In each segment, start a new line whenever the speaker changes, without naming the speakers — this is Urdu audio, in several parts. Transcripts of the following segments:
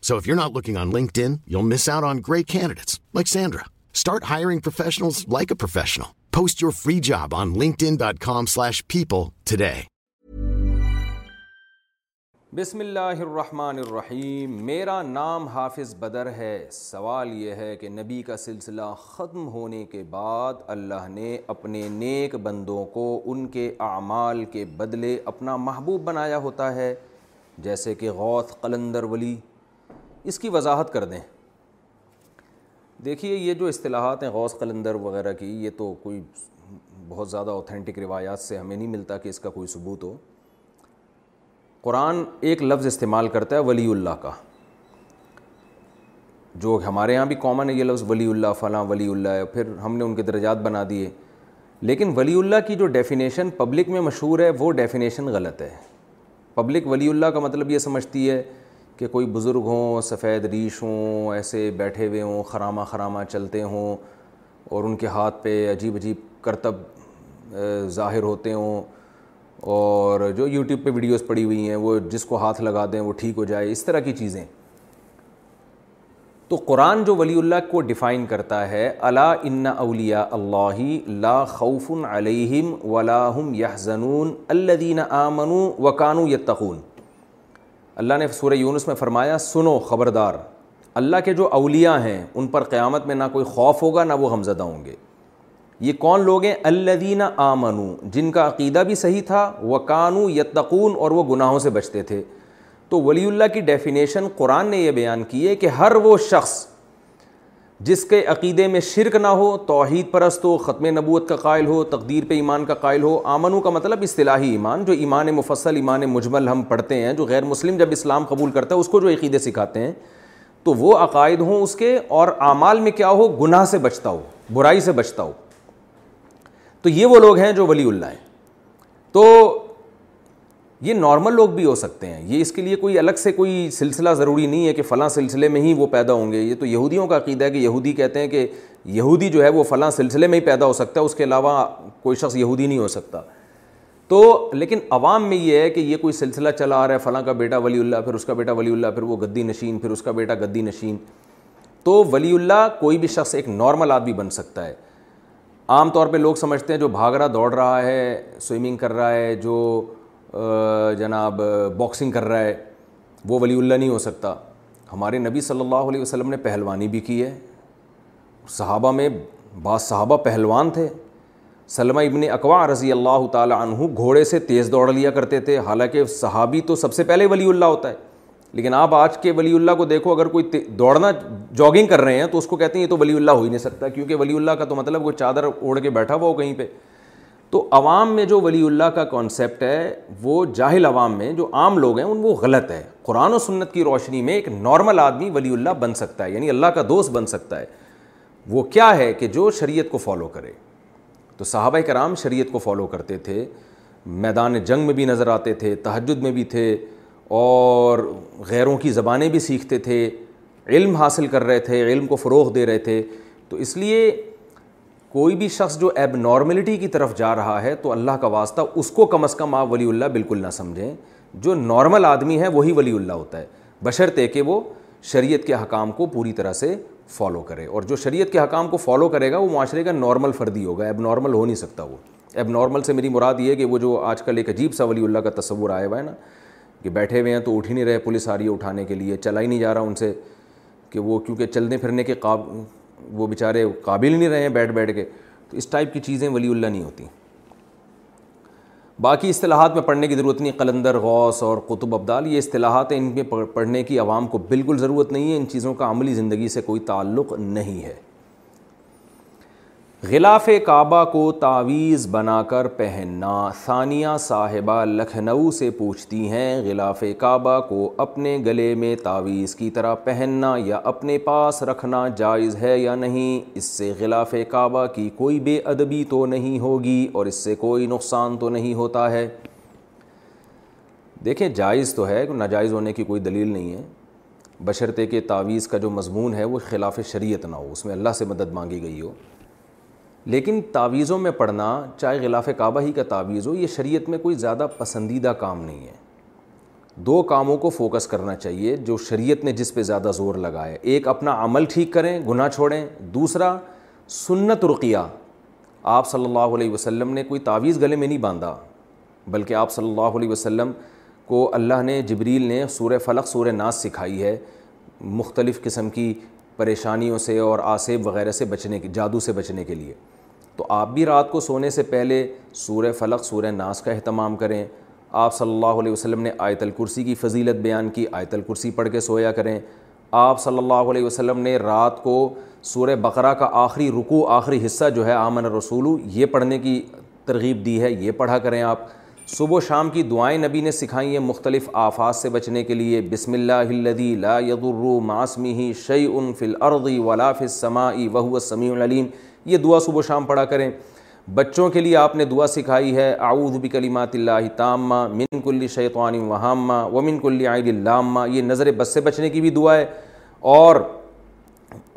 So if you're not looking on LinkedIn, you'll miss out on great candidates like Sandra. Start hiring professionals like a professional. Post your free job on linkedin.com/people today.
بسم اللہ الرحمن الرحیم میرا نام حافظ بدر ہے سوال یہ ہے کہ نبی کا سلسلہ ختم ہونے کے بعد اللہ نے اپنے نیک بندوں کو ان کے اعمال کے بدلے اپنا محبوب بنایا ہوتا ہے جیسے کہ غوث قلندر ولی اس کی وضاحت کر دیں دیکھیے یہ جو اصطلاحات ہیں غوث قلندر وغیرہ کی یہ تو کوئی بہت زیادہ اوتھینٹک روایات سے ہمیں نہیں ملتا کہ اس کا کوئی ثبوت ہو قرآن ایک لفظ استعمال کرتا ہے ولی اللہ کا جو ہمارے یہاں بھی کامن ہے یہ لفظ ولی اللہ فلاں ولی اللہ ہے پھر ہم نے ان کے درجات بنا دیے لیکن ولی اللہ کی جو ڈیفینیشن پبلک میں مشہور ہے وہ ڈیفینیشن غلط ہے پبلک ولی اللہ کا مطلب یہ سمجھتی ہے کہ کوئی بزرگ ہوں سفید ریش ہوں ایسے بیٹھے ہوئے ہوں خرامہ خرامہ چلتے ہوں اور ان کے ہاتھ پہ عجیب عجیب کرتب ظاہر ہوتے ہوں اور جو یوٹیوب پہ ویڈیوز پڑی ہوئی ہیں وہ جس کو ہاتھ لگا دیں وہ ٹھیک ہو جائے اس طرح کی چیزیں تو قرآن جو ولی اللہ کو ڈیفائن کرتا ہے الا ان اولیا اللہ لا خوف علیہم ولا هم يحزنون الذين آمنوا وكانوا يتقون اللہ نے سورہ یونس میں فرمایا سنو خبردار اللہ کے جو اولیاء ہیں ان پر قیامت میں نہ کوئی خوف ہوگا نہ وہ غمزدہ ہوں گے یہ کون لوگ ہیں الودی آمنو جن کا عقیدہ بھی صحیح تھا وہ قانو یتقون اور وہ گناہوں سے بچتے تھے تو ولی اللہ کی ڈیفینیشن قرآن نے یہ بیان کی ہے کہ ہر وہ شخص جس کے عقیدے میں شرک نہ ہو توحید پرست ہو ختم نبوت کا قائل ہو تقدیر پہ ایمان کا قائل ہو آمنوں کا مطلب اصطلاحی ایمان جو ایمان مفصل ایمان مجمل ہم پڑھتے ہیں جو غیر مسلم جب اسلام قبول کرتا ہے اس کو جو عقیدے سکھاتے ہیں تو وہ عقائد ہوں اس کے اور اعمال میں کیا ہو گناہ سے بچتا ہو برائی سے بچتا ہو تو یہ وہ لوگ ہیں جو ولی اللہ ہیں تو یہ نارمل لوگ بھی ہو سکتے ہیں یہ اس کے لیے کوئی الگ سے کوئی سلسلہ ضروری نہیں ہے کہ فلاں سلسلے میں ہی وہ پیدا ہوں گے یہ تو یہودیوں کا عقیدہ ہے کہ یہودی کہتے ہیں کہ یہودی جو ہے وہ فلاں سلسلے میں ہی پیدا ہو سکتا ہے اس کے علاوہ کوئی شخص یہودی نہیں ہو سکتا تو لیکن عوام میں یہ ہے کہ یہ کوئی سلسلہ چلا آ رہا ہے فلاں کا بیٹا ولی اللہ پھر اس کا بیٹا ولی اللہ پھر وہ گدی نشین پھر اس کا بیٹا گدی نشین تو ولی اللہ کوئی بھی شخص ایک نارمل آدمی بن سکتا ہے عام طور پہ لوگ سمجھتے ہیں جو بھاگ رہا دوڑ رہا ہے سوئمنگ کر رہا ہے جو جناب باکسنگ کر رہا ہے وہ ولی اللہ نہیں ہو سکتا ہمارے نبی صلی اللہ علیہ وسلم نے پہلوانی بھی کی ہے صحابہ میں بعض صحابہ پہلوان تھے سلمہ ابن اقوا رضی اللہ تعالی عنہ گھوڑے سے تیز دوڑ لیا کرتے تھے حالانکہ صحابی تو سب سے پہلے ولی اللہ ہوتا ہے لیکن آپ آج کے ولی اللہ کو دیکھو اگر کوئی دوڑنا جاگنگ کر رہے ہیں تو اس کو کہتے ہیں یہ تو ولی اللہ ہو ہی نہیں سکتا کیونکہ ولی اللہ کا تو مطلب کوئی چادر اوڑھ کے بیٹھا ہوا ہو کہیں پہ تو عوام میں جو ولی اللہ کا کانسیپٹ ہے وہ جاہل عوام میں جو عام لوگ ہیں ان وہ غلط ہے قرآن و سنت کی روشنی میں ایک نارمل آدمی ولی اللہ بن سکتا ہے یعنی اللہ کا دوست بن سکتا ہے وہ کیا ہے کہ جو شریعت کو فالو کرے تو صحابہ کرام شریعت کو فالو کرتے تھے میدان جنگ میں بھی نظر آتے تھے تہجد میں بھی تھے اور غیروں کی زبانیں بھی سیکھتے تھے علم حاصل کر رہے تھے علم کو فروغ دے رہے تھے تو اس لیے کوئی بھی شخص جو ایب نارملٹی کی طرف جا رہا ہے تو اللہ کا واسطہ اس کو کم از کم آپ ولی اللہ بالکل نہ سمجھیں جو نارمل آدمی ہے وہی ولی اللہ ہوتا ہے بشرطے کہ وہ شریعت کے حکام کو پوری طرح سے فالو کرے اور جو شریعت کے حکام کو فالو کرے گا وہ معاشرے کا نارمل فردی ہوگا ایب نارمل ہو نہیں سکتا وہ ایب نارمل سے میری مراد یہ ہے کہ وہ جو آج کل ایک عجیب سا ولی اللہ کا تصور آیا ہوا ہے نا کہ بیٹھے ہوئے ہیں تو اٹھ ہی نہیں رہے پولیس آ رہی ہے اٹھانے کے لیے چلا ہی نہیں جا رہا ان سے کہ وہ کیونکہ چلنے پھرنے کے قاب وہ بیچارے قابل نہیں رہے ہیں بیٹھ بیٹھ کے تو اس ٹائپ کی چیزیں ولی اللہ نہیں ہوتی باقی اصطلاحات میں پڑھنے کی ضرورت نہیں قلندر غوث اور قطب ابدال یہ اصطلاحات ہیں ان میں پڑھنے کی عوام کو بالکل ضرورت نہیں ہے ان چیزوں کا عملی زندگی سے کوئی تعلق نہیں ہے غلاف کعبہ کو تعویز بنا کر پہننا ثانیہ صاحبہ لکھنؤ سے پوچھتی ہیں غلاف کعبہ کو اپنے گلے میں تعویز کی طرح پہننا یا اپنے پاس رکھنا جائز ہے یا نہیں اس سے غلاف کعبہ کی کوئی بے ادبی تو نہیں ہوگی اور اس سے کوئی نقصان تو نہیں ہوتا ہے دیکھیں جائز تو ہے ناجائز ہونے کی کوئی دلیل نہیں ہے بشرطے کے تعویز کا جو مضمون ہے وہ خلاف شریعت نہ ہو اس میں اللہ سے مدد مانگی گئی ہو لیکن تعویذوں میں پڑھنا چاہے غلاف کعبہ ہی کا تعویذ ہو یہ شریعت میں کوئی زیادہ پسندیدہ کام نہیں ہے دو کاموں کو فوکس کرنا چاہیے جو شریعت نے جس پہ زیادہ زور لگایا ایک اپنا عمل ٹھیک کریں گناہ چھوڑیں دوسرا سنت رقیہ آپ صلی اللہ علیہ وسلم نے کوئی تعویذ گلے میں نہیں باندھا بلکہ آپ صلی اللہ علیہ وسلم کو اللہ نے جبریل نے سورہ فلق سورہ ناز سکھائی ہے مختلف قسم کی پریشانیوں سے اور آصیب وغیرہ سے بچنے کے جادو سے بچنے کے لیے تو آپ بھی رات کو سونے سے پہلے سورہ فلق سورہ ناس کا اہتمام کریں آپ صلی اللہ علیہ وسلم نے آیت الکرسی کی فضیلت بیان کی آیت الکرسی پڑھ کے سویا کریں آپ صلی اللہ علیہ وسلم نے رات کو سورہ بقرہ کا آخری رکو آخری حصہ جو ہے آمن رسولو یہ پڑھنے کی ترغیب دی ہے یہ پڑھا کریں آپ صبح و شام کی دعائیں نبی نے سکھائی ہیں مختلف آفات سے بچنے کے لیے بسم اللہ اللہدی لایہ ماسمی شیء شعی الارض ولا فی السماء وهو السمیع العلیم یہ دعا صبح و شام پڑھا کریں بچوں کے لیے آپ نے دعا سکھائی ہے اعوذ بکلمات اللہ تامہ من کل شیطان وہامہ ومن کل عید اللامہ یہ نظر بس سے بچنے کی بھی دعا ہے اور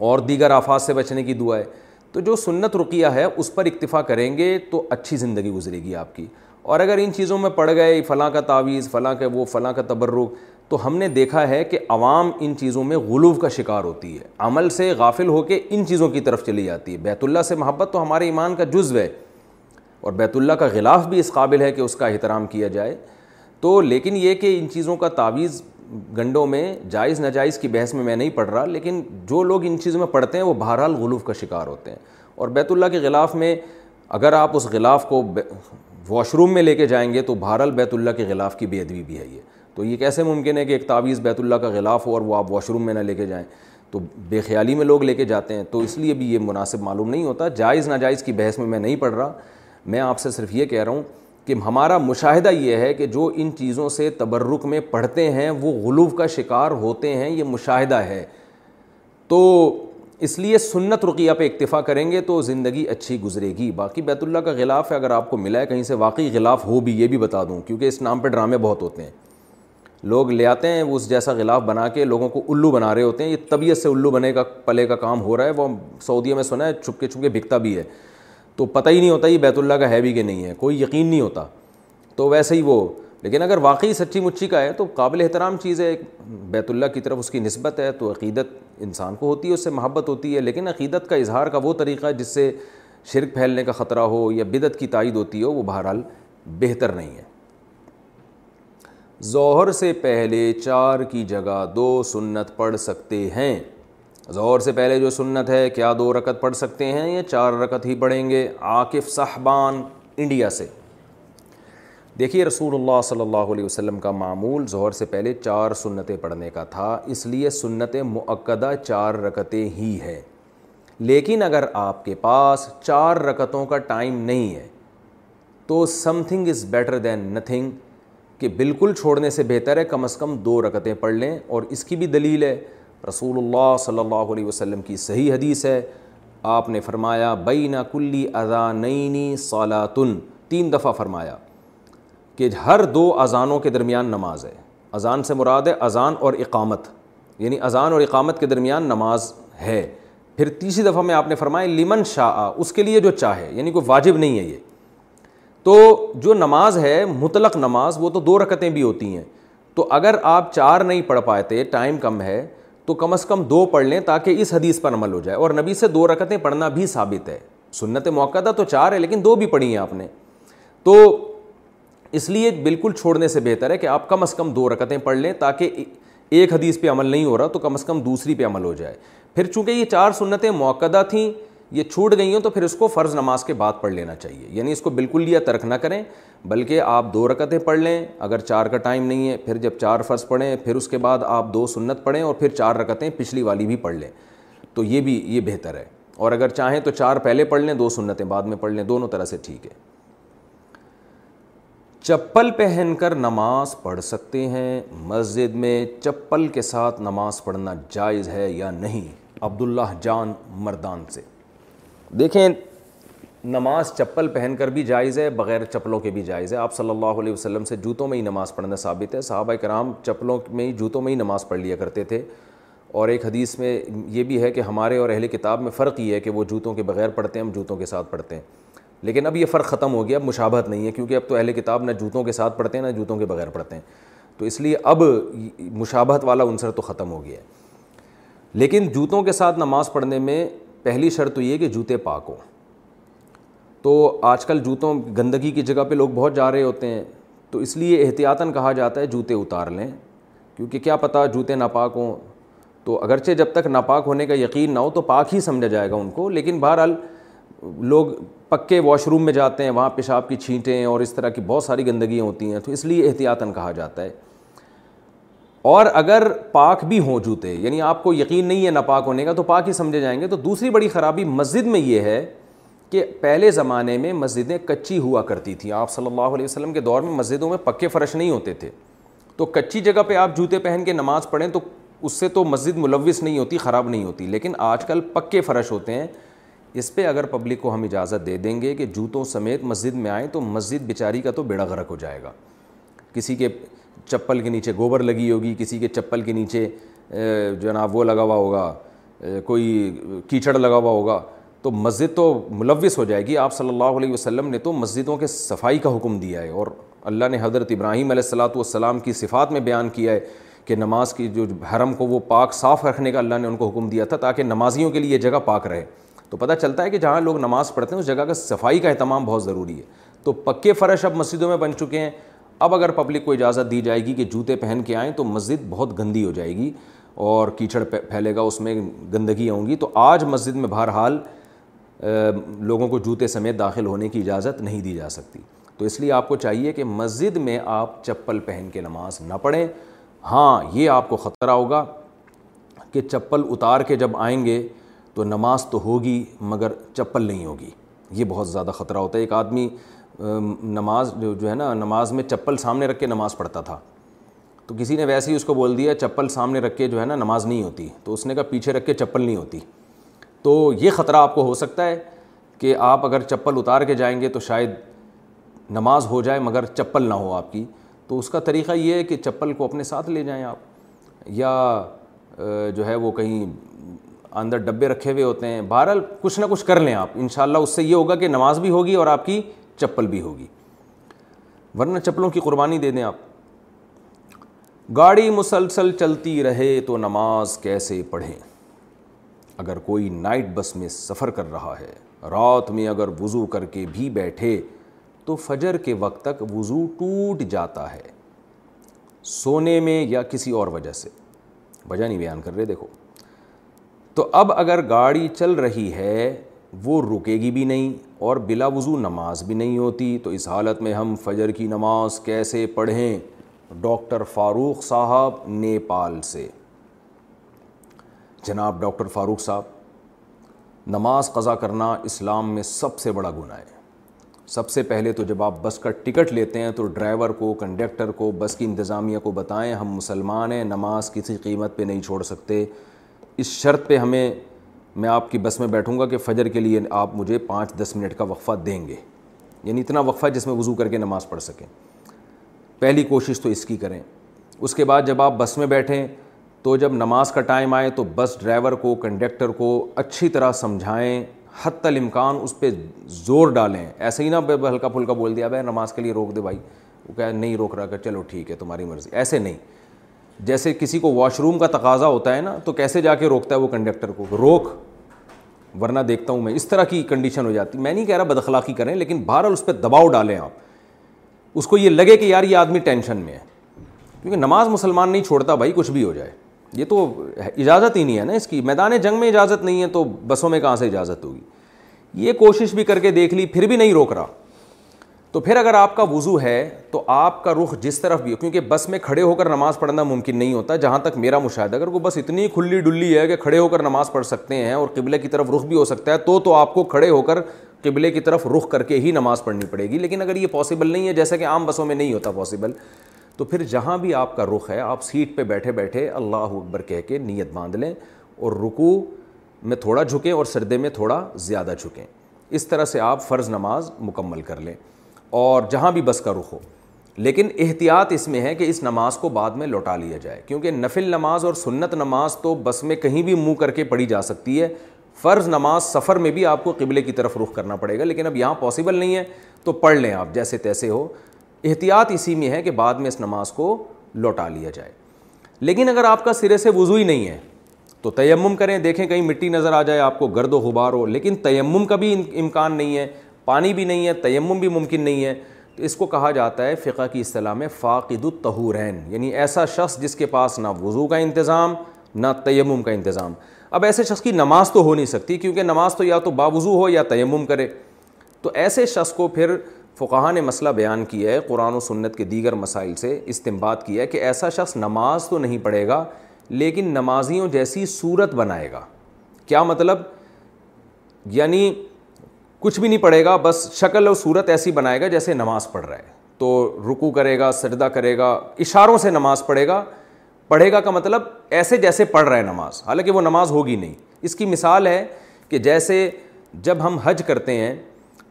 اور دیگر آفات سے بچنے کی دعا ہے تو جو سنت رقیہ ہے اس پر اکتفا کریں گے تو اچھی زندگی گزرے گی آپ کی اور اگر ان چیزوں میں پڑ گئے فلاں کا تعویذ فلاں کا وہ فلاں کا تبرک تو ہم نے دیکھا ہے کہ عوام ان چیزوں میں غلوف کا شکار ہوتی ہے عمل سے غافل ہو کے ان چیزوں کی طرف چلی جاتی ہے بیت اللہ سے محبت تو ہمارے ایمان کا جزو ہے اور بیت اللہ کا غلاف بھی اس قابل ہے کہ اس کا احترام کیا جائے تو لیکن یہ کہ ان چیزوں کا تعویذ گنڈوں میں جائز ناجائز کی بحث میں میں نہیں پڑھ رہا لیکن جو لوگ ان چیزوں میں پڑھتے ہیں وہ بہرحال غلوف کا شکار ہوتے ہیں اور بیت اللہ کے غلاف میں اگر آپ اس غلاف کو واش روم میں لے کے جائیں گے تو بھارل بیت اللہ کے غلاف کی بے ادبی بھی ہے یہ تو یہ کیسے ممکن ہے کہ ایک تعویذ بیت اللہ کا غلاف ہو اور وہ آپ واش روم میں نہ لے کے جائیں تو بے خیالی میں لوگ لے کے جاتے ہیں تو اس لیے بھی یہ مناسب معلوم نہیں ہوتا جائز ناجائز کی بحث میں میں نہیں پڑھ رہا میں آپ سے صرف یہ کہہ رہا ہوں کہ ہمارا مشاہدہ یہ ہے کہ جو ان چیزوں سے تبرک میں پڑھتے ہیں وہ غلوف کا شکار ہوتے ہیں یہ مشاہدہ ہے تو اس لیے سنت رقیہ پہ اکتفا کریں گے تو زندگی اچھی گزرے گی باقی بیت اللہ کا غلاف ہے اگر آپ کو ملا ہے کہیں سے واقعی غلاف ہو بھی یہ بھی بتا دوں کیونکہ اس نام پہ ڈرامے بہت ہوتے ہیں لوگ لے آتے ہیں اس جیسا غلاف بنا کے لوگوں کو الو بنا رہے ہوتے ہیں یہ طبیعت سے الو بنے کا پلے کا کام ہو رہا ہے وہ سعودیہ میں سنا ہے چھپ کے چھپ کے بکتا بھی ہے تو پتہ ہی نہیں ہوتا یہ بیت اللہ کا ہے بھی کہ نہیں ہے کوئی یقین نہیں ہوتا تو ویسے ہی وہ لیکن اگر واقعی سچی مچی کا ہے تو قابل احترام چیز ہے ایک بیت اللہ کی طرف اس کی نسبت ہے تو عقیدت انسان کو ہوتی ہے اس سے محبت ہوتی ہے لیکن عقیدت کا اظہار کا وہ طریقہ ہے جس سے شرک پھیلنے کا خطرہ ہو یا بدعت کی تائید ہوتی ہو وہ بہرحال بہتر نہیں ہے ظہر سے پہلے چار کی جگہ دو سنت پڑھ سکتے ہیں ظہر سے پہلے جو سنت ہے کیا دو رکت پڑھ سکتے ہیں یا چار رکت ہی پڑھیں گے عاقف صاحبان انڈیا سے دیکھیے رسول اللہ صلی اللہ علیہ وسلم کا معمول ظہر سے پہلے چار سنتیں پڑھنے کا تھا اس لیے سنت معقدہ چار رکتیں ہی ہے لیکن اگر آپ کے پاس چار رکتوں کا ٹائم نہیں ہے تو something is better than nothing کہ بالکل چھوڑنے سے بہتر ہے کم از کم دو رکتیں پڑھ لیں اور اس کی بھی دلیل ہے رسول اللہ صلی اللہ علیہ وسلم کی صحیح حدیث ہے آپ نے فرمایا بین کلی اذا نئی تین دفعہ فرمایا کہ ہر دو اذانوں کے درمیان نماز ہے اذان سے مراد ہے اذان اور اقامت یعنی اذان اور اقامت کے درمیان نماز ہے پھر تیسری دفعہ میں آپ نے فرمایا لیمن شاہ آ اس کے لیے جو چاہے یعنی کوئی واجب نہیں ہے یہ تو جو نماز ہے مطلق نماز وہ تو دو رکتیں بھی ہوتی ہیں تو اگر آپ چار نہیں پڑھ پاتے ٹائم کم ہے تو کم از کم دو پڑھ لیں تاکہ اس حدیث پر عمل ہو جائے اور نبی سے دو رکتیں پڑھنا بھی ثابت ہے سنت موقع تھا تو چار ہے لیکن دو بھی پڑھی ہیں آپ نے تو اس لیے بالکل چھوڑنے سے بہتر ہے کہ آپ کم از کم دو رکتیں پڑھ لیں تاکہ ایک حدیث پہ عمل نہیں ہو رہا تو کم از کم دوسری پہ عمل ہو جائے پھر چونکہ یہ چار سنتیں موقع تھیں یہ چھوٹ گئی ہوں تو پھر اس کو فرض نماز کے بعد پڑھ لینا چاہیے یعنی اس کو بالکل لیا ترک نہ کریں بلکہ آپ دو رکتیں پڑھ لیں اگر چار کا ٹائم نہیں ہے پھر جب چار فرض پڑھیں پھر اس کے بعد آپ دو سنت پڑھیں اور پھر چار رکتیں پچھلی والی بھی پڑھ لیں تو یہ بھی یہ بہتر ہے اور اگر چاہیں تو چار پہلے پڑھ لیں دو سنتیں بعد میں پڑھ لیں دونوں طرح سے ٹھیک ہے چپل پہن کر نماز پڑھ سکتے ہیں مسجد میں چپل کے ساتھ نماز پڑھنا جائز ہے یا نہیں عبداللہ جان مردان سے دیکھیں نماز چپل پہن کر بھی جائز ہے بغیر چپلوں کے بھی جائز ہے آپ صلی اللہ علیہ وسلم سے جوتوں میں ہی نماز پڑھنا ثابت ہے صحابہ کرام چپلوں میں ہی جوتوں میں ہی نماز پڑھ لیا کرتے تھے اور ایک حدیث میں یہ بھی ہے کہ ہمارے اور اہل کتاب میں فرق یہ ہے کہ وہ جوتوں کے بغیر پڑھتے ہیں ہم جوتوں کے ساتھ پڑھتے ہیں لیکن اب یہ فرق ختم ہو گیا اب مشابہت نہیں ہے کیونکہ اب تو اہل کتاب نہ جوتوں کے ساتھ پڑھتے ہیں نہ جوتوں کے بغیر پڑھتے ہیں تو اس لیے اب مشابہت والا عنصر تو ختم ہو گیا ہے لیکن جوتوں کے ساتھ نماز پڑھنے میں پہلی شرط تو یہ کہ جوتے پاک ہوں تو آج کل جوتوں گندگی کی جگہ پہ لوگ بہت جا رہے ہوتے ہیں تو اس لیے احتیاطاً کہا جاتا ہے جوتے اتار لیں کیونکہ کیا پتہ جوتے ناپاک ہوں تو اگرچہ جب تک ناپاک ہونے کا یقین نہ ہو تو پاک ہی سمجھا جائے گا ان کو لیکن بہرحال لوگ پکے واش روم میں جاتے ہیں وہاں پیشاب کی چھینٹیں اور اس طرح کی بہت ساری گندگیاں ہوتی ہیں تو اس لیے احتیاطاً کہا جاتا ہے اور اگر پاک بھی ہوں جوتے یعنی آپ کو یقین نہیں ہے ناپاک ہونے کا تو پاک ہی سمجھے جائیں گے تو دوسری بڑی خرابی مسجد میں یہ ہے کہ پہلے زمانے میں مسجدیں کچی ہوا کرتی تھیں آپ صلی اللہ علیہ وسلم کے دور میں مسجدوں میں پکے فرش نہیں ہوتے تھے تو کچی جگہ پہ آپ جوتے پہن کے نماز پڑھیں تو اس سے تو مسجد ملوث نہیں ہوتی خراب نہیں ہوتی لیکن آج کل پکے فرش ہوتے ہیں اس پہ اگر پبلک کو ہم اجازت دے دیں گے کہ جوتوں سمیت مسجد میں آئیں تو مسجد بیچاری کا تو بیڑا غرق ہو جائے گا کسی کے چپل کے نیچے گوبر لگی ہوگی کسی کے چپل کے نیچے جناب وہ لگا ہوا ہوگا کوئی کیچڑ لگا ہوا ہوگا تو مسجد تو ملوث ہو جائے گی آپ صلی اللہ علیہ وسلم نے تو مسجدوں کے صفائی کا حکم دیا ہے اور اللہ نے حضرت ابراہیم علیہ السلاۃ والسلام کی صفات میں بیان کیا ہے کہ نماز کی جو حرم کو وہ پاک صاف رکھنے کا اللہ نے ان کو حکم دیا تھا تاکہ نمازیوں کے لیے یہ جگہ پاک رہے تو پتہ چلتا ہے کہ جہاں لوگ نماز پڑھتے ہیں اس جگہ کا صفائی کا اہتمام بہت ضروری ہے تو پکے فرش اب مسجدوں میں بن چکے ہیں اب اگر پبلک کو اجازت دی جائے گی کہ جوتے پہن کے آئیں تو مسجد بہت گندی ہو جائے گی اور کیچڑ پھیلے گا اس میں گندگی ہوں گی تو آج مسجد میں بہرحال لوگوں کو جوتے سمیت داخل ہونے کی اجازت نہیں دی جا سکتی تو اس لیے آپ کو چاہیے کہ مسجد میں آپ چپل پہن کے نماز نہ پڑھیں ہاں یہ آپ کو خطرہ ہوگا کہ چپل اتار کے جب آئیں گے تو نماز تو ہوگی مگر چپل نہیں ہوگی یہ بہت زیادہ خطرہ ہوتا ہے ایک آدمی نماز جو ہے نا نماز میں چپل سامنے رکھ کے نماز پڑھتا تھا تو کسی نے ویسے ہی اس کو بول دیا چپل سامنے رکھ کے جو ہے نا نماز نہیں ہوتی تو اس نے کہا پیچھے رکھ کے چپل نہیں ہوتی تو یہ خطرہ آپ کو ہو سکتا ہے کہ آپ اگر چپل اتار کے جائیں گے تو شاید نماز ہو جائے مگر چپل نہ ہو آپ کی تو اس کا طریقہ یہ ہے کہ چپل کو اپنے ساتھ لے جائیں آپ یا جو ہے وہ کہیں اندر ڈبے رکھے ہوئے ہوتے ہیں بہرحال کچھ نہ کچھ کر لیں آپ ان شاء اللہ اس سے یہ ہوگا کہ نماز بھی ہوگی اور آپ کی چپل بھی ہوگی ورنہ چپلوں کی قربانی دے دیں آپ گاڑی مسلسل چلتی رہے تو نماز کیسے پڑھیں اگر کوئی نائٹ بس میں سفر کر رہا ہے رات میں اگر وضو کر کے بھی بیٹھے تو فجر کے وقت تک وضو ٹوٹ جاتا ہے سونے میں یا کسی اور وجہ سے وجہ نہیں بیان کر رہے دیکھو تو اب اگر گاڑی چل رہی ہے وہ رکے گی بھی نہیں اور بلا وضو نماز بھی نہیں ہوتی تو اس حالت میں ہم فجر کی نماز کیسے پڑھیں ڈاکٹر فاروق صاحب نیپال سے جناب ڈاکٹر فاروق صاحب نماز قضا کرنا اسلام میں سب سے بڑا گناہ ہے سب سے پہلے تو جب آپ بس کا ٹکٹ لیتے ہیں تو ڈرائیور کو کنڈکٹر کو بس کی انتظامیہ کو بتائیں ہم مسلمان ہیں نماز کسی قیمت پہ نہیں چھوڑ سکتے اس شرط پہ ہمیں میں آپ کی بس میں بیٹھوں گا کہ فجر کے لیے آپ مجھے پانچ دس منٹ کا وقفہ دیں گے یعنی اتنا وقفہ جس میں وضو کر کے نماز پڑھ سکیں پہلی کوشش تو اس کی کریں اس کے بعد جب آپ بس میں بیٹھیں تو جب نماز کا ٹائم آئے تو بس ڈرائیور کو کنڈکٹر کو اچھی طرح سمجھائیں حتی الامکان اس پہ زور ڈالیں ایسا ہی نہ ہلکا پھلکا بول دیا بھائی نماز کے لیے روک دے بھائی وہ کہہ نہیں روک رہا کہ چلو ٹھیک ہے تمہاری مرضی ایسے نہیں جیسے کسی کو واش روم کا تقاضا ہوتا ہے نا تو کیسے جا کے روکتا ہے وہ کنڈکٹر کو روک ورنہ دیکھتا ہوں میں اس طرح کی کنڈیشن ہو جاتی میں نہیں کہہ رہا بدخلاقی کریں لیکن بہرحال اس پہ دباؤ ڈالیں آپ اس کو یہ لگے کہ یار یہ آدمی ٹینشن میں ہے کیونکہ نماز مسلمان نہیں چھوڑتا بھائی کچھ بھی ہو جائے یہ تو اجازت ہی نہیں ہے نا اس کی میدان جنگ میں اجازت نہیں ہے تو بسوں میں کہاں سے اجازت ہوگی یہ کوشش بھی کر کے دیکھ لی پھر بھی نہیں روک رہا تو پھر اگر آپ کا وضو ہے تو آپ کا رخ جس طرف بھی ہو کیونکہ بس میں کھڑے ہو کر نماز پڑھنا ممکن نہیں ہوتا جہاں تک میرا مشاہدہ اگر وہ بس اتنی کھلی ڈلی ہے کہ کھڑے ہو کر نماز پڑھ سکتے ہیں اور قبلے کی طرف رخ بھی ہو سکتا ہے تو تو آپ کو کھڑے ہو کر قبلے کی طرف رخ کر کے ہی نماز پڑھنی پڑے گی لیکن اگر یہ پاسبل نہیں ہے جیسا کہ عام بسوں میں نہیں ہوتا پاسبل تو پھر جہاں بھی آپ کا رخ ہے آپ سیٹ پہ بیٹھے بیٹھے اللہ اکبر کہہ کے نیت باندھ لیں اور رکو میں تھوڑا جھکیں اور سردے میں تھوڑا زیادہ جھکیں اس طرح سے آپ فرض نماز مکمل کر لیں اور جہاں بھی بس کا رخ ہو لیکن احتیاط اس میں ہے کہ اس نماز کو بعد میں لوٹا لیا جائے کیونکہ نفل نماز اور سنت نماز تو بس میں کہیں بھی منہ کر کے پڑھی جا سکتی ہے فرض نماز سفر میں بھی آپ کو قبلے کی طرف رخ کرنا پڑے گا لیکن اب یہاں پاسبل نہیں ہے تو پڑھ لیں آپ جیسے تیسے ہو احتیاط اسی میں ہے کہ بعد میں اس نماز کو لوٹا لیا جائے لیکن اگر آپ کا سرے سے وضو ہی نہیں ہے تو تیمم کریں دیکھیں کہیں مٹی نظر آ جائے آپ کو گرد و غبار ہو لیکن تیمم کا بھی امکان نہیں ہے پانی بھی نہیں ہے تیمم بھی ممکن نہیں ہے تو اس کو کہا جاتا ہے فقہ کی اصطلاح میں فاقد التہین یعنی ایسا شخص جس کے پاس نہ وضو کا انتظام نہ تیمم کا انتظام اب ایسے شخص کی نماز تو ہو نہیں سکتی کیونکہ نماز تو یا تو باوضو ہو یا تیمم کرے تو ایسے شخص کو پھر فقہ نے مسئلہ بیان کیا ہے قرآن و سنت کے دیگر مسائل سے استمباد کیا ہے کہ ایسا شخص نماز تو نہیں پڑھے گا لیکن نمازیوں جیسی صورت بنائے گا کیا مطلب یعنی کچھ بھی نہیں پڑھے گا بس شکل اور صورت ایسی بنائے گا جیسے نماز پڑھ رہا ہے تو رکو کرے گا سجدہ کرے گا اشاروں سے نماز پڑھے گا پڑھے گا کا مطلب ایسے جیسے پڑھ رہا ہے نماز حالانکہ وہ نماز ہوگی نہیں اس کی مثال ہے کہ جیسے جب ہم حج کرتے ہیں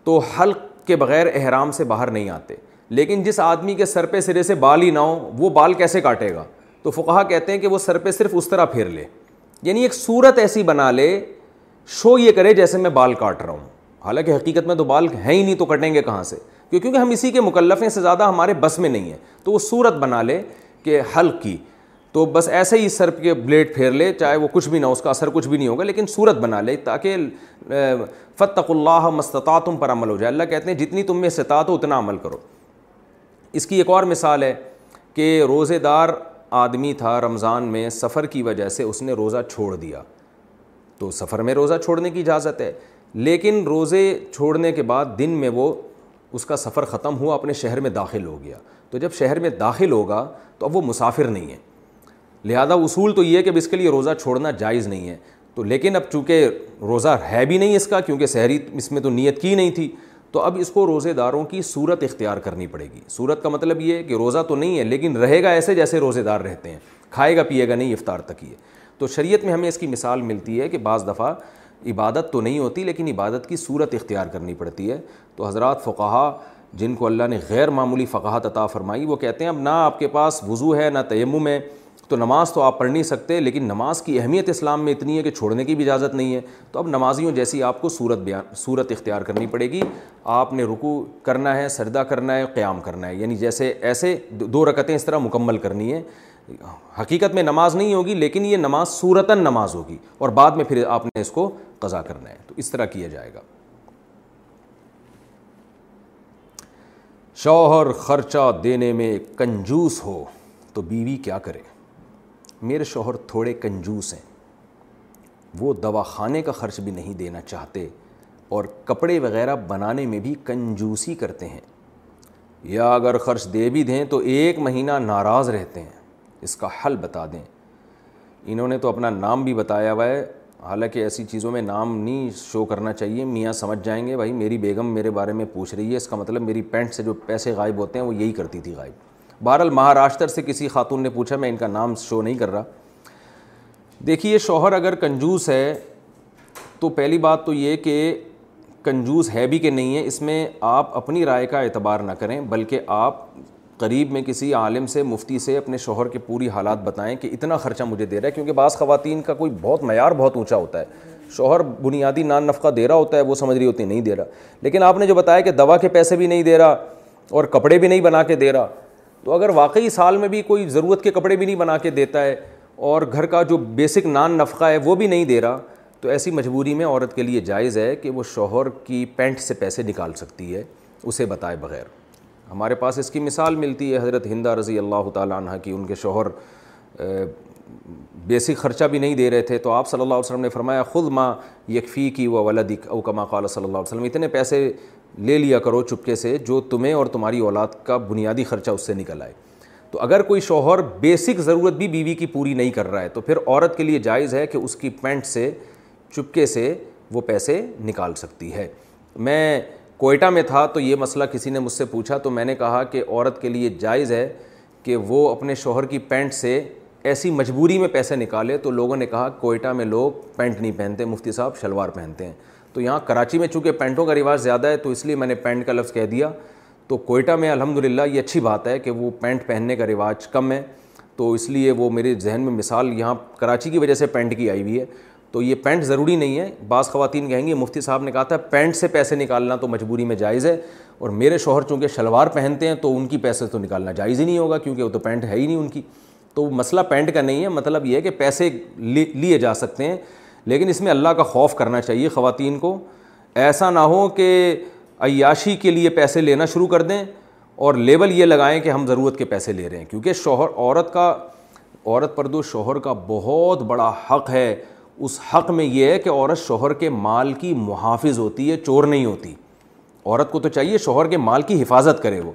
تو حلق کے بغیر احرام سے باہر نہیں آتے لیکن جس آدمی کے سر پہ سرے سے بال ہی نہ ہو وہ بال کیسے کاٹے گا تو فقہ کہتے ہیں کہ وہ سر پہ صرف اس طرح پھیر لے یعنی ایک صورت ایسی بنا لے شو یہ کرے جیسے میں بال کاٹ رہا ہوں حالانکہ حقیقت میں تو بال ہیں ہی نہیں تو کٹیں گے کہاں سے کیونکہ کیونکہ ہم اسی کے مکلفے سے زیادہ ہمارے بس میں نہیں ہے تو وہ صورت بنا لے کہ حلق کی تو بس ایسے ہی سر کے بلیڈ پھیر لے چاہے وہ کچھ بھی نہ ہو اس کا اثر کچھ بھی نہیں ہوگا لیکن صورت بنا لے تاکہ فتق اللہ مستطاع تم پر عمل ہو جائے اللہ کہتے ہیں جتنی تم میں ستا تو اتنا عمل کرو اس کی ایک اور مثال ہے کہ روزے دار آدمی تھا رمضان میں سفر کی وجہ سے اس نے روزہ چھوڑ دیا تو سفر میں روزہ چھوڑنے کی اجازت ہے لیکن روزے چھوڑنے کے بعد دن میں وہ اس کا سفر ختم ہوا اپنے شہر میں داخل ہو گیا تو جب شہر میں داخل ہوگا تو اب وہ مسافر نہیں ہے لہذا اصول تو یہ ہے کہ اب اس کے لیے روزہ چھوڑنا جائز نہیں ہے تو لیکن اب چونکہ روزہ ہے بھی نہیں اس کا کیونکہ سحری اس میں تو نیت کی نہیں تھی تو اب اس کو روزے داروں کی صورت اختیار کرنی پڑے گی صورت کا مطلب یہ ہے کہ روزہ تو نہیں ہے لیکن رہے گا ایسے جیسے روزے دار رہتے ہیں کھائے گا پیے گا نہیں افطار تک یہ تو شریعت میں ہمیں اس کی مثال ملتی ہے کہ بعض دفعہ عبادت تو نہیں ہوتی لیکن عبادت کی صورت اختیار کرنی پڑتی ہے تو حضرات فقہا جن کو اللہ نے غیر معمولی فقاہت عطا فرمائی وہ کہتے ہیں اب نہ آپ کے پاس وضو ہے نہ تیمم ہے تو نماز تو آپ پڑھ نہیں سکتے لیکن نماز کی اہمیت اسلام میں اتنی ہے کہ چھوڑنے کی بھی اجازت نہیں ہے تو اب نمازیوں جیسی آپ کو صورت بیان صورت اختیار کرنی پڑے گی آپ نے رکو کرنا ہے سردہ کرنا ہے قیام کرنا ہے یعنی جیسے ایسے دو رکتیں اس طرح مکمل کرنی ہیں حقیقت میں نماز نہیں ہوگی لیکن یہ نماز صورتاً نماز ہوگی اور بعد میں پھر آپ نے اس کو قضا کرنا ہے تو اس طرح کیا جائے گا شوہر خرچہ دینے میں کنجوس ہو تو بیوی کیا کرے میرے شوہر تھوڑے کنجوس ہیں وہ دواخانے کا خرچ بھی نہیں دینا چاہتے اور کپڑے وغیرہ بنانے میں بھی کنجوسی کرتے ہیں یا اگر خرچ دے بھی دیں تو ایک مہینہ ناراض رہتے ہیں اس کا حل بتا دیں انہوں نے تو اپنا نام بھی بتایا ہوا ہے حالانکہ ایسی چیزوں میں نام نہیں شو کرنا چاہیے میاں سمجھ جائیں گے بھائی میری بیگم میرے بارے میں پوچھ رہی ہے اس کا مطلب میری پینٹ سے جو پیسے غائب ہوتے ہیں وہ یہی کرتی تھی غائب بہرحال مہاراشٹر سے کسی خاتون نے پوچھا میں ان کا نام شو نہیں کر رہا دیکھیے شوہر اگر کنجوس ہے تو پہلی بات تو یہ کہ کنجوس ہے بھی کہ نہیں ہے اس میں آپ اپنی رائے کا اعتبار نہ کریں بلکہ آپ قریب میں کسی عالم سے مفتی سے اپنے شوہر کے پوری حالات بتائیں کہ اتنا خرچہ مجھے دے رہا ہے کیونکہ بعض خواتین کا کوئی بہت معیار بہت اونچا ہوتا ہے شوہر بنیادی نان نفقہ دے رہا ہوتا ہے وہ سمجھ رہی ہوتی نہیں دے رہا لیکن آپ نے جو بتایا کہ دوا کے پیسے بھی نہیں دے رہا اور کپڑے بھی نہیں بنا کے دے رہا تو اگر واقعی سال میں بھی کوئی ضرورت کے کپڑے بھی نہیں بنا کے دیتا ہے اور گھر کا جو بیسک نان نفقہ ہے وہ بھی نہیں دے رہا تو ایسی مجبوری میں عورت کے لیے جائز ہے کہ وہ شوہر کی پینٹ سے پیسے نکال سکتی ہے اسے بتائے بغیر ہمارے پاس اس کی مثال ملتی ہے حضرت ہندہ رضی اللہ تعالیٰ عنہ کی ان کے شوہر بیسک خرچہ بھی نہیں دے رہے تھے تو آپ صلی اللہ علیہ وسلم نے فرمایا خود ماں یکفی کی و ولدک او کما قال صلی اللہ علیہ وسلم اتنے پیسے لے لیا کرو چپکے سے جو تمہیں اور تمہاری اولاد کا بنیادی خرچہ اس سے نکل آئے تو اگر کوئی شوہر بیسک ضرورت بھی بیوی کی پوری نہیں کر رہا ہے تو پھر عورت کے لیے جائز ہے کہ اس کی پینٹ سے چپکے سے وہ پیسے نکال سکتی ہے میں کوئٹہ میں تھا تو یہ مسئلہ کسی نے مجھ سے پوچھا تو میں نے کہا کہ عورت کے لیے جائز ہے کہ وہ اپنے شوہر کی پینٹ سے ایسی مجبوری میں پیسے نکالے تو لوگوں نے کہا کوئٹہ میں لوگ پینٹ نہیں پہنتے مفتی صاحب شلوار پہنتے ہیں تو یہاں کراچی میں چونکہ پینٹوں کا رواج زیادہ ہے تو اس لیے میں نے پینٹ کا لفظ کہہ دیا تو کوئٹہ میں الحمد للہ یہ اچھی بات ہے کہ وہ پینٹ پہننے کا رواج کم ہے تو اس لیے وہ میرے ذہن میں مثال یہاں کراچی کی وجہ سے پینٹ کی آئی ہوئی ہے تو یہ پینٹ ضروری نہیں ہے بعض خواتین کہیں گی مفتی صاحب نے کہا تھا پینٹ سے پیسے نکالنا تو مجبوری میں جائز ہے اور میرے شوہر چونکہ شلوار پہنتے ہیں تو ان کی پیسے تو نکالنا جائز ہی نہیں ہوگا کیونکہ وہ تو پینٹ ہے ہی نہیں ان کی تو مسئلہ پینٹ کا نہیں ہے مطلب یہ ہے کہ پیسے لیے جا سکتے ہیں لیکن اس میں اللہ کا خوف کرنا چاہیے خواتین کو ایسا نہ ہو کہ عیاشی کے لیے پیسے لینا شروع کر دیں اور لیبل یہ لگائیں کہ ہم ضرورت کے پیسے لے رہے ہیں کیونکہ شوہر عورت کا عورت پر دو شوہر کا بہت بڑا حق ہے اس حق میں یہ ہے کہ عورت شوہر کے مال کی محافظ ہوتی ہے چور نہیں ہوتی عورت کو تو چاہیے شوہر کے مال کی حفاظت کرے وہ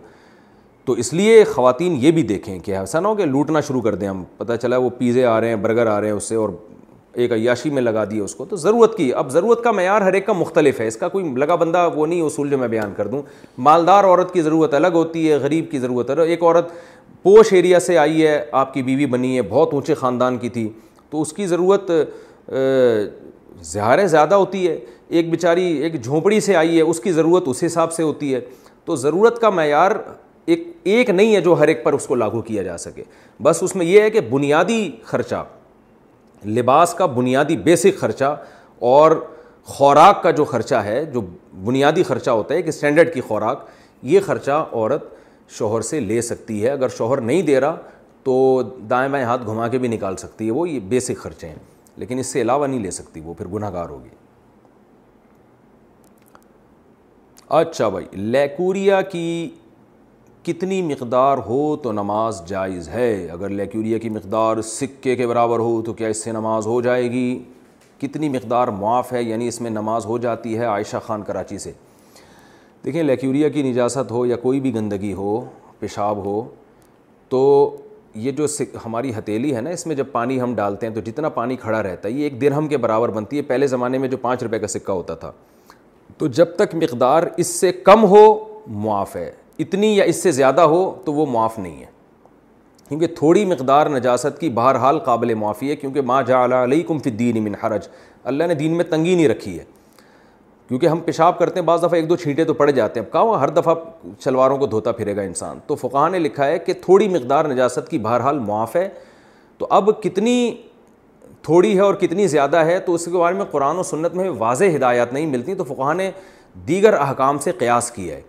تو اس لیے خواتین یہ بھی دیکھیں کہ ایسا نہ ہو کہ لوٹنا شروع کر دیں ہم پتہ چلا وہ پیزے آ رہے ہیں برگر آ رہے ہیں اس سے اور ایک عیاشی میں لگا دیے اس کو تو ضرورت کی اب ضرورت کا معیار ہر ایک کا مختلف ہے اس کا کوئی لگا بندہ وہ نہیں اصول جو میں بیان کر دوں مالدار عورت کی ضرورت الگ ہوتی ہے غریب کی ضرورت الگ ایک عورت پوش ایریا سے آئی ہے آپ کی بیوی بنی ہے بہت اونچے خاندان کی تھی تو اس کی ضرورت زہاریں زیادہ ہوتی ہے ایک بیچاری ایک جھونپڑی سے آئی ہے اس کی ضرورت اس حساب سے ہوتی ہے تو ضرورت کا معیار ایک ایک نہیں ہے جو ہر ایک پر اس کو لاگو کیا جا سکے بس اس میں یہ ہے کہ بنیادی خرچہ لباس کا بنیادی بیسک خرچہ اور خوراک کا جو خرچہ ہے جو بنیادی خرچہ ہوتا ہے ایک اسٹینڈرڈ کی خوراک یہ خرچہ عورت شوہر سے لے سکتی ہے اگر شوہر نہیں دے رہا تو دائیں بائیں ہاتھ گھما کے بھی نکال سکتی ہے وہ یہ بیسک خرچے ہیں لیکن اس سے علاوہ نہیں لے سکتی وہ پھر گناہ گار ہوگی اچھا بھائی لیکوریا کی کتنی مقدار ہو تو نماز جائز ہے اگر لیکوریا کی مقدار سکے کے برابر ہو تو کیا اس سے نماز ہو جائے گی کتنی مقدار معاف ہے یعنی اس میں نماز ہو جاتی ہے عائشہ خان کراچی سے دیکھیں لیکیوریا کی نجاست ہو یا کوئی بھی گندگی ہو پیشاب ہو تو یہ جو ہماری ہتیلی ہے نا اس میں جب پانی ہم ڈالتے ہیں تو جتنا پانی کھڑا رہتا ہے یہ ایک درہم کے برابر بنتی ہے پہلے زمانے میں جو پانچ روپے کا سکہ ہوتا تھا تو جب تک مقدار اس سے کم ہو معاف ہے اتنی یا اس سے زیادہ ہو تو وہ معاف نہیں ہے کیونکہ تھوڑی مقدار نجاست کی بہرحال قابل معافی ہے کیونکہ جعل جا علیہ الدین من حرج اللہ نے دین میں تنگی نہیں رکھی ہے کیونکہ ہم پیشاب کرتے ہیں بعض دفعہ ایک دو چھینٹے تو پڑ جاتے ہیں اب کہاں ہر دفعہ شلواروں کو دھوتا پھرے گا انسان تو فقہ نے لکھا ہے کہ تھوڑی مقدار نجاست کی بہرحال معاف ہے تو اب کتنی تھوڑی ہے اور کتنی زیادہ ہے تو اس کے بارے میں قرآن و سنت میں واضح ہدایات نہیں ملتی تو فقہ نے دیگر احکام سے قیاس کیا ہے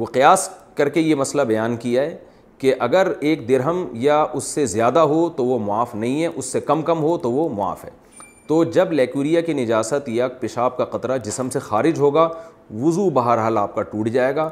وہ قیاس کر کے یہ مسئلہ بیان کیا ہے کہ اگر ایک درہم یا اس سے زیادہ ہو تو وہ معاف نہیں ہے اس سے کم کم ہو تو وہ معاف ہے تو جب لیکوریا کی نجاست یا پیشاب کا قطرہ جسم سے خارج ہوگا وضو بہرحال آپ کا ٹوٹ جائے گا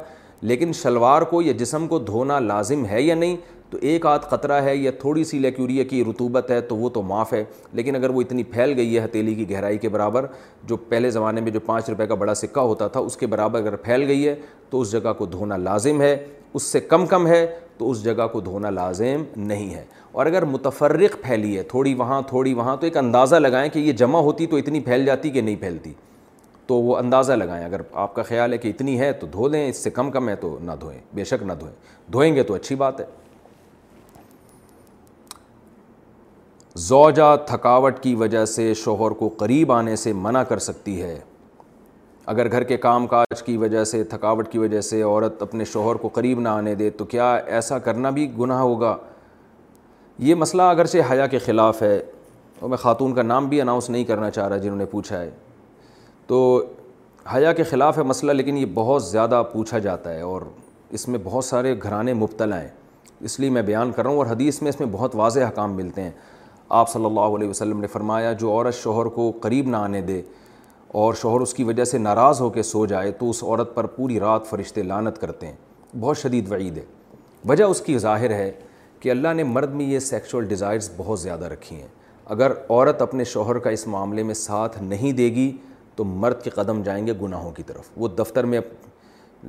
لیکن شلوار کو یا جسم کو دھونا لازم ہے یا نہیں تو ایک آدھ قطرہ ہے یا تھوڑی سی لیکیوریا کی رتوبت ہے تو وہ تو معاف ہے لیکن اگر وہ اتنی پھیل گئی ہے ہتیلی کی گہرائی کے برابر جو پہلے زمانے میں جو پانچ روپے کا بڑا سکہ ہوتا تھا اس کے برابر اگر پھیل گئی ہے تو اس جگہ کو دھونا لازم ہے اس سے کم کم ہے تو اس جگہ کو دھونا لازم نہیں ہے اور اگر متفرق پھیلی ہے تھوڑی وہاں تھوڑی وہاں تو ایک اندازہ لگائیں کہ یہ جمع ہوتی تو اتنی پھیل جاتی کہ نہیں پھیلتی تو وہ اندازہ لگائیں اگر آپ کا خیال ہے کہ اتنی ہے تو دھو لیں اس سے کم کم ہے تو نہ دھوئیں بے شک نہ دھوئیں دھوئیں گے تو اچھی بات ہے زوجہ تھکاوٹ کی وجہ سے شوہر کو قریب آنے سے منع کر سکتی ہے اگر گھر کے کام کاج کی وجہ سے تھکاوٹ کی وجہ سے عورت اپنے شوہر کو قریب نہ آنے دے تو کیا ایسا کرنا بھی گناہ ہوگا یہ مسئلہ اگرچہ حیا کے خلاف ہے اور میں خاتون کا نام بھی اناؤنس نہیں کرنا چاہ رہا جنہوں نے پوچھا ہے تو حیا کے خلاف ہے مسئلہ لیکن یہ بہت زیادہ پوچھا جاتا ہے اور اس میں بہت سارے گھرانے مبتلا ہیں اس لیے میں بیان کر رہا ہوں اور حدیث میں اس میں بہت واضح حکام ملتے ہیں آپ صلی اللہ علیہ وسلم نے فرمایا جو عورت شوہر کو قریب نہ آنے دے اور شوہر اس کی وجہ سے ناراض ہو کے سو جائے تو اس عورت پر پوری رات فرشتے لانت کرتے ہیں بہت شدید وعید ہے وجہ اس کی ظاہر ہے کہ اللہ نے مرد میں یہ سیکشول ڈیزائرز بہت زیادہ رکھی ہیں اگر عورت اپنے شوہر کا اس معاملے میں ساتھ نہیں دے گی تو مرد کے قدم جائیں گے گناہوں کی طرف وہ دفتر میں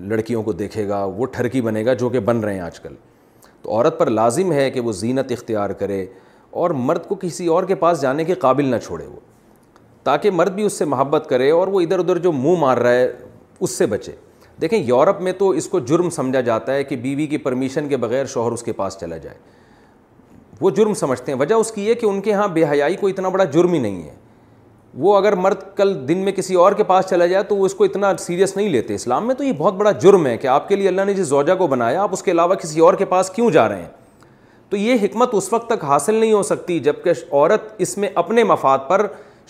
لڑکیوں کو دیکھے گا وہ ٹھرکی بنے گا جو کہ بن رہے ہیں آج کل تو عورت پر لازم ہے کہ وہ زینت اختیار کرے اور مرد کو کسی اور کے پاس جانے کے قابل نہ چھوڑے وہ تاکہ مرد بھی اس سے محبت کرے اور وہ ادھر ادھر جو منہ مار رہا ہے اس سے بچے دیکھیں یورپ میں تو اس کو جرم سمجھا جاتا ہے کہ بیوی کی پرمیشن کے بغیر شوہر اس کے پاس چلا جائے وہ جرم سمجھتے ہیں وجہ اس کی یہ کہ ان کے ہاں بے حیائی کو اتنا بڑا جرم ہی نہیں ہے وہ اگر مرد کل دن میں کسی اور کے پاس چلا جائے تو وہ اس کو اتنا سیریس نہیں لیتے اسلام میں تو یہ بہت بڑا جرم ہے کہ آپ کے لیے اللہ نے جس زوجہ کو بنایا آپ اس کے علاوہ کسی اور کے پاس کیوں جا رہے ہیں تو یہ حکمت اس وقت تک حاصل نہیں ہو سکتی جب کہ عورت اس میں اپنے مفاد پر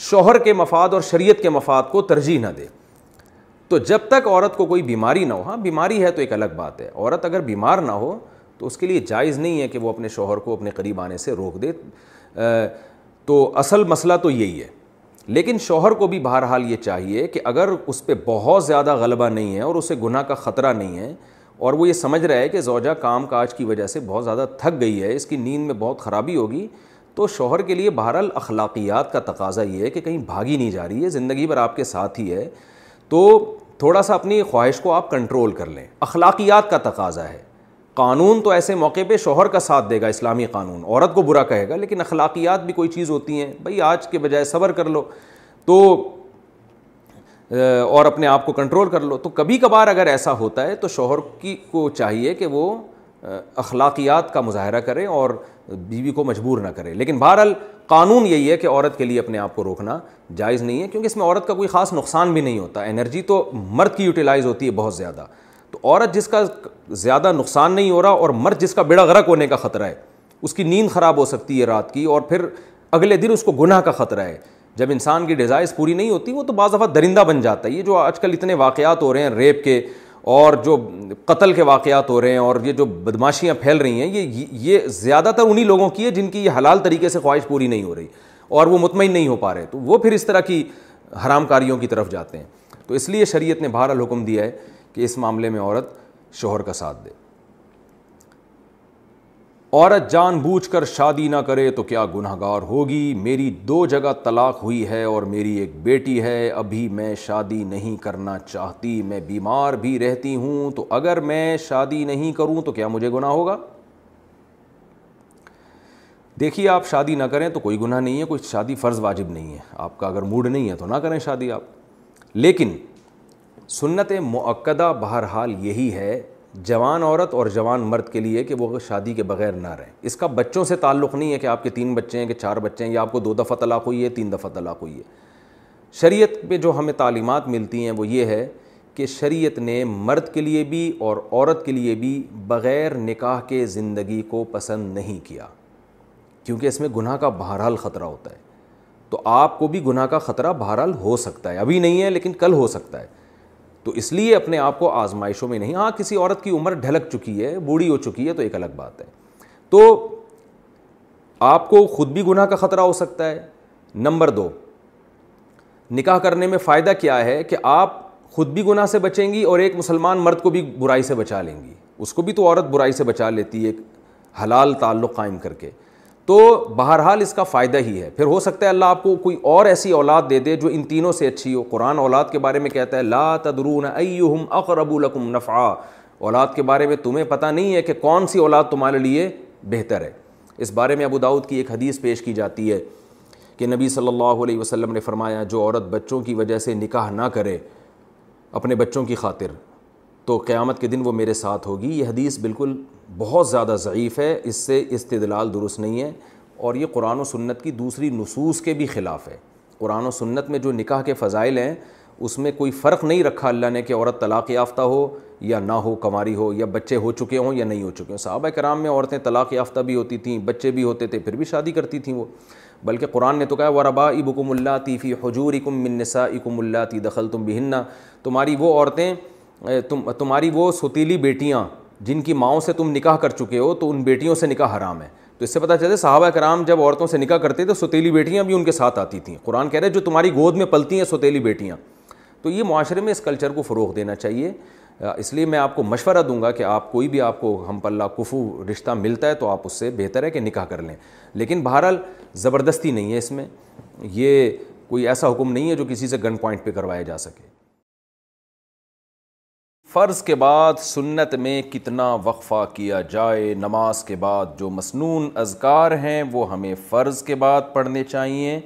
شوہر کے مفاد اور شریعت کے مفاد کو ترجیح نہ دے تو جب تک عورت کو کوئی بیماری نہ ہو ہاں بیماری ہے تو ایک الگ بات ہے عورت اگر بیمار نہ ہو تو اس کے لیے جائز نہیں ہے کہ وہ اپنے شوہر کو اپنے قریب آنے سے روک دے تو اصل مسئلہ تو یہی ہے لیکن شوہر کو بھی بہرحال یہ چاہیے کہ اگر اس پہ بہت زیادہ غلبہ نہیں ہے اور اسے گناہ کا خطرہ نہیں ہے اور وہ یہ سمجھ رہا ہے کہ زوجہ کام کاج کی وجہ سے بہت زیادہ تھک گئی ہے اس کی نیند میں بہت خرابی ہوگی تو شوہر کے لیے بہرحال اخلاقیات کا تقاضا یہ ہے کہ کہیں بھاگی نہیں جا رہی ہے زندگی بھر آپ کے ساتھ ہی ہے تو تھوڑا سا اپنی خواہش کو آپ کنٹرول کر لیں اخلاقیات کا تقاضا ہے قانون تو ایسے موقع پہ شوہر کا ساتھ دے گا اسلامی قانون عورت کو برا کہے گا لیکن اخلاقیات بھی کوئی چیز ہوتی ہیں بھائی آج کے بجائے صبر کر لو تو اور اپنے آپ کو کنٹرول کر لو تو کبھی کبھار اگر ایسا ہوتا ہے تو شوہر کی کو چاہیے کہ وہ اخلاقیات کا مظاہرہ کریں اور بیوی کو مجبور نہ کریں لیکن بہرحال قانون یہی ہے کہ عورت کے لیے اپنے آپ کو روکنا جائز نہیں ہے کیونکہ اس میں عورت کا کوئی خاص نقصان بھی نہیں ہوتا انرجی تو مرد کی یوٹیلائز ہوتی ہے بہت زیادہ تو عورت جس کا زیادہ نقصان نہیں ہو رہا اور مرد جس کا بڑا غرق ہونے کا خطرہ ہے اس کی نیند خراب ہو سکتی ہے رات کی اور پھر اگلے دن اس کو گناہ کا خطرہ ہے جب انسان کی ڈیزائز پوری نہیں ہوتی وہ تو بعض دفعہ درندہ بن جاتا ہے یہ جو آج کل اتنے واقعات ہو رہے ہیں ریپ کے اور جو قتل کے واقعات ہو رہے ہیں اور یہ جو بدماشیاں پھیل رہی ہیں یہ یہ زیادہ تر انہی لوگوں کی ہے جن کی یہ حلال طریقے سے خواہش پوری نہیں ہو رہی اور وہ مطمئن نہیں ہو پا رہے تو وہ پھر اس طرح کی حرام کاریوں کی طرف جاتے ہیں تو اس لیے شریعت نے بہرحال حکم دیا ہے کہ اس معاملے میں عورت شوہر کا ساتھ دے عورت جان بوجھ کر شادی نہ کرے تو کیا گناہ گار ہوگی میری دو جگہ طلاق ہوئی ہے اور میری ایک بیٹی ہے ابھی میں شادی نہیں کرنا چاہتی میں بیمار بھی رہتی ہوں تو اگر میں شادی نہیں کروں تو کیا مجھے گناہ ہوگا دیکھیے آپ شادی نہ کریں تو کوئی گناہ نہیں ہے کوئی شادی فرض واجب نہیں ہے آپ کا اگر موڈ نہیں ہے تو نہ کریں شادی آپ لیکن سنت معقدہ بہرحال یہی ہے جوان عورت اور جوان مرد کے لیے کہ وہ شادی کے بغیر نہ رہیں اس کا بچوں سے تعلق نہیں ہے کہ آپ کے تین بچے ہیں کہ چار بچے ہیں یا آپ کو دو دفعہ طلاق ہوئی ہے تین دفعہ طلاق ہوئی ہے شریعت پہ جو ہمیں تعلیمات ملتی ہیں وہ یہ ہے کہ شریعت نے مرد کے لیے بھی اور عورت کے لیے بھی بغیر نکاح کے زندگی کو پسند نہیں کیا کیونکہ اس میں گناہ کا بہرحال خطرہ ہوتا ہے تو آپ کو بھی گناہ کا خطرہ بہرحال ہو سکتا ہے ابھی نہیں ہے لیکن کل ہو سکتا ہے تو اس لیے اپنے آپ کو آزمائشوں میں نہیں ہاں کسی عورت کی عمر ڈھلک چکی ہے بوڑھی ہو چکی ہے تو ایک الگ بات ہے تو آپ کو خود بھی گناہ کا خطرہ ہو سکتا ہے نمبر دو نکاح کرنے میں فائدہ کیا ہے کہ آپ خود بھی گناہ سے بچیں گی اور ایک مسلمان مرد کو بھی برائی سے بچا لیں گی اس کو بھی تو عورت برائی سے بچا لیتی ہے ایک حلال تعلق قائم کر کے تو بہرحال اس کا فائدہ ہی ہے پھر ہو سکتا ہے اللہ آپ کو کوئی اور ایسی اولاد دے دے جو ان تینوں سے اچھی ہو قرآن اولاد کے بارے میں کہتا ہے لا تدرون ایہم اقرب لکم نفعا اولاد کے بارے میں تمہیں پتہ نہیں ہے کہ کون سی اولاد تمہارے لیے بہتر ہے اس بارے میں ابو داود کی ایک حدیث پیش کی جاتی ہے کہ نبی صلی اللہ علیہ وسلم نے فرمایا جو عورت بچوں کی وجہ سے نکاح نہ کرے اپنے بچوں کی خاطر تو قیامت کے دن وہ میرے ساتھ ہوگی یہ حدیث بالکل بہت زیادہ ضعیف ہے اس سے استدلال درست نہیں ہے اور یہ قرآن و سنت کی دوسری نصوص کے بھی خلاف ہے قرآن و سنت میں جو نکاح کے فضائل ہیں اس میں کوئی فرق نہیں رکھا اللہ نے کہ عورت طلاق یافتہ ہو یا نہ ہو کماری ہو یا بچے ہو چکے ہوں یا نہیں ہو چکے ہوں صحابہ کرام میں عورتیں طلاق یافتہ بھی ہوتی تھیں بچے بھی ہوتے تھے پھر بھی شادی کرتی تھیں وہ بلکہ قرآن نے تو کہا وربا ابکم اللہ تیفی حجور اکم منسا اکم اللہ تی دخل تم بہنّا تمہاری وہ عورتیں تم تمہاری وہ ستیلی بیٹیاں جن کی ماؤں سے تم نکاح کر چکے ہو تو ان بیٹیوں سے نکاح حرام ہے تو اس سے پتہ چلتا ہے صحابہ کرام جب عورتوں سے نکاح کرتے تو ستیلی بیٹیاں بھی ان کے ساتھ آتی تھیں قرآن کہہ رہے جو تمہاری گود میں پلتی ہیں ستیلی بیٹیاں تو یہ معاشرے میں اس کلچر کو فروغ دینا چاہیے اس لیے میں آپ کو مشورہ دوں گا کہ آپ کوئی بھی آپ کو ہم پلہ کفو رشتہ ملتا ہے تو آپ اس سے بہتر ہے کہ نکاح کر لیں لیکن بہرحال زبردستی نہیں ہے اس میں یہ کوئی ایسا حکم نہیں ہے جو کسی سے گن پوائنٹ پہ کروایا جا سکے فرض کے بعد سنت میں کتنا وقفہ کیا جائے نماز کے بعد جو مصنون اذکار ہیں وہ ہمیں فرض کے بعد پڑھنے چاہیے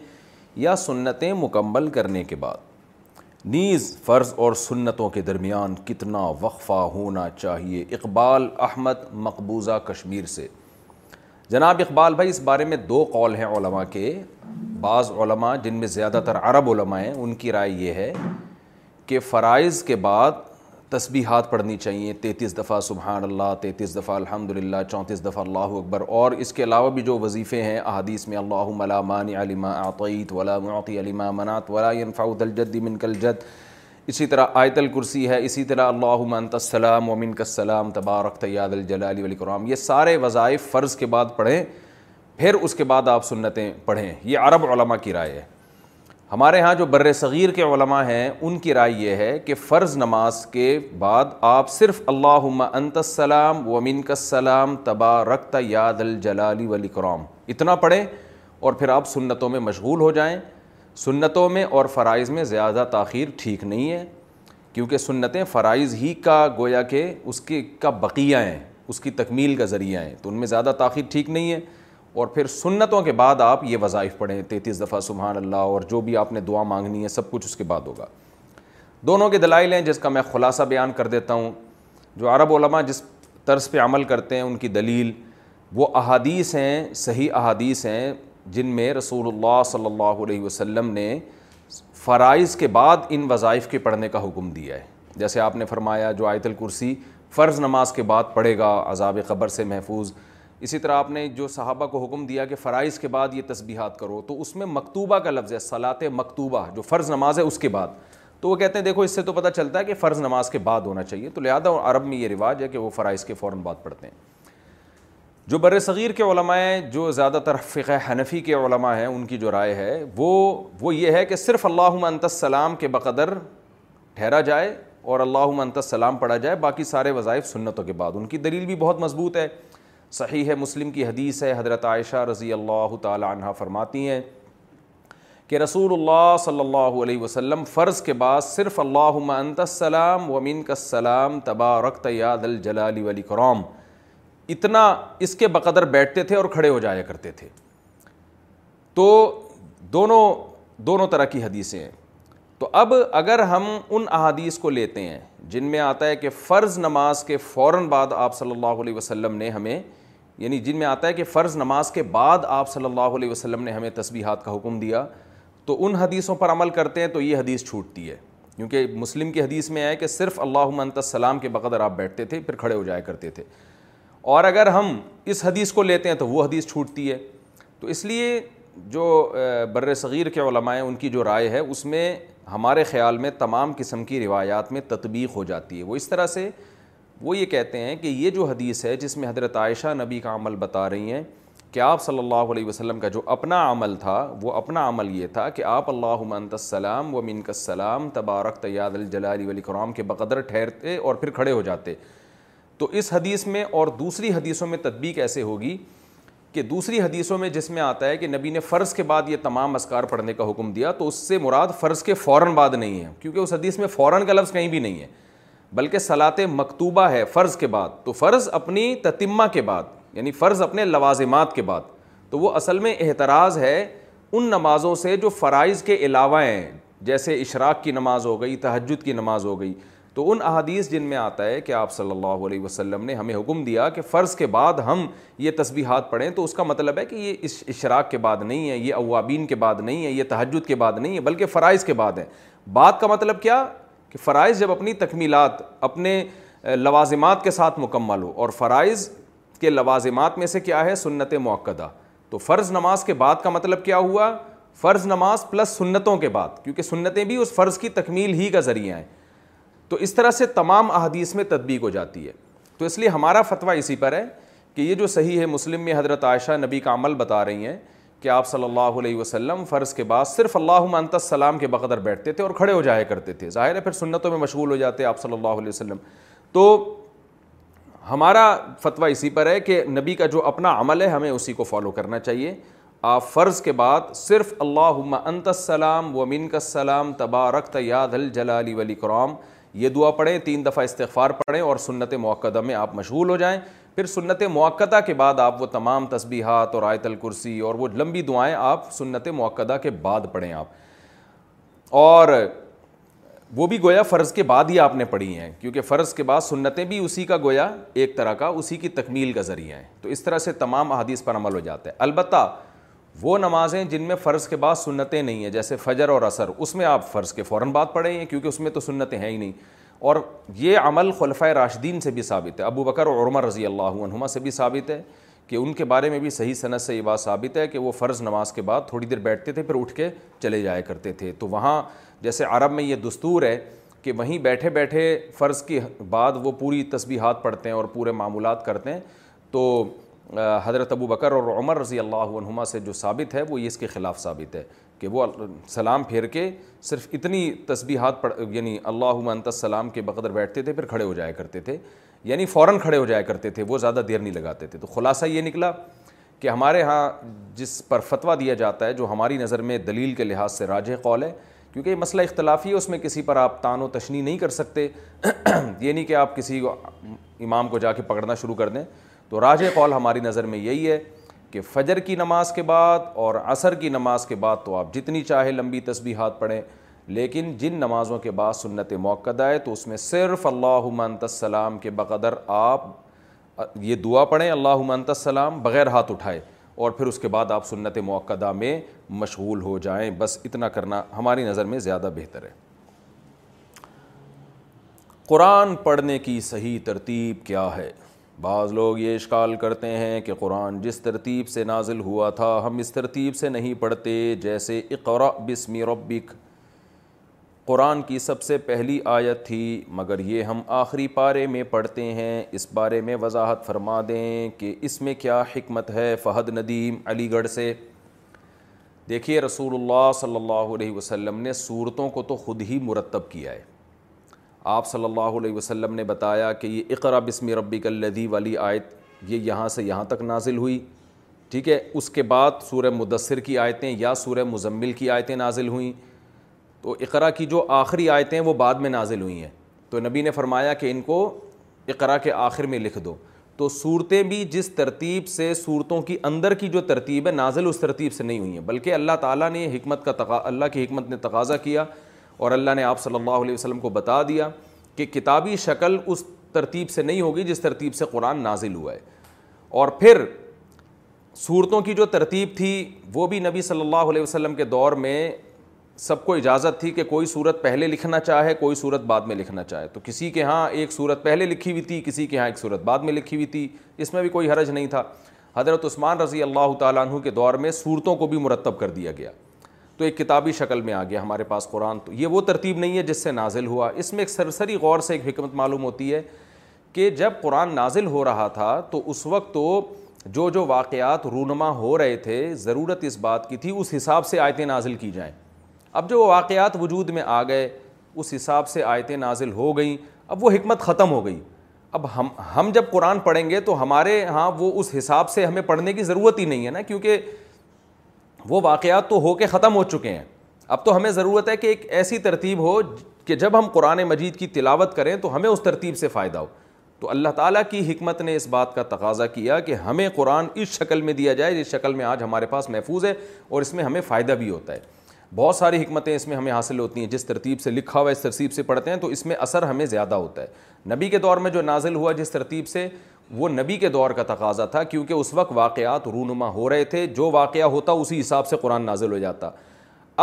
یا سنتیں مکمل کرنے کے بعد نیز فرض اور سنتوں کے درمیان کتنا وقفہ ہونا چاہیے اقبال احمد مقبوضہ کشمیر سے جناب اقبال بھائی اس بارے میں دو قول ہیں علماء کے بعض علماء جن میں زیادہ تر عرب علماء ہیں ان کی رائے یہ ہے کہ فرائض کے بعد تسبیحات پڑھنی چاہیے تینتیس دفعہ سبحان اللہ تیتیس دفعہ الحمد للہ چونتیس دفعہ اللہ اکبر اور اس کے علاوہ بھی جو وظیفے ہیں احادیث میں اللہ ملا مان علم عطعیت منات ولا منعت الجد من کل جد اسی طرح آیت الکرسی ہے اسی طرح اللہ السلام تبارک تیاد الجلال والاکرام یہ سارے وظائف فرض کے بعد پڑھیں پھر اس کے بعد آپ سنتیں پڑھیں یہ عرب علماء کی رائے ہے ہمارے ہاں جو بر صغیر کے علماء ہیں ان کی رائے یہ ہے کہ فرض نماز کے بعد آپ صرف اللہ انت کا سلام طبہ رکھتا یاد الجلالی ولی اتنا پڑھیں اور پھر آپ سنتوں میں مشغول ہو جائیں سنتوں میں اور فرائض میں زیادہ تاخیر ٹھیک نہیں ہے کیونکہ سنتیں فرائض ہی کا گویا کہ اس کے کا بقیہ ہیں اس کی تکمیل کا ذریعہ ہیں تو ان میں زیادہ تاخیر ٹھیک نہیں ہے اور پھر سنتوں کے بعد آپ یہ وظائف پڑھیں تینتیس دفعہ سبحان اللہ اور جو بھی آپ نے دعا مانگنی ہے سب کچھ اس کے بعد ہوگا دونوں کے دلائل ہیں جس کا میں خلاصہ بیان کر دیتا ہوں جو عرب علماء جس طرز پہ عمل کرتے ہیں ان کی دلیل وہ احادیث ہیں صحیح احادیث ہیں جن میں رسول اللہ صلی اللہ علیہ وسلم نے فرائض کے بعد ان وظائف کے پڑھنے کا حکم دیا ہے جیسے آپ نے فرمایا جو آیت الکرسی فرض نماز کے بعد پڑھے گا عذاب قبر سے محفوظ اسی طرح آپ نے جو صحابہ کو حکم دیا کہ فرائض کے بعد یہ تسبیحات کرو تو اس میں مکتوبہ کا لفظ ہے صلاط مکتوبہ جو فرض نماز ہے اس کے بعد تو وہ کہتے ہیں دیکھو اس سے تو پتہ چلتا ہے کہ فرض نماز کے بعد ہونا چاہیے تو لہٰذا عرب میں یہ رواج ہے کہ وہ فرائض کے فوراً بعد پڑھتے ہیں جو بر صغیر کے علماء ہیں جو زیادہ تر فقہ حنفی کے علماء ہیں ان کی جو رائے ہے وہ وہ یہ ہے کہ صرف اللہ منت السلام کے بقدر ٹھہرا جائے اور اللہ منت السلام پڑھا جائے باقی سارے وظائف سنتوں کے بعد ان کی دلیل بھی بہت مضبوط ہے صحیح ہے مسلم کی حدیث ہے حضرت عائشہ رضی اللہ تعالی عنہ فرماتی ہیں کہ رسول اللہ صلی اللہ علیہ وسلم فرض کے بعد صرف اللہ انت السلام ومین کا السلام تباہ رقت یاد الجلال ولی کرام اتنا اس کے بقدر بیٹھتے تھے اور کھڑے ہو جایا کرتے تھے تو دونوں دونوں طرح کی حدیثیں ہیں تو اب اگر ہم ان احادیث کو لیتے ہیں جن میں آتا ہے کہ فرض نماز کے فوراً بعد آپ صلی اللہ علیہ وسلم نے ہمیں یعنی جن میں آتا ہے کہ فرض نماز کے بعد آپ صلی اللہ علیہ وسلم نے ہمیں تسبیحات کا حکم دیا تو ان حدیثوں پر عمل کرتے ہیں تو یہ حدیث چھوٹتی ہے کیونکہ مسلم کی حدیث میں آئے کہ صرف اللہ منت السلام کے بقدر آپ بیٹھتے تھے پھر کھڑے ہو جایا کرتے تھے اور اگر ہم اس حدیث کو لیتے ہیں تو وہ حدیث چھوٹتی ہے تو اس لیے جو بر صغیر کے علماء ہیں ان کی جو رائے ہے اس میں ہمارے خیال میں تمام قسم کی روایات میں تطبیق ہو جاتی ہے وہ اس طرح سے وہ یہ کہتے ہیں کہ یہ جو حدیث ہے جس میں حضرت عائشہ نبی کا عمل بتا رہی ہیں کہ آپ صلی اللہ علیہ وسلم کا جو اپنا عمل تھا وہ اپنا عمل یہ تھا کہ آپ اللہ منت السلام و منک السلام تبارک تیاد الجلال ولی کرام کے بقدر ٹھہرتے اور پھر کھڑے ہو جاتے تو اس حدیث میں اور دوسری حدیثوں میں تطبیق ایسے ہوگی کہ دوسری حدیثوں میں جس میں آتا ہے کہ نبی نے فرض کے بعد یہ تمام اسکار پڑھنے کا حکم دیا تو اس سے مراد فرض کے فوراً بعد نہیں ہے کیونکہ اس حدیث میں فوراً کا لفظ کہیں بھی نہیں ہے بلکہ صلاط مکتوبہ ہے فرض کے بعد تو فرض اپنی تتمہ کے بعد یعنی فرض اپنے لوازمات کے بعد تو وہ اصل میں احتراض ہے ان نمازوں سے جو فرائض کے علاوہ ہیں جیسے اشراق کی نماز ہو گئی تہجد کی نماز ہو گئی تو ان احادیث جن میں آتا ہے کہ آپ صلی اللہ علیہ وسلم نے ہمیں حکم دیا کہ فرض کے بعد ہم یہ تسبیحات پڑھیں تو اس کا مطلب ہے کہ یہ اس اشراق کے بعد نہیں ہے یہ اوابین کے بعد نہیں ہے یہ تہجد کے بعد نہیں ہے بلکہ فرائض کے بعد ہے بات کا مطلب کیا کہ فرائض جب اپنی تکمیلات اپنے لوازمات کے ساتھ مکمل ہو اور فرائض کے لوازمات میں سے کیا ہے سنت موقعہ تو فرض نماز کے بعد کا مطلب کیا ہوا فرض نماز پلس سنتوں کے بعد کیونکہ سنتیں بھی اس فرض کی تکمیل ہی کا ذریعہ ہیں تو اس طرح سے تمام احادیث میں تدبیق ہو جاتی ہے تو اس لیے ہمارا فتویٰ اسی پر ہے کہ یہ جو صحیح ہے مسلم میں حضرت عائشہ نبی کا عمل بتا رہی ہیں کہ آپ صلی اللہ علیہ وسلم فرض کے بعد صرف اللہ السلام کے بقدر بیٹھتے تھے اور کھڑے ہو جایا کرتے تھے ظاہر ہے پھر سنتوں میں مشغول ہو جاتے آپ صلی اللہ علیہ وسلم تو ہمارا فتویٰ اسی پر ہے کہ نبی کا جو اپنا عمل ہے ہمیں اسی کو فالو کرنا چاہیے آپ فرض کے بعد صرف اللہ انت السلام و مین السلام تبارک تیاد الجلا علی ولی کرام یہ دعا پڑھیں تین دفعہ استغفار پڑھیں اور سنت موقعہ میں آپ مشغول ہو جائیں پھر سنت موقعہ کے بعد آپ وہ تمام تسبیحات اور آیت الکرسی اور وہ لمبی دعائیں آپ سنت موقعہ کے بعد پڑھیں آپ اور وہ بھی گویا فرض کے بعد ہی آپ نے پڑھی ہیں کیونکہ فرض کے بعد سنتیں بھی اسی کا گویا ایک طرح کا اسی کی تکمیل کا ذریعہ ہیں تو اس طرح سے تمام احادیث پر عمل ہو جاتا ہے البتہ وہ نمازیں جن میں فرض کے بعد سنتیں نہیں ہیں جیسے فجر اور عصر اس میں آپ فرض کے فوراً بعد پڑھیں کیونکہ اس میں تو سنتیں ہیں ہی نہیں اور یہ عمل خلفۂ راشدین سے بھی ثابت ہے ابو بکر اور عمر رضی اللہ عنہما سے بھی ثابت ہے کہ ان کے بارے میں بھی صحیح صنعت سے یہ بات ثابت ہے کہ وہ فرض نماز کے بعد تھوڑی دیر بیٹھتے تھے پھر اٹھ کے چلے جایا کرتے تھے تو وہاں جیسے عرب میں یہ دستور ہے کہ وہیں بیٹھے بیٹھے فرض کے بعد وہ پوری تصبیحات پڑھتے ہیں اور پورے معمولات کرتے ہیں تو حضرت ابو بکر اور عمر رضی اللہ عنہما سے جو ثابت ہے وہ یہ اس کے خلاف ثابت ہے کہ وہ سلام پھیر کے صرف اتنی تسبیحات پڑ یعنی اللہ انت السلام کے بقدر بیٹھتے تھے پھر کھڑے ہو جایا کرتے تھے یعنی فوراً کھڑے ہو جایا کرتے تھے وہ زیادہ دیر نہیں لگاتے تھے تو خلاصہ یہ نکلا کہ ہمارے ہاں جس پر فتویٰ دیا جاتا ہے جو ہماری نظر میں دلیل کے لحاظ سے راجح قول ہے کیونکہ یہ مسئلہ اختلافی ہے اس میں کسی پر آپ تان و تشنی نہیں کر سکتے یہ نہیں کہ آپ کسی امام کو جا کے پکڑنا شروع کر دیں تو راج قول ہماری نظر میں یہی ہے کہ فجر کی نماز کے بعد اور عصر کی نماز کے بعد تو آپ جتنی چاہے لمبی تسبیحات پڑھیں لیکن جن نمازوں کے بعد سنت موقع ہے تو اس میں صرف اللہ منت السلام کے بقدر آپ یہ دعا پڑھیں اللہ منت السلام بغیر ہاتھ اٹھائے اور پھر اس کے بعد آپ سنت موقع میں مشغول ہو جائیں بس اتنا کرنا ہماری نظر میں زیادہ بہتر ہے قرآن پڑھنے کی صحیح ترتیب کیا ہے بعض لوگ یہ اشکال کرتے ہیں کہ قرآن جس ترتیب سے نازل ہوا تھا ہم اس ترتیب سے نہیں پڑھتے جیسے اقرا بسم ربک قرآن کی سب سے پہلی آیت تھی مگر یہ ہم آخری پارے میں پڑھتے ہیں اس بارے میں وضاحت فرما دیں کہ اس میں کیا حکمت ہے فہد ندیم علی گڑھ سے دیکھیے رسول اللہ صلی اللہ علیہ وسلم نے صورتوں کو تو خود ہی مرتب کیا ہے آپ صلی اللہ علیہ وسلم نے بتایا کہ یہ اقرا بسم ربی کل والی آیت یہ یہاں سے یہاں تک نازل ہوئی ٹھیک ہے اس کے بعد سورہ مدثر کی آیتیں یا سورہ مزمل کی آیتیں نازل ہوئیں تو اقرا کی جو آخری آیتیں وہ بعد میں نازل ہوئی ہیں تو نبی نے فرمایا کہ ان کو اقرا کے آخر میں لکھ دو تو صورتیں بھی جس ترتیب سے صورتوں کی اندر کی جو ترتیب ہے نازل اس ترتیب سے نہیں ہوئی ہیں بلکہ اللہ تعالیٰ نے حکمت کا تقا اللہ کی حکمت نے تقاضا کیا اور اللہ نے آپ صلی اللہ علیہ وسلم کو بتا دیا کہ کتابی شکل اس ترتیب سے نہیں ہوگی جس ترتیب سے قرآن نازل ہوا ہے اور پھر صورتوں کی جو ترتیب تھی وہ بھی نبی صلی اللہ علیہ وسلم کے دور میں سب کو اجازت تھی کہ کوئی صورت پہلے لکھنا چاہے کوئی صورت بعد میں لکھنا چاہے تو کسی کے ہاں ایک صورت پہلے لکھی ہوئی تھی کسی کے ہاں ایک صورت بعد میں لکھی ہوئی تھی اس میں بھی کوئی حرج نہیں تھا حضرت عثمان رضی اللہ تعالیٰ عنہ کے دور میں صورتوں کو بھی مرتب کر دیا گیا تو ایک کتابی شکل میں آ گیا ہمارے پاس قرآن تو یہ وہ ترتیب نہیں ہے جس سے نازل ہوا اس میں ایک سرسری غور سے ایک حکمت معلوم ہوتی ہے کہ جب قرآن نازل ہو رہا تھا تو اس وقت تو جو جو واقعات رونما ہو رہے تھے ضرورت اس بات کی تھی اس حساب سے آیتیں نازل کی جائیں اب جو واقعات وجود میں آ گئے اس حساب سے آیتیں نازل ہو گئیں اب وہ حکمت ختم ہو گئی اب ہم ہم جب قرآن پڑھیں گے تو ہمارے ہاں وہ اس حساب سے ہمیں پڑھنے کی ضرورت ہی نہیں ہے نا کیونکہ وہ واقعات تو ہو کے ختم ہو چکے ہیں اب تو ہمیں ضرورت ہے کہ ایک ایسی ترتیب ہو کہ جب ہم قرآن مجید کی تلاوت کریں تو ہمیں اس ترتیب سے فائدہ ہو تو اللہ تعالیٰ کی حکمت نے اس بات کا تقاضا کیا کہ ہمیں قرآن اس شکل میں دیا جائے جس شکل میں آج ہمارے پاس محفوظ ہے اور اس میں ہمیں فائدہ بھی ہوتا ہے بہت ساری حکمتیں اس میں ہمیں حاصل ہوتی ہیں جس ترتیب سے لکھا ہوا اس ترتیب سے پڑھتے ہیں تو اس میں اثر ہمیں زیادہ ہوتا ہے نبی کے دور میں جو نازل ہوا جس ترتیب سے وہ نبی کے دور کا تقاضا تھا کیونکہ اس وقت واقعات رونما ہو رہے تھے جو واقعہ ہوتا اسی حساب سے قرآن نازل ہو جاتا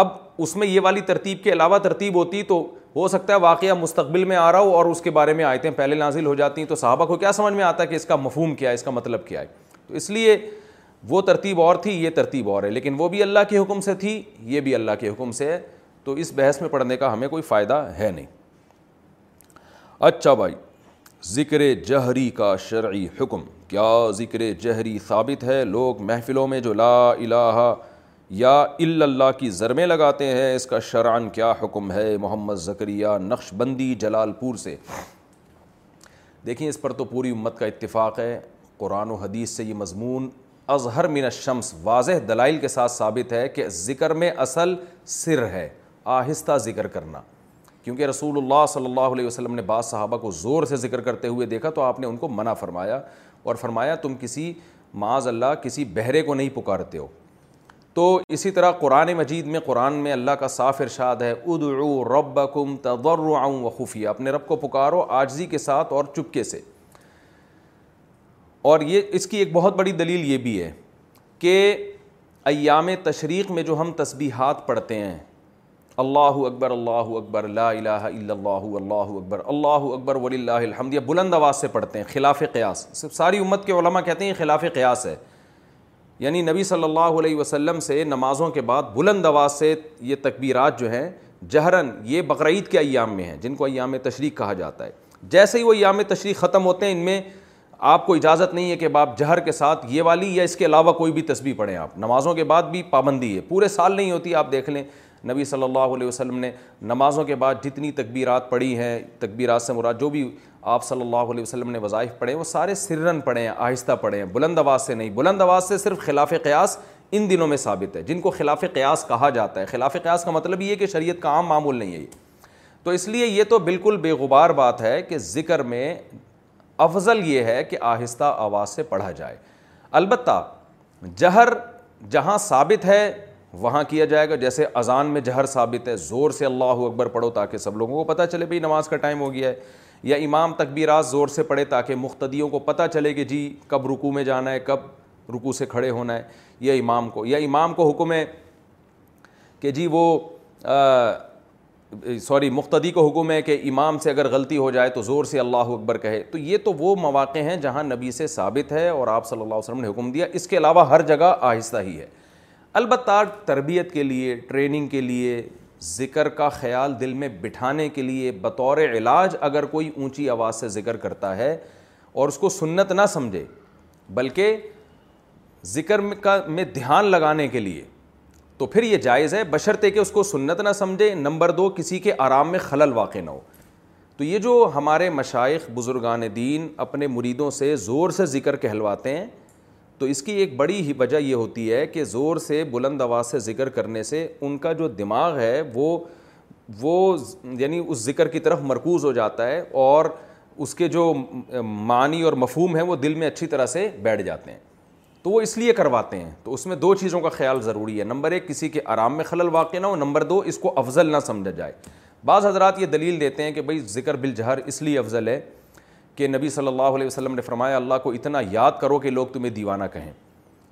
اب اس میں یہ والی ترتیب کے علاوہ ترتیب ہوتی تو ہو سکتا ہے واقعہ مستقبل میں آ رہا ہو اور اس کے بارے میں آیتیں پہلے نازل ہو جاتی ہیں تو صحابہ کو کیا سمجھ میں آتا ہے کہ اس کا مفہوم کیا ہے اس کا مطلب کیا ہے تو اس لیے وہ ترتیب اور تھی یہ ترتیب اور ہے لیکن وہ بھی اللہ کے حکم سے تھی یہ بھی اللہ کے حکم سے ہے تو اس بحث میں پڑھنے کا ہمیں کوئی فائدہ ہے نہیں اچھا بھائی ذکر جہری کا شرعی حکم کیا ذکر جہری ثابت ہے لوگ محفلوں میں جو لا الہ یا الا کی زرمیں لگاتے ہیں اس کا شرعن کیا حکم ہے محمد ذکریہ نقش بندی جلال پور سے دیکھیں اس پر تو پوری امت کا اتفاق ہے قرآن و حدیث سے یہ مضمون اظہر من الشمس واضح دلائل کے ساتھ ثابت ہے کہ ذکر میں اصل سر ہے آہستہ ذکر کرنا کیونکہ رسول اللہ صلی اللہ علیہ وسلم نے بعض صحابہ کو زور سے ذکر کرتے ہوئے دیکھا تو آپ نے ان کو منع فرمایا اور فرمایا تم کسی معاذ اللہ کسی بہرے کو نہیں پکارتے ہو تو اسی طرح قرآن مجید میں قرآن میں اللہ کا صاف ارشاد ہے ادعو ربکم تضرعا و خفیہ اپنے رب کو پکارو آجزی کے ساتھ اور چپکے سے اور یہ اس کی ایک بہت بڑی دلیل یہ بھی ہے کہ ایام تشریق میں جو ہم تسبیحات پڑھتے ہیں اللہ اکبر اللہ اکبر لا الہ الا اللہ اللہ اکبر اللہ اکبر الحمد بلند آواز سے پڑھتے ہیں خلاف قیاس صرف ساری امت کے علماء کہتے ہیں خلاف قیاس ہے یعنی نبی صلی اللہ علیہ وسلم سے نمازوں کے بعد بلند آواز سے یہ تکبیرات جو ہیں جہرن یہ بقرعید کے ایام میں ہیں جن کو ایام تشریق کہا جاتا ہے جیسے ہی وہ ایام تشریق ختم ہوتے ہیں ان میں آپ کو اجازت نہیں ہے کہ باپ جہر کے ساتھ یہ والی یا اس کے علاوہ کوئی بھی تسبیح پڑھیں آپ نمازوں کے بعد بھی پابندی ہے پورے سال نہیں ہوتی آپ دیکھ لیں نبی صلی اللہ علیہ وسلم نے نمازوں کے بعد جتنی تکبیرات پڑھی ہیں تکبیرات سے مراد جو بھی آپ صلی اللہ علیہ وسلم نے وظائف پڑھے وہ سارے سرن پڑھے ہیں آہستہ پڑھے ہیں بلند آواز سے نہیں بلند آواز سے صرف خلاف قیاس ان دنوں میں ثابت ہے جن کو خلاف قیاس کہا جاتا ہے خلاف قیاس کا مطلب یہ کہ شریعت کا عام معمول نہیں ہے تو اس لیے یہ تو بالکل بے غبار بات ہے کہ ذکر میں افضل یہ ہے کہ آہستہ آواز سے پڑھا جائے البتہ جہر جہاں ثابت ہے وہاں کیا جائے گا جیسے اذان میں جہر ثابت ہے زور سے اللہ اکبر پڑھو تاکہ سب لوگوں کو پتہ چلے بھائی نماز کا ٹائم ہو گیا ہے یا امام تکبیرات زور سے پڑھے تاکہ مختدیوں کو پتہ چلے کہ جی کب رکو میں جانا ہے کب رکو سے کھڑے ہونا ہے یا امام کو یا امام کو حکم ہے کہ جی وہ سوری مختدی کو حکم ہے کہ امام سے اگر غلطی ہو جائے تو زور سے اللہ اکبر کہے تو یہ تو وہ مواقع ہیں جہاں نبی سے ثابت ہے اور آپ صلی اللہ علیہ وسلم نے حکم دیا اس کے علاوہ ہر جگہ آہستہ ہی ہے البتہ تربیت کے لیے ٹریننگ کے لیے ذکر کا خیال دل میں بٹھانے کے لیے بطور علاج اگر کوئی اونچی آواز سے ذکر کرتا ہے اور اس کو سنت نہ سمجھے بلکہ ذکر کا میں دھیان لگانے کے لیے تو پھر یہ جائز ہے بشرطے کہ اس کو سنت نہ سمجھے نمبر دو کسی کے آرام میں خلل واقع نہ ہو تو یہ جو ہمارے مشائق بزرگان دین اپنے مریدوں سے زور سے ذکر کہلواتے ہیں تو اس کی ایک بڑی ہی وجہ یہ ہوتی ہے کہ زور سے بلند آواز سے ذکر کرنے سے ان کا جو دماغ ہے وہ وہ یعنی اس ذکر کی طرف مرکوز ہو جاتا ہے اور اس کے جو معنی اور مفہوم ہیں وہ دل میں اچھی طرح سے بیٹھ جاتے ہیں تو وہ اس لیے کرواتے ہیں تو اس میں دو چیزوں کا خیال ضروری ہے نمبر ایک کسی کے آرام میں خلل واقع نہ ہو نمبر دو اس کو افضل نہ سمجھا جائے بعض حضرات یہ دلیل دیتے ہیں کہ بھائی ذکر بالجہر اس لیے افضل ہے کہ نبی صلی اللہ علیہ وسلم نے فرمایا اللہ کو اتنا یاد کرو کہ لوگ تمہیں دیوانہ کہیں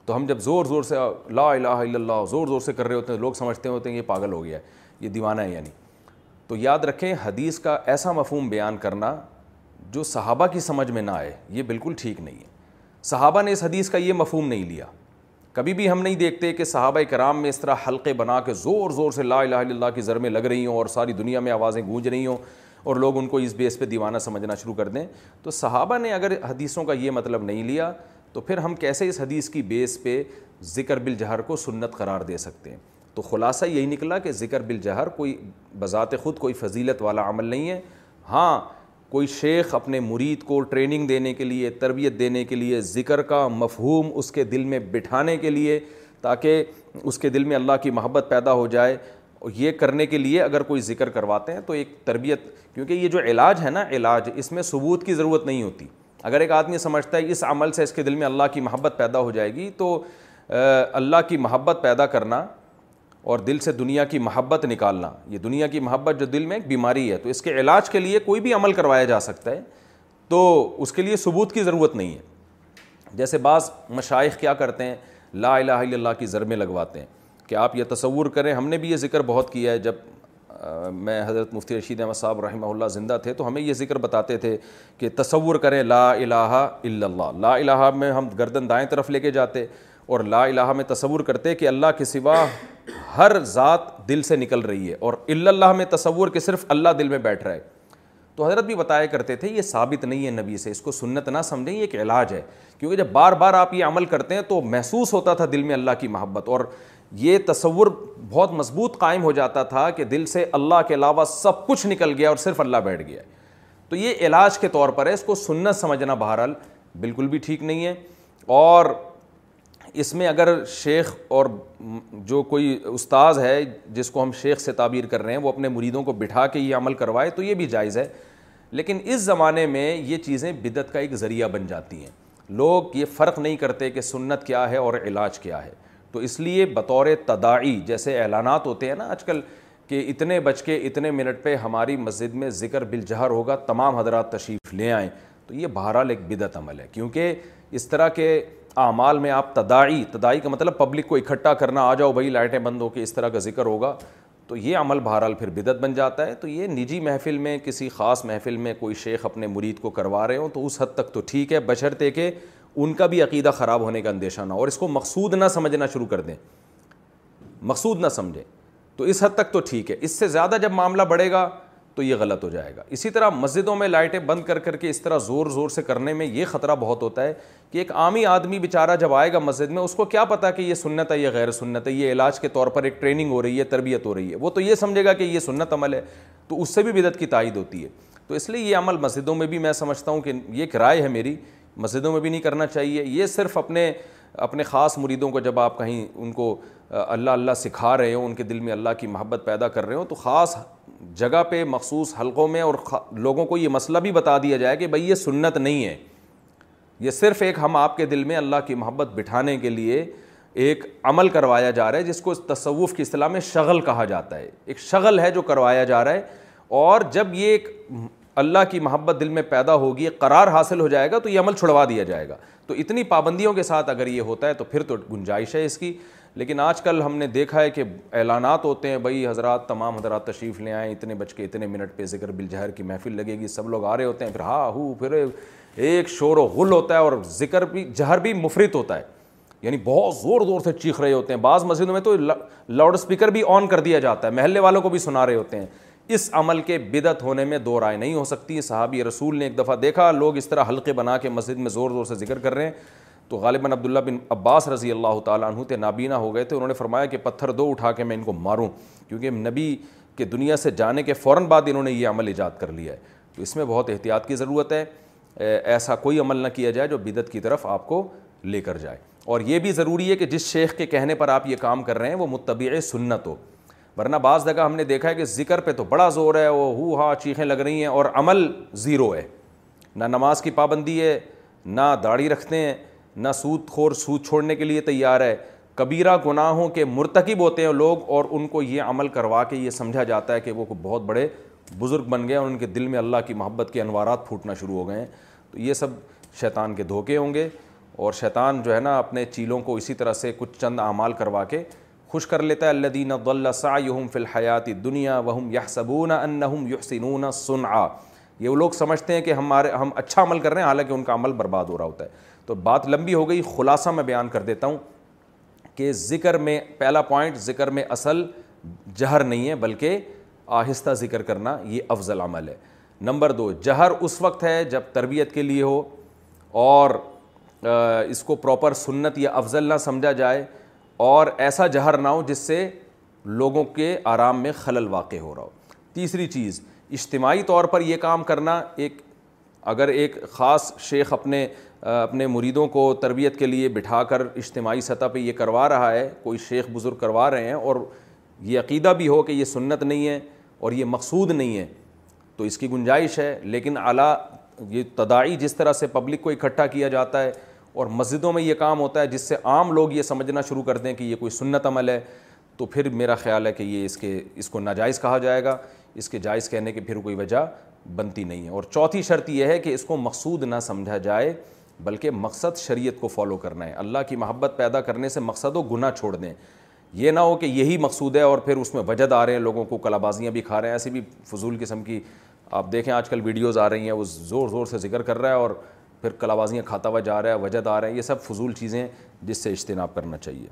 تو ہم جب زور زور سے لا الہ الا اللہ زور زور سے کر رہے ہوتے ہیں لوگ سمجھتے ہوتے ہیں یہ پاگل ہو گیا ہے یہ دیوانہ ہے یعنی تو یاد رکھیں حدیث کا ایسا مفہوم بیان کرنا جو صحابہ کی سمجھ میں نہ آئے یہ بالکل ٹھیک نہیں ہے صحابہ نے اس حدیث کا یہ مفہوم نہیں لیا کبھی بھی ہم نہیں دیکھتے کہ صحابہ کرام میں اس طرح حلقے بنا کے زور زور سے لا الہ الا اللہ کی زر میں لگ رہی ہوں اور ساری دنیا میں آوازیں گونج رہی ہوں اور لوگ ان کو اس بیس پہ دیوانہ سمجھنا شروع کر دیں تو صحابہ نے اگر حدیثوں کا یہ مطلب نہیں لیا تو پھر ہم کیسے اس حدیث کی بیس پہ ذکر بالجہر جہر کو سنت قرار دے سکتے ہیں تو خلاصہ یہی نکلا کہ ذکر بل جہر کوئی بذات خود کوئی فضیلت والا عمل نہیں ہے ہاں کوئی شیخ اپنے مرید کو ٹریننگ دینے کے لیے تربیت دینے کے لیے ذکر کا مفہوم اس کے دل میں بٹھانے کے لیے تاکہ اس کے دل میں اللہ کی محبت پیدا ہو جائے اور یہ کرنے کے لیے اگر کوئی ذکر کرواتے ہیں تو ایک تربیت کیونکہ یہ جو علاج ہے نا علاج اس میں ثبوت کی ضرورت نہیں ہوتی اگر ایک آدمی سمجھتا ہے اس عمل سے اس کے دل میں اللہ کی محبت پیدا ہو جائے گی تو اللہ کی محبت پیدا کرنا اور دل سے دنیا کی محبت نکالنا یہ دنیا کی محبت جو دل میں ایک بیماری ہے تو اس کے علاج کے لیے کوئی بھی عمل کروایا جا سکتا ہے تو اس کے لیے ثبوت کی ضرورت نہیں ہے جیسے بعض مشائق کیا کرتے ہیں لا الہ الا اللہ کی ضربیں لگواتے ہیں کہ آپ یہ تصور کریں ہم نے بھی یہ ذکر بہت کیا ہے جب میں حضرت مفتی رشید احمد صاحب رحمہ اللہ زندہ تھے تو ہمیں یہ ذکر بتاتے تھے کہ تصور کریں لا الہ الا اللہ لا الہ میں ہم گردن دائیں طرف لے کے جاتے اور لا الہ میں تصور کرتے کہ اللہ کے سوا ہر ذات دل سے نکل رہی ہے اور الا میں تصور کہ صرف اللہ دل میں بیٹھ رہا ہے تو حضرت بھی بتایا کرتے تھے یہ ثابت نہیں ہے نبی سے اس کو سنت نہ سمجھیں یہ ایک علاج ہے کیونکہ جب بار بار آپ یہ عمل کرتے ہیں تو محسوس ہوتا تھا دل میں اللہ کی محبت اور یہ تصور بہت مضبوط قائم ہو جاتا تھا کہ دل سے اللہ کے علاوہ سب کچھ نکل گیا اور صرف اللہ بیٹھ گیا تو یہ علاج کے طور پر ہے اس کو سنت سمجھنا بہرحال بالکل بھی ٹھیک نہیں ہے اور اس میں اگر شیخ اور جو کوئی استاذ ہے جس کو ہم شیخ سے تعبیر کر رہے ہیں وہ اپنے مریدوں کو بٹھا کے یہ عمل کروائے تو یہ بھی جائز ہے لیکن اس زمانے میں یہ چیزیں بدت کا ایک ذریعہ بن جاتی ہیں لوگ یہ فرق نہیں کرتے کہ سنت کیا ہے اور علاج کیا ہے تو اس لیے بطور تدائی جیسے اعلانات ہوتے ہیں نا آج کل کہ اتنے بج کے اتنے منٹ پہ ہماری مسجد میں ذکر بالجہر ہوگا تمام حضرات تشریف لے آئیں تو یہ بہرحال ایک بدعت عمل ہے کیونکہ اس طرح کے اعمال میں آپ تدائی تدائی کا مطلب پبلک کو اکٹھا کرنا آ جاؤ بھائی لائٹیں بند ہو کے اس طرح کا ذکر ہوگا تو یہ عمل بہرحال پھر بدعت بن جاتا ہے تو یہ نجی محفل میں کسی خاص محفل میں کوئی شیخ اپنے مرید کو کروا رہے ہوں تو اس حد تک تو ٹھیک ہے بشرتے کہ ان کا بھی عقیدہ خراب ہونے کا اندیشہ نہ ہو اور اس کو مقصود نہ سمجھنا شروع کر دیں مقصود نہ سمجھیں تو اس حد تک تو ٹھیک ہے اس سے زیادہ جب معاملہ بڑھے گا تو یہ غلط ہو جائے گا اسی طرح مسجدوں میں لائٹیں بند کر کر کے اس طرح زور زور سے کرنے میں یہ خطرہ بہت ہوتا ہے کہ ایک عامی آدمی بیچارہ جب آئے گا مسجد میں اس کو کیا پتا کہ یہ سنت ہے یہ غیر سنت ہے یہ علاج کے طور پر ایک ٹریننگ ہو رہی ہے تربیت ہو رہی ہے وہ تو یہ سمجھے گا کہ یہ سنت عمل ہے تو اس سے بھی بدت کی تائید ہوتی ہے تو اس لیے یہ عمل مسجدوں میں بھی میں سمجھتا ہوں کہ یہ ایک رائے ہے میری مسجدوں میں بھی نہیں کرنا چاہیے یہ صرف اپنے اپنے خاص مریدوں کو جب آپ کہیں ان کو اللہ اللہ سکھا رہے ہوں ان کے دل میں اللہ کی محبت پیدا کر رہے ہوں تو خاص جگہ پہ مخصوص حلقوں میں اور لوگوں کو یہ مسئلہ بھی بتا دیا جائے کہ بھائی یہ سنت نہیں ہے یہ صرف ایک ہم آپ کے دل میں اللہ کی محبت بٹھانے کے لیے ایک عمل کروایا جا رہا ہے جس کو تصوف کی اصطلاح میں شغل کہا جاتا ہے ایک شغل ہے جو کروایا جا رہا ہے اور جب یہ ایک اللہ کی محبت دل میں پیدا ہوگی قرار حاصل ہو جائے گا تو یہ عمل چھڑوا دیا جائے گا تو اتنی پابندیوں کے ساتھ اگر یہ ہوتا ہے تو پھر تو گنجائش ہے اس کی لیکن آج کل ہم نے دیکھا ہے کہ اعلانات ہوتے ہیں بھائی حضرات تمام حضرات تشریف لے آئیں اتنے بج کے اتنے منٹ پہ ذکر بالجہر کی محفل لگے گی سب لوگ آ رہے ہوتے ہیں پھر ہاں ہو پھر ایک شور و غل ہوتا ہے اور ذکر بھی جہر بھی مفرت ہوتا ہے یعنی بہت زور زور سے چیخ رہے ہوتے ہیں بعض مسجدوں میں تو لاؤڈ اسپیکر بھی آن کر دیا جاتا ہے محلے والوں کو بھی سنا رہے ہوتے ہیں اس عمل کے بدت ہونے میں دو رائے نہیں ہو سکتی صحابی رسول نے ایک دفعہ دیکھا لوگ اس طرح حلقے بنا کے مسجد میں زور زور سے ذکر کر رہے ہیں تو غالباً عبداللہ بن عباس رضی اللہ تعالیٰ عنہ تھے نابینا ہو گئے تھے انہوں نے فرمایا کہ پتھر دو اٹھا کے میں ان کو ماروں کیونکہ نبی کے دنیا سے جانے کے فوراً بعد انہوں نے یہ عمل ایجاد کر لیا ہے تو اس میں بہت احتیاط کی ضرورت ہے ایسا کوئی عمل نہ کیا جائے جو بدعت کی طرف آپ کو لے کر جائے اور یہ بھی ضروری ہے کہ جس شیخ کے کہنے پر آپ یہ کام کر رہے ہیں وہ متبع سنت ہو ورنہ بعض جگہ ہم نے دیکھا ہے کہ ذکر پہ تو بڑا زور ہے وہ ہو ہا چیخیں لگ رہی ہیں اور عمل زیرو ہے نہ نماز کی پابندی ہے نہ داڑھی رکھتے ہیں نہ سود خور سود چھوڑنے کے لیے تیار ہے کبیرہ گناہوں کے مرتکب ہوتے ہیں لوگ اور ان کو یہ عمل کروا کے یہ سمجھا جاتا ہے کہ وہ بہت بڑے بزرگ بن گئے اور ان کے دل میں اللہ کی محبت کے انوارات پھوٹنا شروع ہو گئے ہیں تو یہ سب شیطان کے دھوکے ہوں گے اور شیطان جو ہے نا اپنے چیلوں کو اسی طرح سے کچھ چند اعمال کروا کے خوش کر لیتا ہے اللہ سعیہم فی الحیات دنیا وہم یحسبون صبون یحسنون یح سنون وہ آ یہ لوگ سمجھتے ہیں کہ ہمارے ہم اچھا عمل کر رہے ہیں حالانکہ ان کا عمل برباد ہو رہا ہوتا ہے تو بات لمبی ہو گئی خلاصہ میں بیان کر دیتا ہوں کہ ذکر میں پہلا پوائنٹ ذکر میں اصل جہر نہیں ہے بلکہ آہستہ ذکر کرنا یہ افضل عمل ہے نمبر دو جہر اس وقت ہے جب تربیت کے لیے ہو اور اس کو پراپر سنت یا افضل نہ سمجھا جائے اور ایسا جہر نہ ہو جس سے لوگوں کے آرام میں خلل واقع ہو رہا ہو تیسری چیز اجتماعی طور پر یہ کام کرنا ایک اگر ایک خاص شیخ اپنے اپنے مریدوں کو تربیت کے لیے بٹھا کر اجتماعی سطح پہ یہ کروا رہا ہے کوئی شیخ بزرگ کروا رہے ہیں اور یہ عقیدہ بھی ہو کہ یہ سنت نہیں ہے اور یہ مقصود نہیں ہے تو اس کی گنجائش ہے لیکن اعلیٰ یہ تدائی جس طرح سے پبلک کو اکٹھا کیا جاتا ہے اور مسجدوں میں یہ کام ہوتا ہے جس سے عام لوگ یہ سمجھنا شروع کر دیں کہ یہ کوئی سنت عمل ہے تو پھر میرا خیال ہے کہ یہ اس کے اس کو ناجائز کہا جائے گا اس کے جائز کہنے کی پھر کوئی وجہ بنتی نہیں ہے اور چوتھی شرط یہ ہے کہ اس کو مقصود نہ سمجھا جائے بلکہ مقصد شریعت کو فالو کرنا ہے اللہ کی محبت پیدا کرنے سے مقصد و گناہ چھوڑ دیں یہ نہ ہو کہ یہی مقصود ہے اور پھر اس میں وجد آ رہے ہیں لوگوں کو کلابازیاں بازیاں بھی کھا رہے ہیں ایسی بھی فضول قسم کی آپ دیکھیں آج کل ویڈیوز آ رہی ہیں وہ زور زور سے ذکر کر رہا ہے اور پھر کلاوازیاں کھاتا ہوا جا رہا ہے وجہ آ رہا ہے یہ سب فضول چیزیں جس سے اجتناب کرنا چاہیے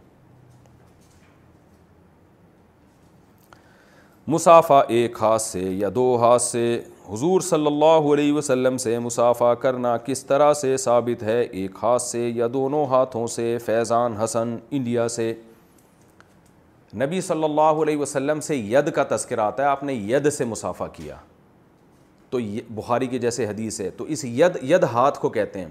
مسافہ ایک ہاتھ سے یا دو ہاتھ سے حضور صلی اللہ علیہ وسلم سے مسافہ کرنا کس طرح سے ثابت ہے ایک ہاتھ سے یا دونوں ہاتھوں سے فیضان حسن انڈیا سے نبی صلی اللہ علیہ وسلم سے ید کا تذکر آتا ہے آپ نے ید سے مسافہ کیا تو بخاری کی جیسے حدیث ہے تو اس ید ید ہاتھ کو کہتے ہیں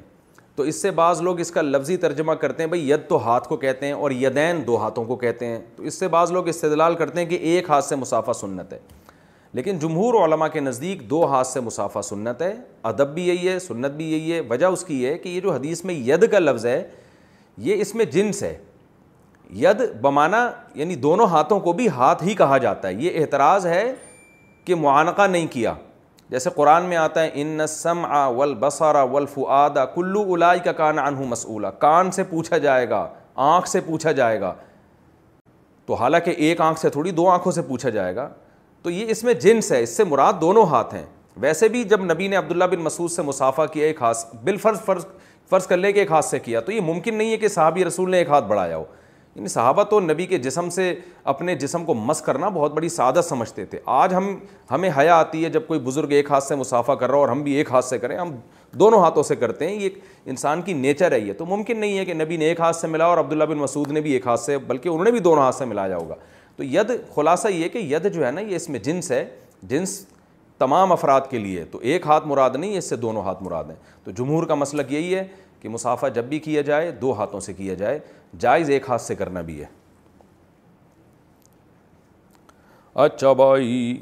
تو اس سے بعض لوگ اس کا لفظی ترجمہ کرتے ہیں بھائی ید تو ہاتھ کو کہتے ہیں اور یدین دو ہاتھوں کو کہتے ہیں تو اس سے بعض لوگ استدلال کرتے ہیں کہ ایک ہاتھ سے مسافہ سنت ہے لیکن جمہور علماء کے نزدیک دو ہاتھ سے مسافہ سنت ہے ادب بھی یہی ہے سنت بھی یہی ہے وجہ اس کی ہے کہ یہ جو حدیث میں ید کا لفظ ہے یہ اس میں جنس ہے ید بمانا یعنی دونوں ہاتھوں کو بھی ہاتھ ہی کہا جاتا ہے یہ اعتراض ہے کہ معانقہ نہیں کیا جیسے قرآن میں آتا ہے ان سم آ ول بسارا ولف آدا کلو الائی کا کان انہوں مسئولہ کان سے پوچھا جائے گا آنکھ سے پوچھا جائے گا تو حالانکہ ایک آنکھ سے تھوڑی دو آنکھوں سے پوچھا جائے گا تو یہ اس میں جنس ہے اس سے مراد دونوں ہاتھ ہیں ویسے بھی جب نبی نے عبداللہ بن مسعود سے مسافہ کیا ایک ہاتھ بالفرض فرض فرض کر لے کے ایک ہاتھ سے کیا تو یہ ممکن نہیں ہے کہ صحابی رسول نے ایک ہاتھ بڑھایا ہو یعنی صحابہ تو نبی کے جسم سے اپنے جسم کو مس کرنا بہت بڑی سعادت سمجھتے تھے آج ہم ہمیں حیا آتی ہے جب کوئی بزرگ ایک ہاتھ سے مسافہ کر رہا ہو اور ہم بھی ایک ہاتھ سے کریں ہم دونوں ہاتھوں سے کرتے ہیں یہ انسان کی نیچر ہے یہ تو ممکن نہیں ہے کہ نبی نے ایک ہاتھ سے ملا اور عبداللہ بن مسعود نے بھی ایک ہاتھ سے بلکہ انہوں نے بھی دونوں ہاتھ سے ملایا ہوگا تو ید خلاصہ یہ کہ ید جو ہے نا یہ اس میں جنس ہے جنس تمام افراد کے لیے تو ایک ہاتھ مراد نہیں اس سے دونوں ہاتھ مراد ہیں تو جمہور کا مسئلہ یہی ہے کہ مسافہ جب بھی کیا جائے دو ہاتھوں سے کیا جائے جائز ایک ہاتھ سے کرنا بھی ہے اچھا بھائی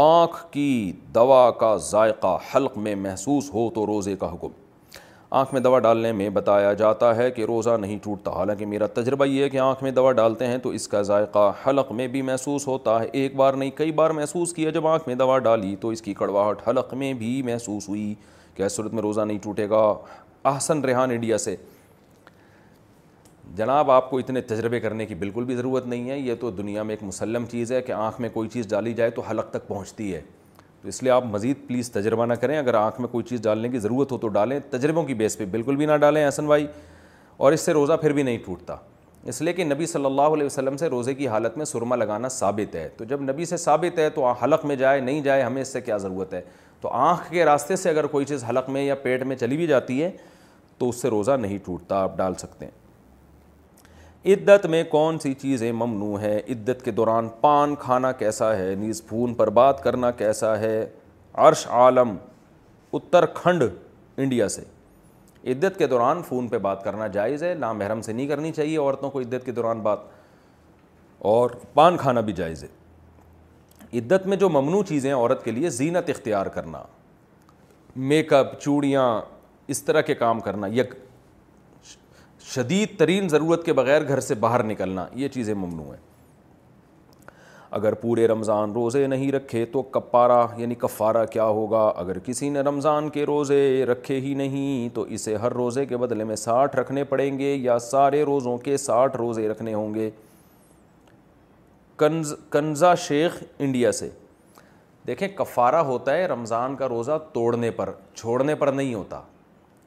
آنکھ کی دوا کا ذائقہ حلق میں محسوس ہو تو روزے کا حکم آنکھ میں دوا ڈالنے میں بتایا جاتا ہے کہ روزہ نہیں ٹوٹتا حالانکہ میرا تجربہ یہ ہے کہ آنکھ میں دوا ڈالتے ہیں تو اس کا ذائقہ حلق میں بھی محسوس ہوتا ہے ایک بار نہیں کئی بار محسوس کیا جب آنکھ میں دوا ڈالی تو اس کی کڑواہٹ حلق میں بھی محسوس ہوئی کیا صورت میں روزہ نہیں ٹوٹے گا احسن ریحان انڈیا سے جناب آپ کو اتنے تجربے کرنے کی بالکل بھی ضرورت نہیں ہے یہ تو دنیا میں ایک مسلم چیز ہے کہ آنکھ میں کوئی چیز ڈالی جائے تو حلق تک پہنچتی ہے تو اس لیے آپ مزید پلیز تجربہ نہ کریں اگر آنکھ میں کوئی چیز ڈالنے کی ضرورت ہو تو ڈالیں تجربوں کی بیس پہ بالکل بھی نہ ڈالیں احسن بھائی اور اس سے روزہ پھر بھی نہیں ٹوٹتا اس لیے کہ نبی صلی اللہ علیہ وسلم سے روزے کی حالت میں سرما لگانا ثابت ہے تو جب نبی سے ثابت ہے تو حلق میں جائے نہیں جائے ہمیں اس سے کیا ضرورت ہے تو آنکھ کے راستے سے اگر کوئی چیز حلق میں یا پیٹ میں چلی بھی جاتی ہے تو اس سے روزہ نہیں ٹوٹتا آپ ڈال سکتے ہیں عدت میں کون سی چیزیں ممنوع ہیں عدت کے دوران پان کھانا کیسا ہے نیز فون پر بات کرنا کیسا ہے عرش عالم اتر کھنڈ انڈیا سے عدت کے دوران فون پہ بات کرنا جائز ہے نام محرم سے نہیں کرنی چاہیے عورتوں کو عدت کے دوران بات اور پان کھانا بھی جائز ہے عدت میں جو ممنوع چیزیں عورت کے لیے زینت اختیار کرنا میک اپ چوڑیاں اس طرح کے کام کرنا یا شدید ترین ضرورت کے بغیر گھر سے باہر نکلنا یہ چیزیں ممنوع ہیں اگر پورے رمضان روزے نہیں رکھے تو کپارہ یعنی کفارہ کیا ہوگا اگر کسی نے رمضان کے روزے رکھے ہی نہیں تو اسے ہر روزے کے بدلے میں ساٹھ رکھنے پڑیں گے یا سارے روزوں کے ساٹھ روزے رکھنے ہوں گے کنز کنزا شیخ انڈیا سے دیکھیں کفارہ ہوتا ہے رمضان کا روزہ توڑنے پر چھوڑنے پر نہیں ہوتا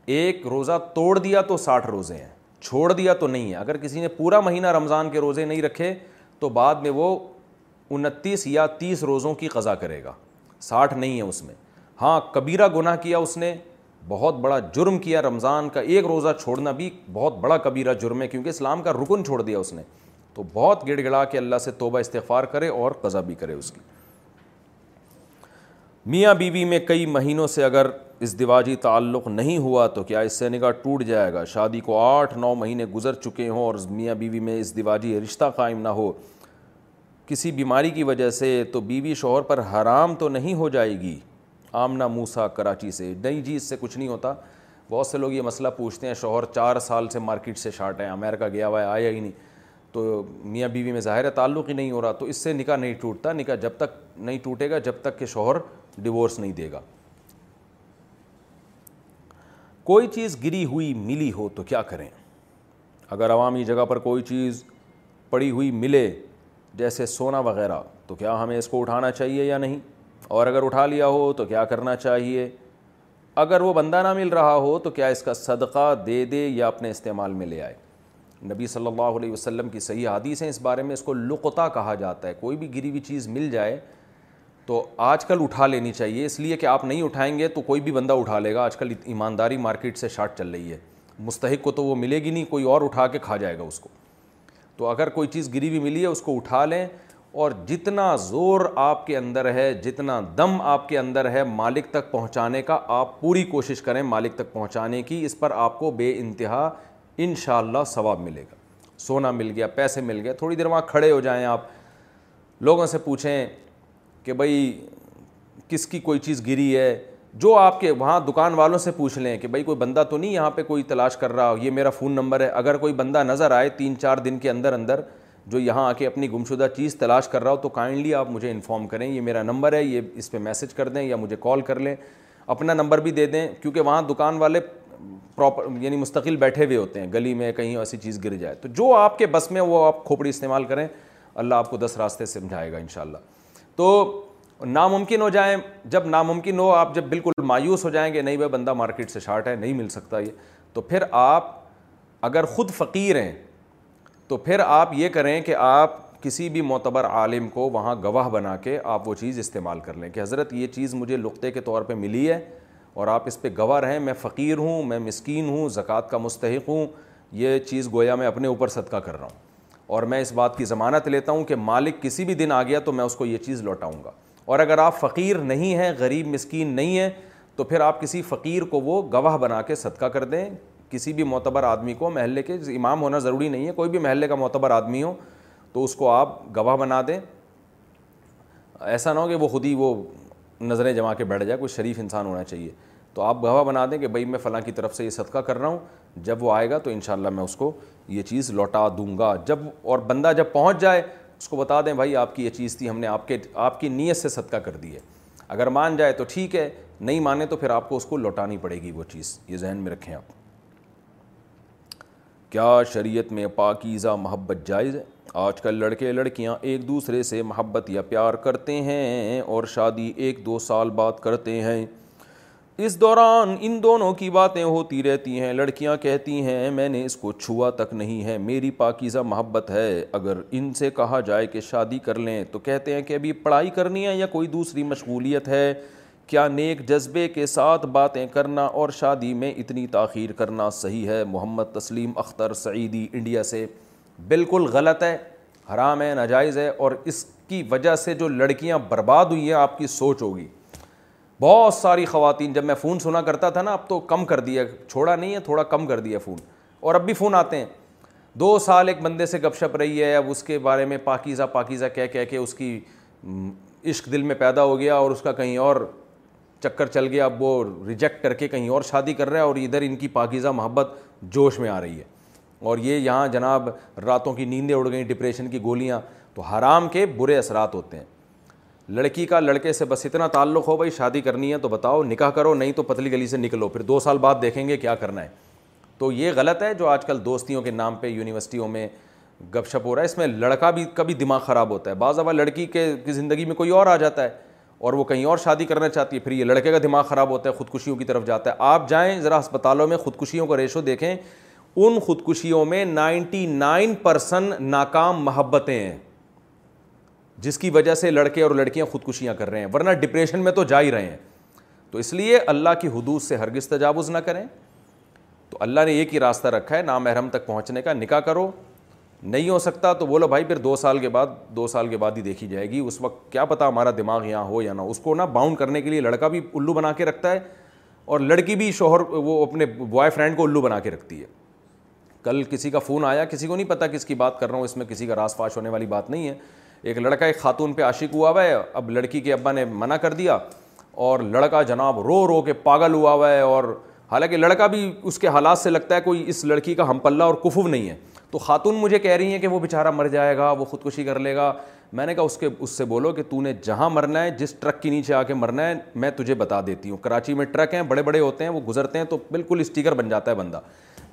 ایک روزہ توڑ دیا تو ساٹھ روزے ہیں چھوڑ دیا تو نہیں ہے اگر کسی نے پورا مہینہ رمضان کے روزے نہیں رکھے تو بعد میں وہ انتیس یا تیس روزوں کی قضا کرے گا ساٹھ نہیں ہے اس میں ہاں کبیرہ گناہ کیا اس نے بہت بڑا جرم کیا رمضان کا ایک روزہ چھوڑنا بھی بہت بڑا کبیرہ جرم ہے کیونکہ اسلام کا رکن چھوڑ دیا اس نے تو بہت گڑ گڑا کے اللہ سے توبہ استغفار کرے اور قضا بھی کرے اس کی میاں بیوی بی میں کئی مہینوں سے اگر ازدواجی تعلق نہیں ہوا تو کیا اس سے نکاح ٹوٹ جائے گا شادی کو آٹھ نو مہینے گزر چکے ہوں اور میاں بیوی میں ازدواجی رشتہ قائم نہ ہو کسی بیماری کی وجہ سے تو بیوی شوہر پر حرام تو نہیں ہو جائے گی آمنہ موسا کراچی سے نہیں جی اس سے کچھ نہیں ہوتا بہت سے لوگ یہ مسئلہ پوچھتے ہیں شوہر چار سال سے مارکیٹ سے شارٹ ہے امریکہ گیا ہوا ہے آیا ہی نہیں تو میاں بیوی میں ظاہر ہے تعلق ہی نہیں ہو رہا تو اس سے نکاح نہیں ٹوٹتا نکاح جب تک نہیں ٹوٹے گا جب تک کہ شوہر ڈیورس نہیں دے گا کوئی چیز گری ہوئی ملی ہو تو کیا کریں اگر عوامی جگہ پر کوئی چیز پڑی ہوئی ملے جیسے سونا وغیرہ تو کیا ہمیں اس کو اٹھانا چاہیے یا نہیں اور اگر اٹھا لیا ہو تو کیا کرنا چاہیے اگر وہ بندہ نہ مل رہا ہو تو کیا اس کا صدقہ دے دے یا اپنے استعمال میں لے آئے نبی صلی اللہ علیہ وسلم کی صحیح حدیث ہیں اس بارے میں اس کو لقطہ کہا جاتا ہے کوئی بھی گری ہوئی چیز مل جائے تو آج کل اٹھا لینی چاہیے اس لیے کہ آپ نہیں اٹھائیں گے تو کوئی بھی بندہ اٹھا لے گا آج کل ایمانداری مارکیٹ سے شارٹ چل رہی ہے مستحق کو تو وہ ملے گی نہیں کوئی اور اٹھا کے کھا جائے گا اس کو تو اگر کوئی چیز گری بھی ملی ہے اس کو اٹھا لیں اور جتنا زور آپ کے اندر ہے جتنا دم آپ کے اندر ہے مالک تک پہنچانے کا آپ پوری کوشش کریں مالک تک پہنچانے کی اس پر آپ کو بے انتہا ان شاء اللہ ثواب ملے گا سونا مل گیا پیسے مل گئے تھوڑی دیر وہاں کھڑے ہو جائیں آپ لوگوں سے پوچھیں کہ بھائی کس کی کوئی چیز گری ہے جو آپ کے وہاں دکان والوں سے پوچھ لیں کہ بھائی کوئی بندہ تو نہیں یہاں پہ کوئی تلاش کر رہا ہو یہ میرا فون نمبر ہے اگر کوئی بندہ نظر آئے تین چار دن کے اندر اندر جو یہاں آ کے اپنی گمشدہ چیز تلاش کر رہا ہو تو کائنڈلی آپ مجھے انفارم کریں یہ میرا نمبر ہے یہ اس پہ میسج کر دیں یا مجھے کال کر لیں اپنا نمبر بھی دے دیں کیونکہ وہاں دکان والے پراپر یعنی مستقل بیٹھے ہوئے ہوتے ہیں گلی میں کہیں ایسی چیز گر جائے تو جو آپ کے بس میں وہ آپ کھوپڑی استعمال کریں اللہ آپ کو دس راستے سمجھائے گا انشاءاللہ تو ناممکن ہو جائیں جب ناممکن ہو آپ جب بالکل مایوس ہو جائیں گے نہیں بھائی بندہ مارکیٹ سے شارٹ ہے نہیں مل سکتا یہ تو پھر آپ اگر خود فقیر ہیں تو پھر آپ یہ کریں کہ آپ کسی بھی معتبر عالم کو وہاں گواہ بنا کے آپ وہ چیز استعمال کر لیں کہ حضرت یہ چیز مجھے لقطے کے طور پہ ملی ہے اور آپ اس پہ گواہ رہیں میں فقیر ہوں میں مسکین ہوں زکوٰۃ کا مستحق ہوں یہ چیز گویا میں اپنے اوپر صدقہ کر رہا ہوں اور میں اس بات کی ضمانت لیتا ہوں کہ مالک کسی بھی دن آ گیا تو میں اس کو یہ چیز لوٹاؤں گا اور اگر آپ فقیر نہیں ہیں غریب مسکین نہیں ہیں تو پھر آپ کسی فقیر کو وہ گواہ بنا کے صدقہ کر دیں کسی بھی معتبر آدمی کو محلے کے امام ہونا ضروری نہیں ہے کوئی بھی محلے کا معتبر آدمی ہو تو اس کو آپ گواہ بنا دیں ایسا نہ ہو کہ وہ خود ہی وہ نظریں جما کے بیٹھ جائے کوئی شریف انسان ہونا چاہیے تو آپ گواہ بنا دیں کہ بھائی میں فلاں کی طرف سے یہ صدقہ کر رہا ہوں جب وہ آئے گا تو انشاءاللہ میں اس کو یہ چیز لوٹا دوں گا جب اور بندہ جب پہنچ جائے اس کو بتا دیں بھائی آپ کی یہ چیز تھی ہم نے آپ کے آپ کی نیت سے صدقہ کر دی ہے اگر مان جائے تو ٹھیک ہے نہیں مانے تو پھر آپ کو اس کو لوٹانی پڑے گی وہ چیز یہ ذہن میں رکھیں آپ کیا شریعت میں پاکیزہ محبت جائز ہے آج کل لڑکے لڑکیاں ایک دوسرے سے محبت یا پیار کرتے ہیں اور شادی ایک دو سال بعد کرتے ہیں اس دوران ان دونوں کی باتیں ہوتی رہتی ہیں لڑکیاں کہتی ہیں میں نے اس کو چھوا تک نہیں ہے میری پاکیزہ محبت ہے اگر ان سے کہا جائے کہ شادی کر لیں تو کہتے ہیں کہ ابھی پڑھائی کرنی ہے یا کوئی دوسری مشغولیت ہے کیا نیک جذبے کے ساتھ باتیں کرنا اور شادی میں اتنی تاخیر کرنا صحیح ہے محمد تسلیم اختر سعیدی انڈیا سے بالکل غلط ہے حرام ہے ناجائز ہے اور اس کی وجہ سے جو لڑکیاں برباد ہوئی ہیں آپ کی سوچ ہوگی بہت ساری خواتین جب میں فون سنا کرتا تھا نا اب تو کم کر دیا چھوڑا نہیں ہے تھوڑا کم کر دیا فون اور اب بھی فون آتے ہیں دو سال ایک بندے سے گپ شپ رہی ہے اب اس کے بارے میں پاکیزہ پاکیزہ کہہ کہہ کے اس کی عشق دل میں پیدا ہو گیا اور اس کا کہیں اور چکر چل گیا اب وہ ریجیکٹ کر کے کہیں اور شادی کر رہا ہے اور ادھر ان کی پاکیزہ محبت جوش میں آ رہی ہے اور یہ یہاں جناب راتوں کی نیندیں اڑ گئیں ڈپریشن کی گولیاں تو حرام کے برے اثرات ہوتے ہیں لڑکی کا لڑکے سے بس اتنا تعلق ہو بھائی شادی کرنی ہے تو بتاؤ نکاح کرو نہیں تو پتلی گلی سے نکلو پھر دو سال بعد دیکھیں گے کیا کرنا ہے تو یہ غلط ہے جو آج کل دوستیوں کے نام پہ یونیورسٹیوں میں گپ شپ ہو رہا ہے اس میں لڑکا بھی کبھی دماغ خراب ہوتا ہے بعض اوقات لڑکی کے کی زندگی میں کوئی اور آ جاتا ہے اور وہ کہیں اور شادی کرنا چاہتی ہے پھر یہ لڑکے کا دماغ خراب ہوتا ہے خودکشیوں کی طرف جاتا ہے آپ جائیں ذرا ہسپتالوں میں خودکشیوں کا ریشو دیکھیں ان خودکشیوں میں نائنٹی نائن پرسن ناکام محبتیں ہیں جس کی وجہ سے لڑکے اور لڑکیاں خودکشیاں کر رہے ہیں ورنہ ڈپریشن میں تو جا ہی رہے ہیں تو اس لیے اللہ کی حدود سے ہرگز تجاوز نہ کریں تو اللہ نے ایک ہی راستہ رکھا ہے نامحرم تک پہنچنے کا نکاح کرو نہیں ہو سکتا تو بولو بھائی پھر دو سال کے بعد دو سال کے بعد ہی دیکھی جائے گی اس وقت کیا پتا ہمارا دماغ یہاں ہو یا نہ اس کو نہ باؤنڈ کرنے کے لیے لڑکا بھی الو بنا کے رکھتا ہے اور لڑکی بھی شوہر وہ اپنے بوائے فرینڈ کو الو بنا کے رکھتی ہے کل کسی کا فون آیا کسی کو نہیں پتا کس کی بات کر رہا ہوں اس میں کسی کا راس فاش ہونے والی بات نہیں ہے ایک لڑکا ایک خاتون پہ عاشق ہوا ہوا ہے اب لڑکی کے ابا نے منع کر دیا اور لڑکا جناب رو رو کے پاگل ہوا ہوا ہے اور حالانکہ لڑکا بھی اس کے حالات سے لگتا ہے کوئی اس لڑکی کا ہم پلہ اور کفو نہیں ہے تو خاتون مجھے کہہ رہی ہیں کہ وہ بیچارہ مر جائے گا وہ خودکشی کر لے گا میں نے کہا اس کے اس سے بولو کہ تو نے جہاں مرنا ہے جس ٹرک کے نیچے آ کے مرنا ہے میں تجھے بتا دیتی ہوں کراچی میں ٹرک ہیں بڑے بڑے ہوتے ہیں وہ گزرتے ہیں تو بالکل اسٹیکر بن جاتا ہے بندہ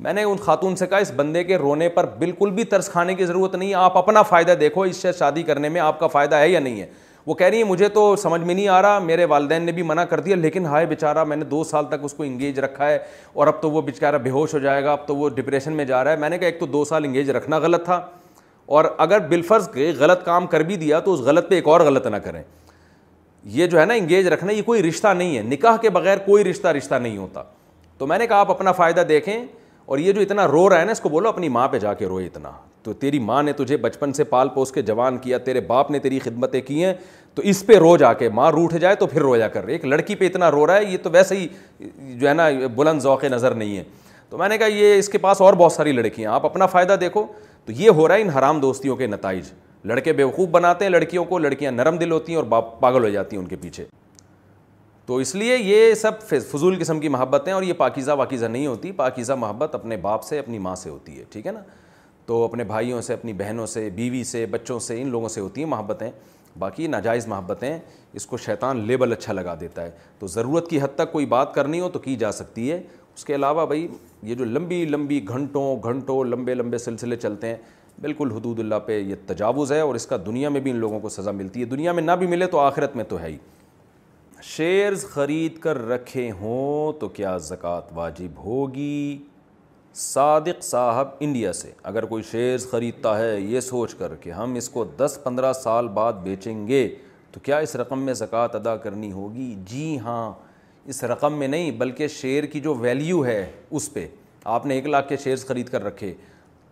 میں نے ان خاتون سے کہا اس بندے کے رونے پر بالکل بھی ترس کھانے کی ضرورت نہیں آپ اپنا فائدہ دیکھو اس سے شادی کرنے میں آپ کا فائدہ ہے یا نہیں ہے وہ کہہ رہی ہے مجھے تو سمجھ میں نہیں آ رہا میرے والدین نے بھی منع کر دیا لیکن ہائے بیچارہ میں نے دو سال تک اس کو انگیج رکھا ہے اور اب تو وہ بیچارہ بے ہوش ہو جائے گا اب تو وہ ڈپریشن میں جا رہا ہے میں نے کہا ایک تو دو سال انگیج رکھنا غلط تھا اور اگر بلفرز کے غلط کام کر بھی دیا تو اس غلط پہ ایک اور غلط نہ کریں یہ جو ہے نا انگیج رکھنا یہ کوئی رشتہ نہیں ہے نکاح کے بغیر کوئی رشتہ رشتہ نہیں ہوتا تو میں نے کہا آپ اپنا فائدہ دیکھیں اور یہ جو اتنا رو رہا ہے نا اس کو بولو اپنی ماں پہ جا کے روئے اتنا تو تیری ماں نے تجھے بچپن سے پال پوس کے جوان کیا تیرے باپ نے تیری خدمتیں کی ہیں تو اس پہ رو جا کے ماں روٹھ جائے تو پھر رویا کر رہے ایک لڑکی پہ اتنا رو رہا ہے یہ تو ویسے ہی جو ہے نا بلند ذوق نظر نہیں ہے تو میں نے کہا یہ اس کے پاس اور بہت ساری لڑکیاں آپ اپنا فائدہ دیکھو تو یہ ہو رہا ہے ان حرام دوستیوں کے نتائج لڑکے بیوقوف بناتے ہیں لڑکیوں کو لڑکیاں نرم دل ہوتی ہیں اور باپ پاگل ہو جاتی ہیں ان کے پیچھے تو اس لیے یہ سب فضول قسم کی محبتیں اور یہ پاکیزہ واکیزہ نہیں ہوتی پاکیزہ محبت اپنے باپ سے اپنی ماں سے ہوتی ہے ٹھیک ہے نا تو اپنے بھائیوں سے اپنی بہنوں سے بیوی سے بچوں سے ان لوگوں سے ہوتی ہیں محبتیں باقی ناجائز محبتیں اس کو شیطان لیبل اچھا لگا دیتا ہے تو ضرورت کی حد تک کوئی بات کرنی ہو تو کی جا سکتی ہے اس کے علاوہ بھائی یہ جو لمبی لمبی گھنٹوں گھنٹوں لمبے لمبے سلسلے چلتے ہیں بالکل حدود اللہ پہ یہ تجاوز ہے اور اس کا دنیا میں بھی ان لوگوں کو سزا ملتی ہے دنیا میں نہ بھی ملے تو آخرت میں تو ہے ہی شیئرز خرید کر رکھے ہوں تو کیا زکوٰۃ واجب ہوگی صادق صاحب انڈیا سے اگر کوئی شیئرز خریدتا ہے یہ سوچ کر کہ ہم اس کو دس پندرہ سال بعد بیچیں گے تو کیا اس رقم میں زکوٰۃ ادا کرنی ہوگی جی ہاں اس رقم میں نہیں بلکہ شیئر کی جو ویلیو ہے اس پہ آپ نے ایک لاکھ کے شیئرز خرید کر رکھے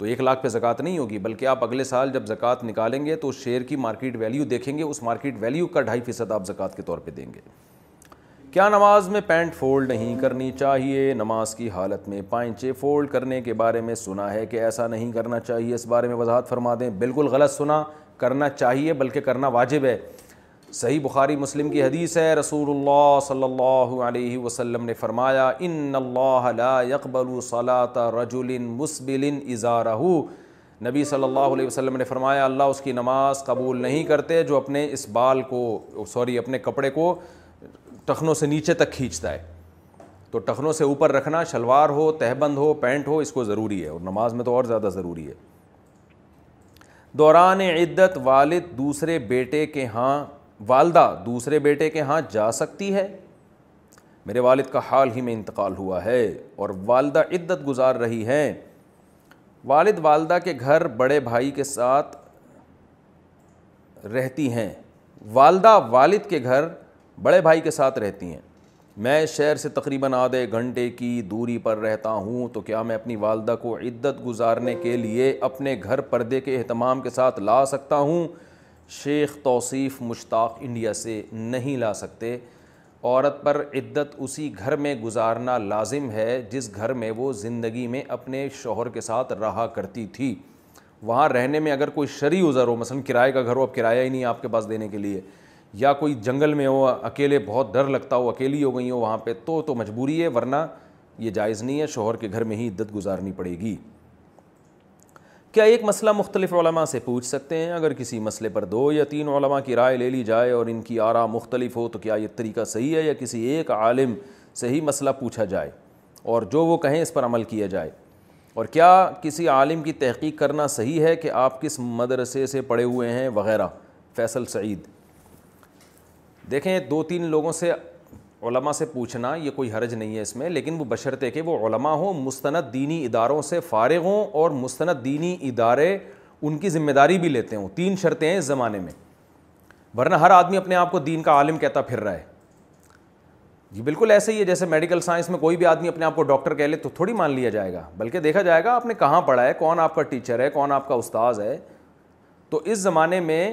تو ایک لاکھ پہ زکوٰۃ نہیں ہوگی بلکہ آپ اگلے سال جب زکوٰۃ نکالیں گے تو اس شیئر کی مارکیٹ ویلیو دیکھیں گے اس مارکیٹ ویلیو کا ڈھائی فیصد آپ زکوٰۃ کے طور پہ دیں گے کیا نماز میں پینٹ فولڈ نہیں کرنی چاہیے نماز کی حالت میں پائنچے فولڈ کرنے کے بارے میں سنا ہے کہ ایسا نہیں کرنا چاہیے اس بارے میں وضاحت فرما دیں بالکل غلط سنا کرنا چاہیے بلکہ کرنا واجب ہے صحیح بخاری مسلم کی حدیث ہے رسول اللہ صلی اللہ علیہ وسلم نے فرمایا ان اللہ لا يقبل صلاة رجل مسبل ازارہ نبی صلی اللہ علیہ وسلم نے فرمایا اللہ اس کی نماز قبول نہیں کرتے جو اپنے اس بال کو سوری اپنے کپڑے کو ٹخنوں سے نیچے تک کھینچتا ہے تو ٹخنوں سے اوپر رکھنا شلوار ہو تہبند ہو پینٹ ہو اس کو ضروری ہے اور نماز میں تو اور زیادہ ضروری ہے دوران عدت والد دوسرے بیٹے کے ہاں والدہ دوسرے بیٹے کے ہاں جا سکتی ہے میرے والد کا حال ہی میں انتقال ہوا ہے اور والدہ عدت گزار رہی ہیں والد والدہ کے گھر بڑے بھائی کے ساتھ رہتی ہیں والدہ والد کے گھر بڑے بھائی کے ساتھ رہتی ہیں میں شہر سے تقریباً آدھے گھنٹے کی دوری پر رہتا ہوں تو کیا میں اپنی والدہ کو عدت گزارنے کے لیے اپنے گھر پردے کے اہتمام کے ساتھ لا سکتا ہوں شیخ توصیف مشتاق انڈیا سے نہیں لا سکتے عورت پر عدت اسی گھر میں گزارنا لازم ہے جس گھر میں وہ زندگی میں اپنے شوہر کے ساتھ رہا کرتی تھی وہاں رہنے میں اگر کوئی عذر ہو مثلا کرائے کا گھر ہو اب کرایہ ہی نہیں آپ کے پاس دینے کے لیے یا کوئی جنگل میں ہو اکیلے بہت ڈر لگتا ہو اکیلی ہو گئی ہو وہاں پہ تو تو مجبوری ہے ورنہ یہ جائز نہیں ہے شوہر کے گھر میں ہی عدت گزارنی پڑے گی کیا ایک مسئلہ مختلف علماء سے پوچھ سکتے ہیں اگر کسی مسئلے پر دو یا تین علماء کی رائے لے لی جائے اور ان کی آرا مختلف ہو تو کیا یہ طریقہ صحیح ہے یا کسی ایک عالم سے ہی مسئلہ پوچھا جائے اور جو وہ کہیں اس پر عمل کیا جائے اور کیا کسی عالم کی تحقیق کرنا صحیح ہے کہ آپ کس مدرسے سے پڑے ہوئے ہیں وغیرہ فیصل سعید دیکھیں دو تین لوگوں سے علماء سے پوچھنا یہ کوئی حرج نہیں ہے اس میں لیکن وہ کہ وہ علماء ہوں مستند دینی اداروں سے فارغ ہوں اور مستند دینی ادارے ان کی ذمہ داری بھی لیتے ہوں تین شرطیں ہیں اس زمانے میں ورنہ ہر آدمی اپنے آپ کو دین کا عالم کہتا پھر رہا ہے یہ جی بالکل ایسے ہی ہے جیسے میڈیکل سائنس میں کوئی بھی آدمی اپنے آپ کو ڈاکٹر کہہ لے تو تھوڑی مان لیا جائے گا بلکہ دیکھا جائے گا آپ نے کہاں پڑھا ہے کون آپ کا ٹیچر ہے کون آپ کا استاذ ہے تو اس زمانے میں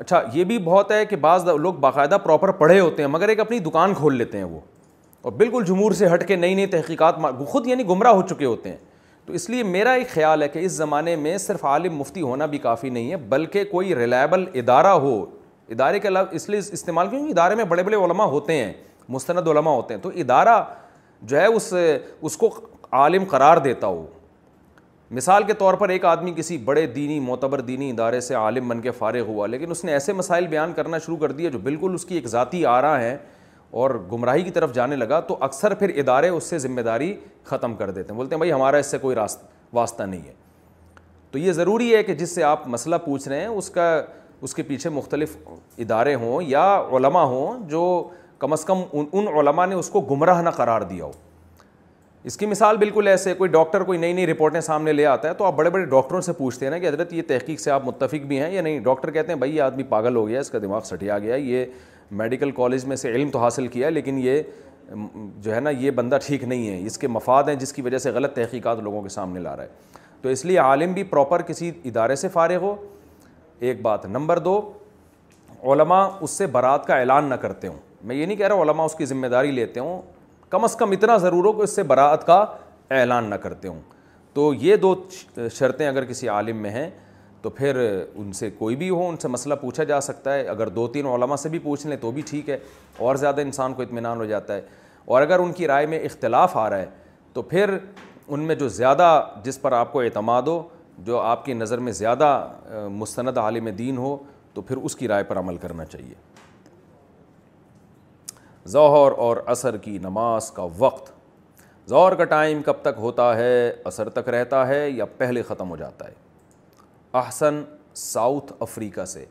اچھا یہ بھی بہت ہے کہ بعض لوگ باقاعدہ پراپر پڑھے ہوتے ہیں مگر ایک اپنی دکان کھول لیتے ہیں وہ اور بالکل جمہور سے ہٹ کے نئی نئی تحقیقات خود یعنی گمراہ ہو چکے ہوتے ہیں تو اس لیے میرا ایک خیال ہے کہ اس زمانے میں صرف عالم مفتی ہونا بھی کافی نہیں ہے بلکہ کوئی ریلائبل ادارہ ہو ادارے کے علاوہ اس لیے استعمال کیوں ادارے میں بڑے بڑے علماء ہوتے ہیں مستند علماء ہوتے ہیں تو ادارہ جو ہے اس اس کو عالم قرار دیتا ہو مثال کے طور پر ایک آدمی کسی بڑے دینی معتبر دینی ادارے سے عالم بن کے فارغ ہوا لیکن اس نے ایسے مسائل بیان کرنا شروع کر دیے جو بالکل اس کی ایک ذاتی آ رہا ہے اور گمراہی کی طرف جانے لگا تو اکثر پھر ادارے اس سے ذمہ داری ختم کر دیتے ہیں بولتے ہیں بھائی ہمارا اس سے کوئی راست واسطہ نہیں ہے تو یہ ضروری ہے کہ جس سے آپ مسئلہ پوچھ رہے ہیں اس کا اس کے پیچھے مختلف ادارے ہوں یا علماء ہوں جو کم از کم ان علماء نے اس کو گمراہ نہ قرار دیا ہو اس کی مثال بالکل ایسے کوئی ڈاکٹر کوئی نئی نئی رپورٹیں سامنے لے آتا ہے تو آپ بڑے بڑے ڈاکٹروں سے پوچھتے ہیں نا کہ حضرت یہ تحقیق سے آپ متفق بھی ہیں یا نہیں ڈاکٹر کہتے ہیں بھائی یہ آدمی پاگل ہو گیا اس کا دماغ سٹیا گیا یہ میڈیکل کالج میں سے علم تو حاصل کیا ہے لیکن یہ جو ہے نا یہ بندہ ٹھیک نہیں ہے اس کے مفاد ہیں جس کی وجہ سے غلط تحقیقات لوگوں کے سامنے لا رہا ہے تو اس لیے عالم بھی پراپر کسی ادارے سے فارغ ہو ایک بات نمبر دو علماء اس سے برات کا اعلان نہ کرتے ہوں میں یہ نہیں کہہ رہا علماء اس کی ذمہ داری لیتے ہوں کم از کم اتنا ضرور ہو کہ اس سے براعت کا اعلان نہ کرتے ہوں تو یہ دو شرطیں اگر کسی عالم میں ہیں تو پھر ان سے کوئی بھی ہو ان سے مسئلہ پوچھا جا سکتا ہے اگر دو تین علماء سے بھی پوچھ لیں تو بھی ٹھیک ہے اور زیادہ انسان کو اطمینان ہو جاتا ہے اور اگر ان کی رائے میں اختلاف آ رہا ہے تو پھر ان میں جو زیادہ جس پر آپ کو اعتماد ہو جو آپ کی نظر میں زیادہ مستند عالم دین ہو تو پھر اس کی رائے پر عمل کرنا چاہیے ظہر اور عصر کی نماز کا وقت ظہر کا ٹائم کب تک ہوتا ہے عصر تک رہتا ہے یا پہلے ختم ہو جاتا ہے احسن ساؤتھ افریقہ سے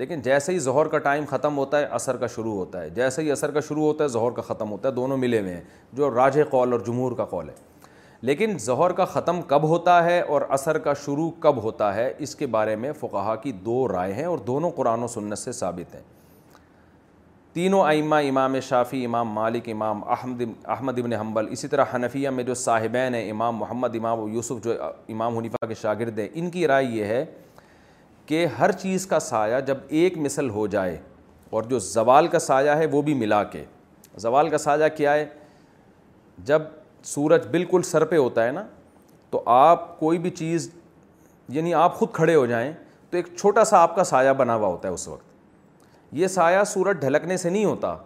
لیکن جیسے ہی ظہر کا ٹائم ختم ہوتا ہے عصر کا شروع ہوتا ہے جیسے ہی عصر کا شروع ہوتا ہے ظہر کا ختم ہوتا ہے دونوں ملے ہوئے ہیں جو راج قول اور جمہور کا قول ہے لیکن ظہر کا ختم کب ہوتا ہے اور عصر کا شروع کب ہوتا ہے اس کے بارے میں فقہا کی دو رائے ہیں اور دونوں قرآن و سنت سے ثابت ہیں تینوں ائمہ امام شافی امام مالک امام احمد احمد ابن حنبل اسی طرح حنفیہ میں جو صاحبین ہیں امام محمد امام و یوسف جو امام حنیفہ کے شاگرد ہیں ان کی رائے یہ ہے کہ ہر چیز کا سایہ جب ایک مثل ہو جائے اور جو زوال کا سایہ ہے وہ بھی ملا کے زوال کا سایہ کیا ہے جب سورج بالکل سر پہ ہوتا ہے نا تو آپ کوئی بھی چیز یعنی آپ خود کھڑے ہو جائیں تو ایک چھوٹا سا آپ کا سایہ بنا ہوا ہوتا ہے اس وقت یہ سایہ سورج ڈھلکنے سے نہیں ہوتا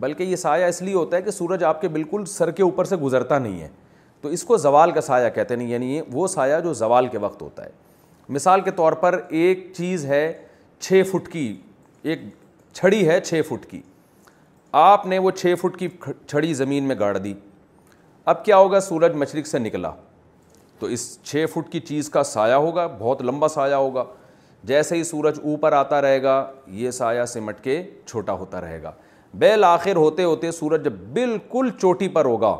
بلکہ یہ سایہ اس لیے ہوتا ہے کہ سورج آپ کے بالکل سر کے اوپر سے گزرتا نہیں ہے تو اس کو زوال کا سایہ کہتے نہیں یعنی یہ وہ سایہ جو زوال کے وقت ہوتا ہے مثال کے طور پر ایک چیز ہے چھ فٹ کی ایک چھڑی ہے چھ فٹ کی آپ نے وہ چھ فٹ کی چھڑی زمین میں گاڑ دی اب کیا ہوگا سورج مشرق سے نکلا تو اس چھ فٹ کی چیز کا سایہ ہوگا بہت لمبا سایہ ہوگا جیسے ہی سورج اوپر آتا رہے گا یہ سایہ سمٹ کے چھوٹا ہوتا رہے گا بالآخر ہوتے ہوتے سورج جب بالکل چوٹی پر ہوگا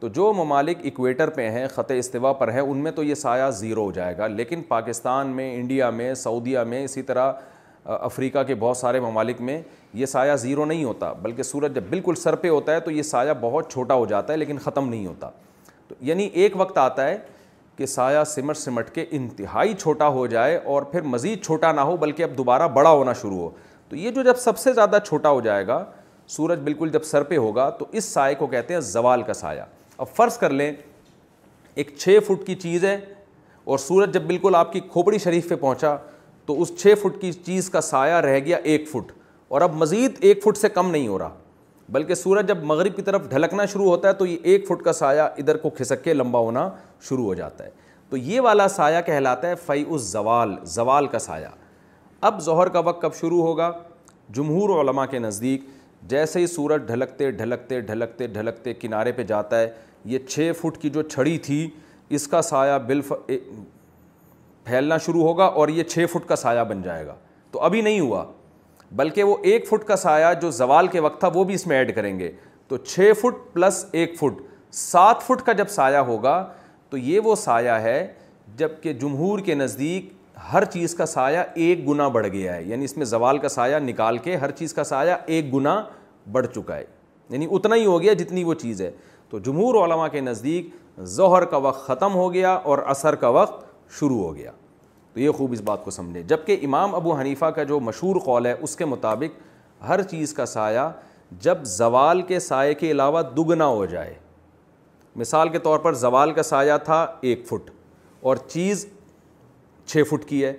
تو جو ممالک اکویٹر پہ ہیں خط استوا پر ہیں ان میں تو یہ سایہ زیرو ہو جائے گا لیکن پاکستان میں انڈیا میں سعودیہ میں اسی طرح افریقہ کے بہت سارے ممالک میں یہ سایہ زیرو نہیں ہوتا بلکہ سورج جب بالکل سر پہ ہوتا ہے تو یہ سایہ بہت چھوٹا ہو جاتا ہے لیکن ختم نہیں ہوتا تو یعنی ایک وقت آتا ہے کہ سایہ سمٹ سمٹ کے انتہائی چھوٹا ہو جائے اور پھر مزید چھوٹا نہ ہو بلکہ اب دوبارہ بڑا ہونا شروع ہو تو یہ جو جب سب سے زیادہ چھوٹا ہو جائے گا سورج بالکل جب سر پہ ہوگا تو اس سائے کو کہتے ہیں زوال کا سایہ اب فرض کر لیں ایک چھ فٹ کی چیز ہے اور سورج جب بالکل آپ کی کھوپڑی شریف پہ پہنچا تو اس چھ فٹ کی چیز کا سایہ رہ گیا ایک فٹ اور اب مزید ایک فٹ سے کم نہیں ہو رہا بلکہ سورج جب مغرب کی طرف ڈھلکنا شروع ہوتا ہے تو یہ ایک فٹ کا سایہ ادھر کو کھسک کے لمبا ہونا شروع ہو جاتا ہے تو یہ والا سایہ کہلاتا ہے فی الزوال زوال کا سایہ اب ظہر کا وقت کب شروع ہوگا جمہور علماء کے نزدیک جیسے ہی سورج ڈھلکتے ڈھلکتے ڈھلکتے ڈھلکتے کنارے پہ جاتا ہے یہ چھ فٹ کی جو چھڑی تھی اس کا سایہ بالف پھیلنا شروع ہوگا اور یہ چھ فٹ کا سایہ بن جائے گا تو ابھی نہیں ہوا بلکہ وہ ایک فٹ کا سایہ جو زوال کے وقت تھا وہ بھی اس میں ایڈ کریں گے تو چھ فٹ پلس ایک فٹ سات فٹ کا جب سایہ ہوگا تو یہ وہ سایہ ہے جب کہ جمہور کے نزدیک ہر چیز کا سایہ ایک گنا بڑھ گیا ہے یعنی اس میں زوال کا سایہ نکال کے ہر چیز کا سایہ ایک گنا بڑھ چکا ہے یعنی اتنا ہی ہو گیا جتنی وہ چیز ہے تو جمہور علماء کے نزدیک ظہر کا وقت ختم ہو گیا اور عصر کا وقت شروع ہو گیا تو یہ خوب اس بات کو سمجھیں جبکہ امام ابو حنیفہ کا جو مشہور قول ہے اس کے مطابق ہر چیز کا سایہ جب زوال کے سائے کے علاوہ دگنا ہو جائے مثال کے طور پر زوال کا سایہ تھا ایک فٹ اور چیز چھ فٹ کی ہے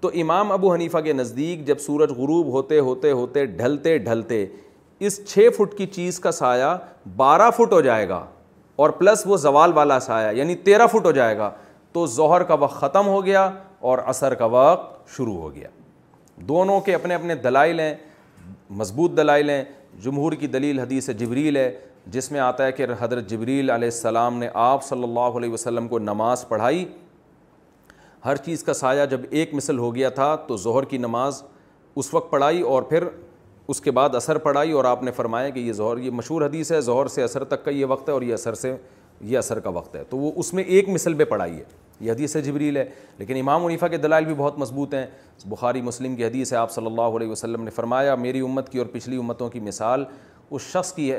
تو امام ابو حنیفہ کے نزدیک جب سورج غروب ہوتے ہوتے ہوتے ڈھلتے ڈھلتے اس چھ فٹ کی چیز کا سایہ بارہ فٹ ہو جائے گا اور پلس وہ زوال والا سایہ یعنی تیرہ فٹ ہو جائے گا تو ظہر کا وقت ختم ہو گیا اور عصر کا وقت شروع ہو گیا دونوں کے اپنے اپنے دلائل ہیں مضبوط دلائل ہیں جمہور کی دلیل حدیث جبریل ہے جس میں آتا ہے کہ حضرت جبریل علیہ السلام نے آپ صلی اللہ علیہ وسلم کو نماز پڑھائی ہر چیز کا سایہ جب ایک مثل ہو گیا تھا تو ظہر کی نماز اس وقت پڑھائی اور پھر اس کے بعد اثر پڑھائی اور آپ نے فرمایا کہ یہ زہر یہ مشہور حدیث ہے زہر سے اثر تک کا یہ وقت ہے اور یہ اثر سے یہ اثر کا وقت ہے تو وہ اس میں ایک مثل پہ پڑھائی ہے یہ حدیث ہے جبریل ہے لیکن امام عنیفہ کے دلائل بھی بہت مضبوط ہیں بخاری مسلم کی حدیث ہے آپ صلی اللہ علیہ وسلم نے فرمایا میری امت کی اور پچھلی امتوں کی مثال اس شخص کی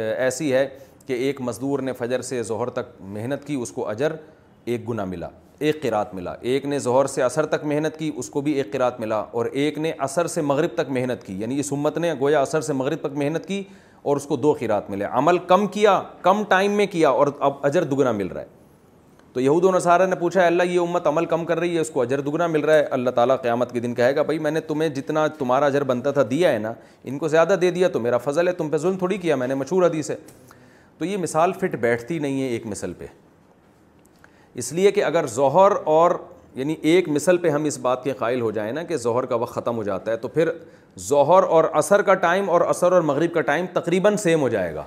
ایسی ہے کہ ایک مزدور نے فجر سے زہر تک محنت کی اس کو اجر ایک گنا ملا ایک قرات ملا ایک نے زہر سے اثر تک محنت کی اس کو بھی ایک قرات ملا اور ایک نے اثر سے مغرب تک محنت کی یعنی اس امت نے گویا اثر سے مغرب تک محنت کی اور اس کو دو قرات ملے عمل کم کیا کم ٹائم میں کیا اور اب اجر دگنا مل رہا ہے تو یہود و نصارہ نے پوچھا اللہ یہ امت عمل کم کر رہی ہے اس کو دگنا مل رہا ہے اللہ تعالیٰ قیامت کے دن کہے گا بھائی میں نے تمہیں جتنا تمہارا اجر بنتا تھا دیا ہے نا ان کو زیادہ دے دیا تو میرا فضل ہے تم پہ ظلم تھوڑی کیا میں نے مشہور حدیث ہے تو یہ مثال فٹ بیٹھتی نہیں ہے ایک مثل پہ اس لیے کہ اگر ظہر اور یعنی ایک مثل پہ ہم اس بات کے قائل ہو جائیں نا کہ ظہر کا وقت ختم ہو جاتا ہے تو پھر ظہر اور عصر کا ٹائم اور عصر اور مغرب کا ٹائم تقریباً سیم ہو جائے گا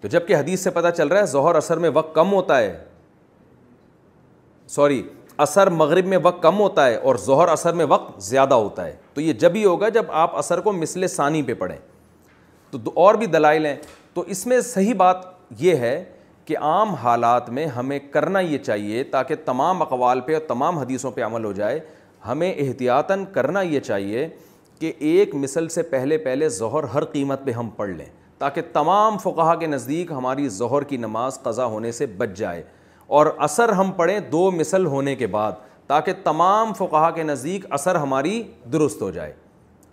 تو جب کہ حدیث سے پتہ چل رہا ہے ظہر عصر میں وقت کم ہوتا ہے سوری اثر مغرب میں وقت کم ہوتا ہے اور ظہر اثر میں وقت زیادہ ہوتا ہے تو یہ جب ہی ہوگا جب آپ اثر کو مثل ثانی پہ پڑھیں تو اور بھی دلائل ہیں تو اس میں صحیح بات یہ ہے کہ عام حالات میں ہمیں کرنا یہ چاہیے تاکہ تمام اقوال پہ اور تمام حدیثوں پہ عمل ہو جائے ہمیں احتیاطاً کرنا یہ چاہیے کہ ایک مثل سے پہلے پہلے ظہر ہر قیمت پہ ہم پڑھ لیں تاکہ تمام فقہ کے نزدیک ہماری ظہر کی نماز قضا ہونے سے بچ جائے اور اثر ہم پڑھیں دو مثل ہونے کے بعد تاکہ تمام فقہ کے نزدیک اثر ہماری درست ہو جائے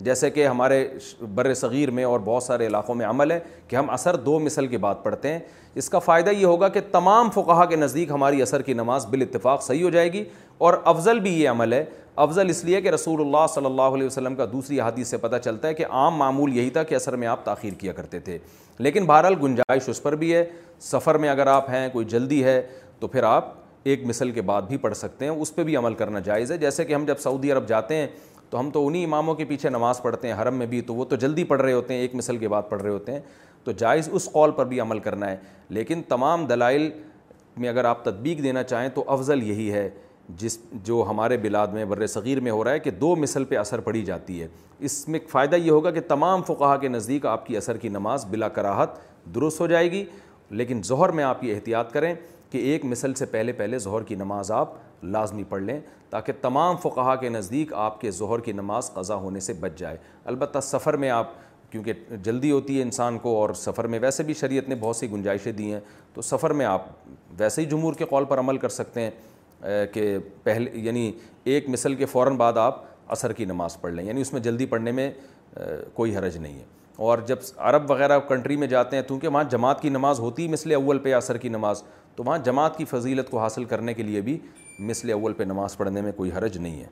جیسے کہ ہمارے بر صغیر میں اور بہت سارے علاقوں میں عمل ہے کہ ہم اثر دو مثل کے بعد پڑھتے ہیں اس کا فائدہ یہ ہوگا کہ تمام فقہ کے نزدیک ہماری اثر کی نماز بال اتفاق صحیح ہو جائے گی اور افضل بھی یہ عمل ہے افضل اس لیے کہ رسول اللہ صلی اللہ علیہ وسلم کا دوسری حادیث سے پتہ چلتا ہے کہ عام معمول یہی تھا کہ اثر میں آپ تاخیر کیا کرتے تھے لیکن بہرحال گنجائش اس پر بھی ہے سفر میں اگر آپ ہیں کوئی جلدی ہے تو پھر آپ ایک مثل کے بعد بھی پڑھ سکتے ہیں اس پہ بھی عمل کرنا جائز ہے جیسے کہ ہم جب سعودی عرب جاتے ہیں تو ہم تو انہی اماموں کے پیچھے نماز پڑھتے ہیں حرم میں بھی تو وہ تو جلدی پڑھ رہے ہوتے ہیں ایک مثل کے بعد پڑھ رہے ہوتے ہیں تو جائز اس قول پر بھی عمل کرنا ہے لیکن تمام دلائل میں اگر آپ تدبیق دینا چاہیں تو افضل یہی ہے جس جو ہمارے بلاد میں بر صغیر میں ہو رہا ہے کہ دو مثل پہ اثر پڑی جاتی ہے اس میں فائدہ یہ ہوگا کہ تمام فقہ کے نزدیک آپ کی اثر کی نماز بلا کراہت درست ہو جائے گی لیکن ظہر میں آپ یہ احتیاط کریں کہ ایک مثل سے پہلے پہلے ظہر کی نماز آپ لازمی پڑھ لیں تاکہ تمام فقاہ کے نزدیک آپ کے ظہر کی نماز قضا ہونے سے بچ جائے البتہ سفر میں آپ کیونکہ جلدی ہوتی ہے انسان کو اور سفر میں ویسے بھی شریعت نے بہت سی گنجائشیں دی ہیں تو سفر میں آپ ویسے ہی جمہور کے قول پر عمل کر سکتے ہیں کہ پہلے یعنی ایک مثل کے فوراً بعد آپ عصر کی نماز پڑھ لیں یعنی اس میں جلدی پڑھنے میں کوئی حرج نہیں ہے اور جب عرب وغیرہ کنٹری میں جاتے ہیں کیونکہ وہاں جماعت کی نماز ہوتی مثل اول پہ عصر کی نماز تو وہاں جماعت کی فضیلت کو حاصل کرنے کے لیے بھی مثل اول پہ نماز پڑھنے میں کوئی حرج نہیں ہے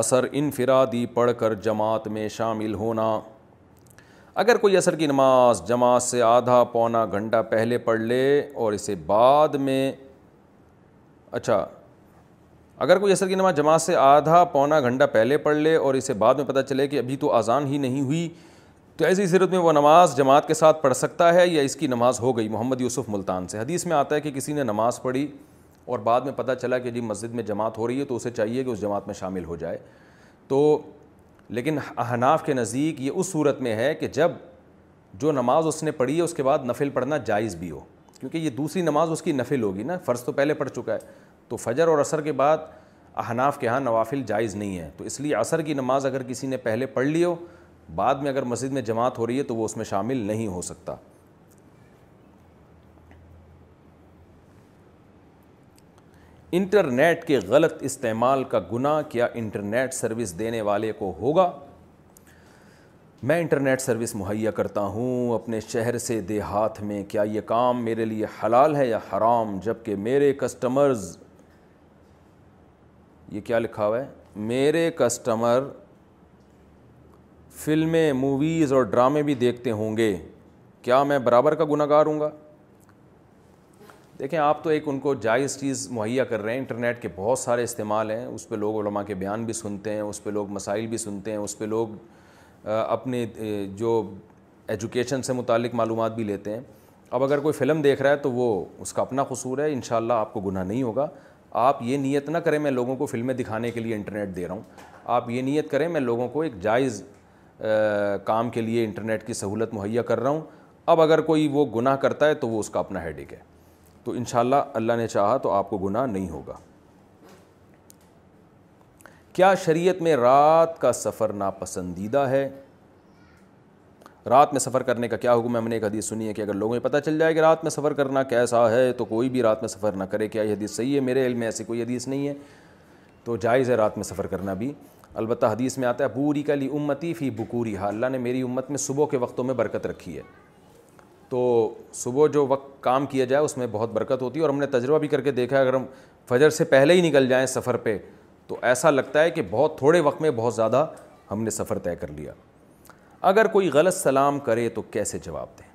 اثر انفرادی پڑھ کر جماعت میں شامل ہونا اگر کوئی اثر کی نماز جماعت سے آدھا پونا گھنٹہ پہلے پڑھ لے اور اسے بعد میں اچھا اگر کوئی عصر کی نماز جماعت سے آدھا پونا گھنٹہ پہلے پڑھ لے اور اسے بعد میں پتہ چلے کہ ابھی تو اذان ہی نہیں ہوئی تو ایسی صورت میں وہ نماز جماعت کے ساتھ پڑھ سکتا ہے یا اس کی نماز ہو گئی محمد یوسف ملتان سے حدیث میں آتا ہے کہ کسی نے نماز پڑھی اور بعد میں پتہ چلا کہ جی مسجد میں جماعت ہو رہی ہے تو اسے چاہیے کہ اس جماعت میں شامل ہو جائے تو لیکن احناف کے نزدیک یہ اس صورت میں ہے کہ جب جو نماز اس نے پڑھی ہے اس کے بعد نفل پڑھنا جائز بھی ہو کیونکہ یہ دوسری نماز اس کی نفل ہوگی نا فرض تو پہلے پڑھ چکا ہے تو فجر اور عصر کے بعد احناف کے ہاں نوافل جائز نہیں ہے تو اس لیے عصر کی نماز اگر کسی نے پہلے پڑھ لی ہو بعد میں اگر مسجد میں جماعت ہو رہی ہے تو وہ اس میں شامل نہیں ہو سکتا انٹرنیٹ کے غلط استعمال کا گناہ کیا انٹرنیٹ سروس دینے والے کو ہوگا میں انٹرنیٹ سروس مہیا کرتا ہوں اپنے شہر سے دیہات میں کیا یہ کام میرے لیے حلال ہے یا حرام جب کہ میرے کسٹمرز یہ کیا لکھا ہوا ہے میرے کسٹمر فلمیں موویز اور ڈرامے بھی دیکھتے ہوں گے کیا میں برابر کا گناہ گار ہوں گا دیکھیں آپ تو ایک ان کو جائز چیز مہیا کر رہے ہیں انٹرنیٹ کے بہت سارے استعمال ہیں اس پہ لوگ علماء کے بیان بھی سنتے ہیں اس پہ لوگ مسائل بھی سنتے ہیں اس پہ لوگ اپنی جو ایجوکیشن سے متعلق معلومات بھی لیتے ہیں اب اگر کوئی فلم دیکھ رہا ہے تو وہ اس کا اپنا قصور ہے انشاءاللہ آپ کو گناہ نہیں ہوگا آپ یہ نیت نہ کریں میں لوگوں کو فلمیں دکھانے کے لیے انٹرنیٹ دے رہا ہوں آپ یہ نیت کریں میں لوگوں کو ایک جائز کام کے لیے انٹرنیٹ کی سہولت مہیا کر رہا ہوں اب اگر کوئی وہ گناہ کرتا ہے تو وہ اس کا اپنا ہیڈک ہے تو انشاءاللہ اللہ نے چاہا تو آپ کو گناہ نہیں ہوگا کیا شریعت میں رات کا سفر ناپسندیدہ ہے رات میں سفر کرنے کا کیا حکم ہے ہم نے ایک حدیث سنی ہے کہ اگر لوگوں کو پتہ چل جائے کہ رات میں سفر کرنا کیسا ہے تو کوئی بھی رات میں سفر نہ کرے کیا یہ حدیث صحیح ہے میرے علم میں ایسی کوئی حدیث نہیں ہے تو جائز ہے رات میں سفر کرنا بھی البتہ حدیث میں آتا ہے بوری کا لی امتی فی بکوری ہا اللہ نے میری امت میں صبح کے وقتوں میں برکت رکھی ہے تو صبح جو وقت کام کیا جائے اس میں بہت برکت ہوتی ہے اور ہم نے تجربہ بھی کر کے دیکھا ہے اگر ہم فجر سے پہلے ہی نکل جائیں سفر پہ تو ایسا لگتا ہے کہ بہت تھوڑے وقت میں بہت زیادہ ہم نے سفر طے کر لیا اگر کوئی غلط سلام کرے تو کیسے جواب دیں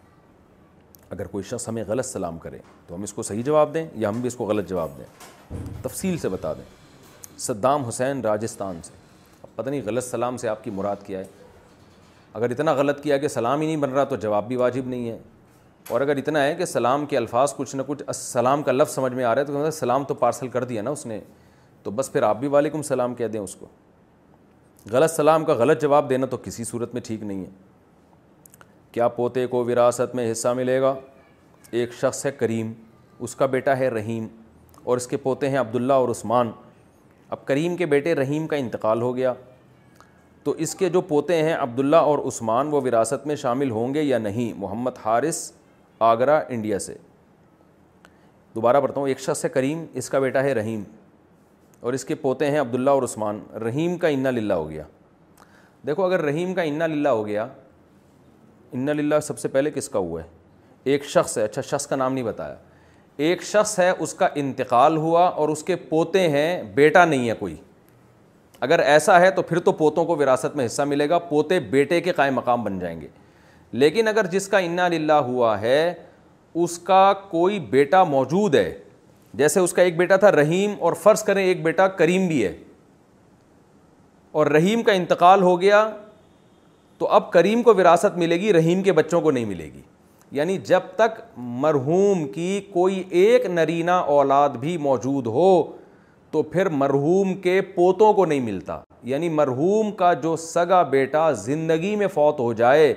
اگر کوئی شخص ہمیں غلط سلام کرے تو ہم اس کو صحیح جواب دیں یا ہم بھی اس کو غلط جواب دیں تفصیل سے بتا دیں صدام حسین راجستھان سے پتہ نہیں غلط سلام سے آپ کی مراد کیا ہے اگر اتنا غلط کیا کہ سلام ہی نہیں بن رہا تو جواب بھی واجب نہیں ہے اور اگر اتنا ہے کہ سلام کے الفاظ کچھ نہ کچھ سلام کا لفظ سمجھ میں آ رہا ہے تو سلام تو پارسل کر دیا نا اس نے تو بس پھر آپ بھی وعلیکم سلام کہہ دیں اس کو غلط سلام کا غلط جواب دینا تو کسی صورت میں ٹھیک نہیں ہے کیا پوتے کو وراثت میں حصہ ملے گا ایک شخص ہے کریم اس کا بیٹا ہے رحیم اور اس کے پوتے ہیں عبداللہ اور عثمان اب کریم کے بیٹے رحیم کا انتقال ہو گیا تو اس کے جو پوتے ہیں عبداللہ اور عثمان وہ وراثت میں شامل ہوں گے یا نہیں محمد حارث آگرہ انڈیا سے دوبارہ پڑھتا ہوں ایک شخص ہے کریم اس کا بیٹا ہے رحیم اور اس کے پوتے ہیں عبداللہ اور عثمان رحیم کا انا للہ ہو گیا دیکھو اگر رحیم کا انا للہ ہو گیا انا للہ سب سے پہلے کس کا ہوا ہے ایک شخص ہے اچھا شخص کا نام نہیں بتایا ایک شخص ہے اس کا انتقال ہوا اور اس کے پوتے ہیں بیٹا نہیں ہے کوئی اگر ایسا ہے تو پھر تو پوتوں کو وراثت میں حصہ ملے گا پوتے بیٹے کے قائم مقام بن جائیں گے لیکن اگر جس کا انا للہ ہوا ہے اس کا کوئی بیٹا موجود ہے جیسے اس کا ایک بیٹا تھا رحیم اور فرض کریں ایک بیٹا کریم بھی ہے اور رحیم کا انتقال ہو گیا تو اب کریم کو وراثت ملے گی رحیم کے بچوں کو نہیں ملے گی یعنی جب تک مرحوم کی کوئی ایک نرینہ اولاد بھی موجود ہو تو پھر مرحوم کے پوتوں کو نہیں ملتا یعنی مرحوم کا جو سگا بیٹا زندگی میں فوت ہو جائے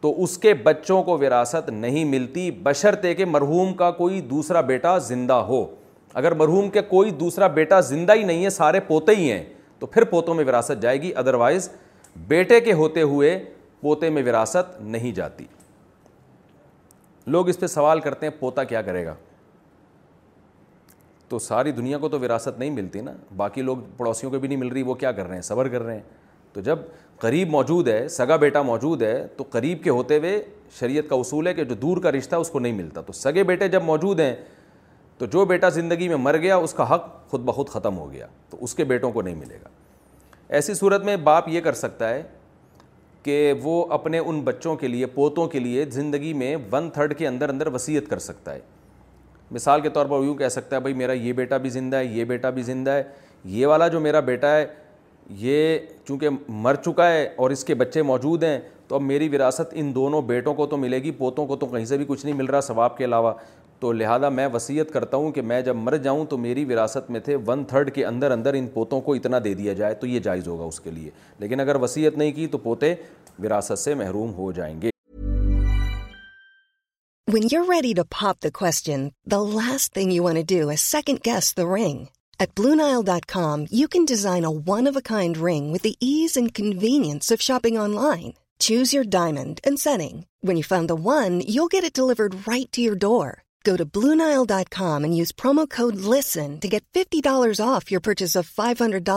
تو اس کے بچوں کو وراثت نہیں ملتی بشرطے کہ مرحوم کا کوئی دوسرا بیٹا زندہ ہو اگر مرحوم کے کوئی دوسرا بیٹا زندہ ہی نہیں ہے سارے پوتے ہی ہیں تو پھر پوتوں میں وراثت جائے گی ادروائز بیٹے کے ہوتے ہوئے پوتے میں وراثت نہیں جاتی لوگ اس پہ سوال کرتے ہیں پوتا کیا کرے گا تو ساری دنیا کو تو وراثت نہیں ملتی نا باقی لوگ پڑوسیوں کو بھی نہیں مل رہی وہ کیا کر رہے ہیں صبر کر رہے ہیں تو جب قریب موجود ہے سگا بیٹا موجود ہے تو قریب کے ہوتے ہوئے شریعت کا اصول ہے کہ جو دور کا رشتہ ہے اس کو نہیں ملتا تو سگے بیٹے جب موجود ہیں تو جو بیٹا زندگی میں مر گیا اس کا حق خود بخود ختم ہو گیا تو اس کے بیٹوں کو نہیں ملے گا ایسی صورت میں باپ یہ کر سکتا ہے کہ وہ اپنے ان بچوں کے لیے پوتوں کے لیے زندگی میں ون تھرڈ کے اندر اندر وصیت کر سکتا ہے مثال کے طور پر یوں کہہ سکتا ہے بھائی میرا یہ بیٹا بھی زندہ ہے یہ بیٹا بھی زندہ ہے یہ والا جو میرا بیٹا ہے یہ چونکہ مر چکا ہے اور اس کے بچے موجود ہیں تو اب میری وراثت ان دونوں بیٹوں کو تو ملے گی پوتوں کو تو کہیں سے بھی کچھ نہیں مل رہا ثواب کے علاوہ تو لہٰذا میں وسیعت کرتا ہوں کہ میں جب مر جاؤں تو میری وراثت میں تھے ون تھرڈ کے اندر اندر ان پوتوں کو اتنا دے دیا جائے تو یہ جائز ہوگا اس کے لیے لیکن اگر وسیعت نہیں کی تو پوتے وراثت سے محروم ہو جائیں گے
When you're ready to to pop the the the question, last thing you want do is second guess ring. At Blue dot com you can design ring with and convenience choose you diamond right Blue Nile dot use from hundred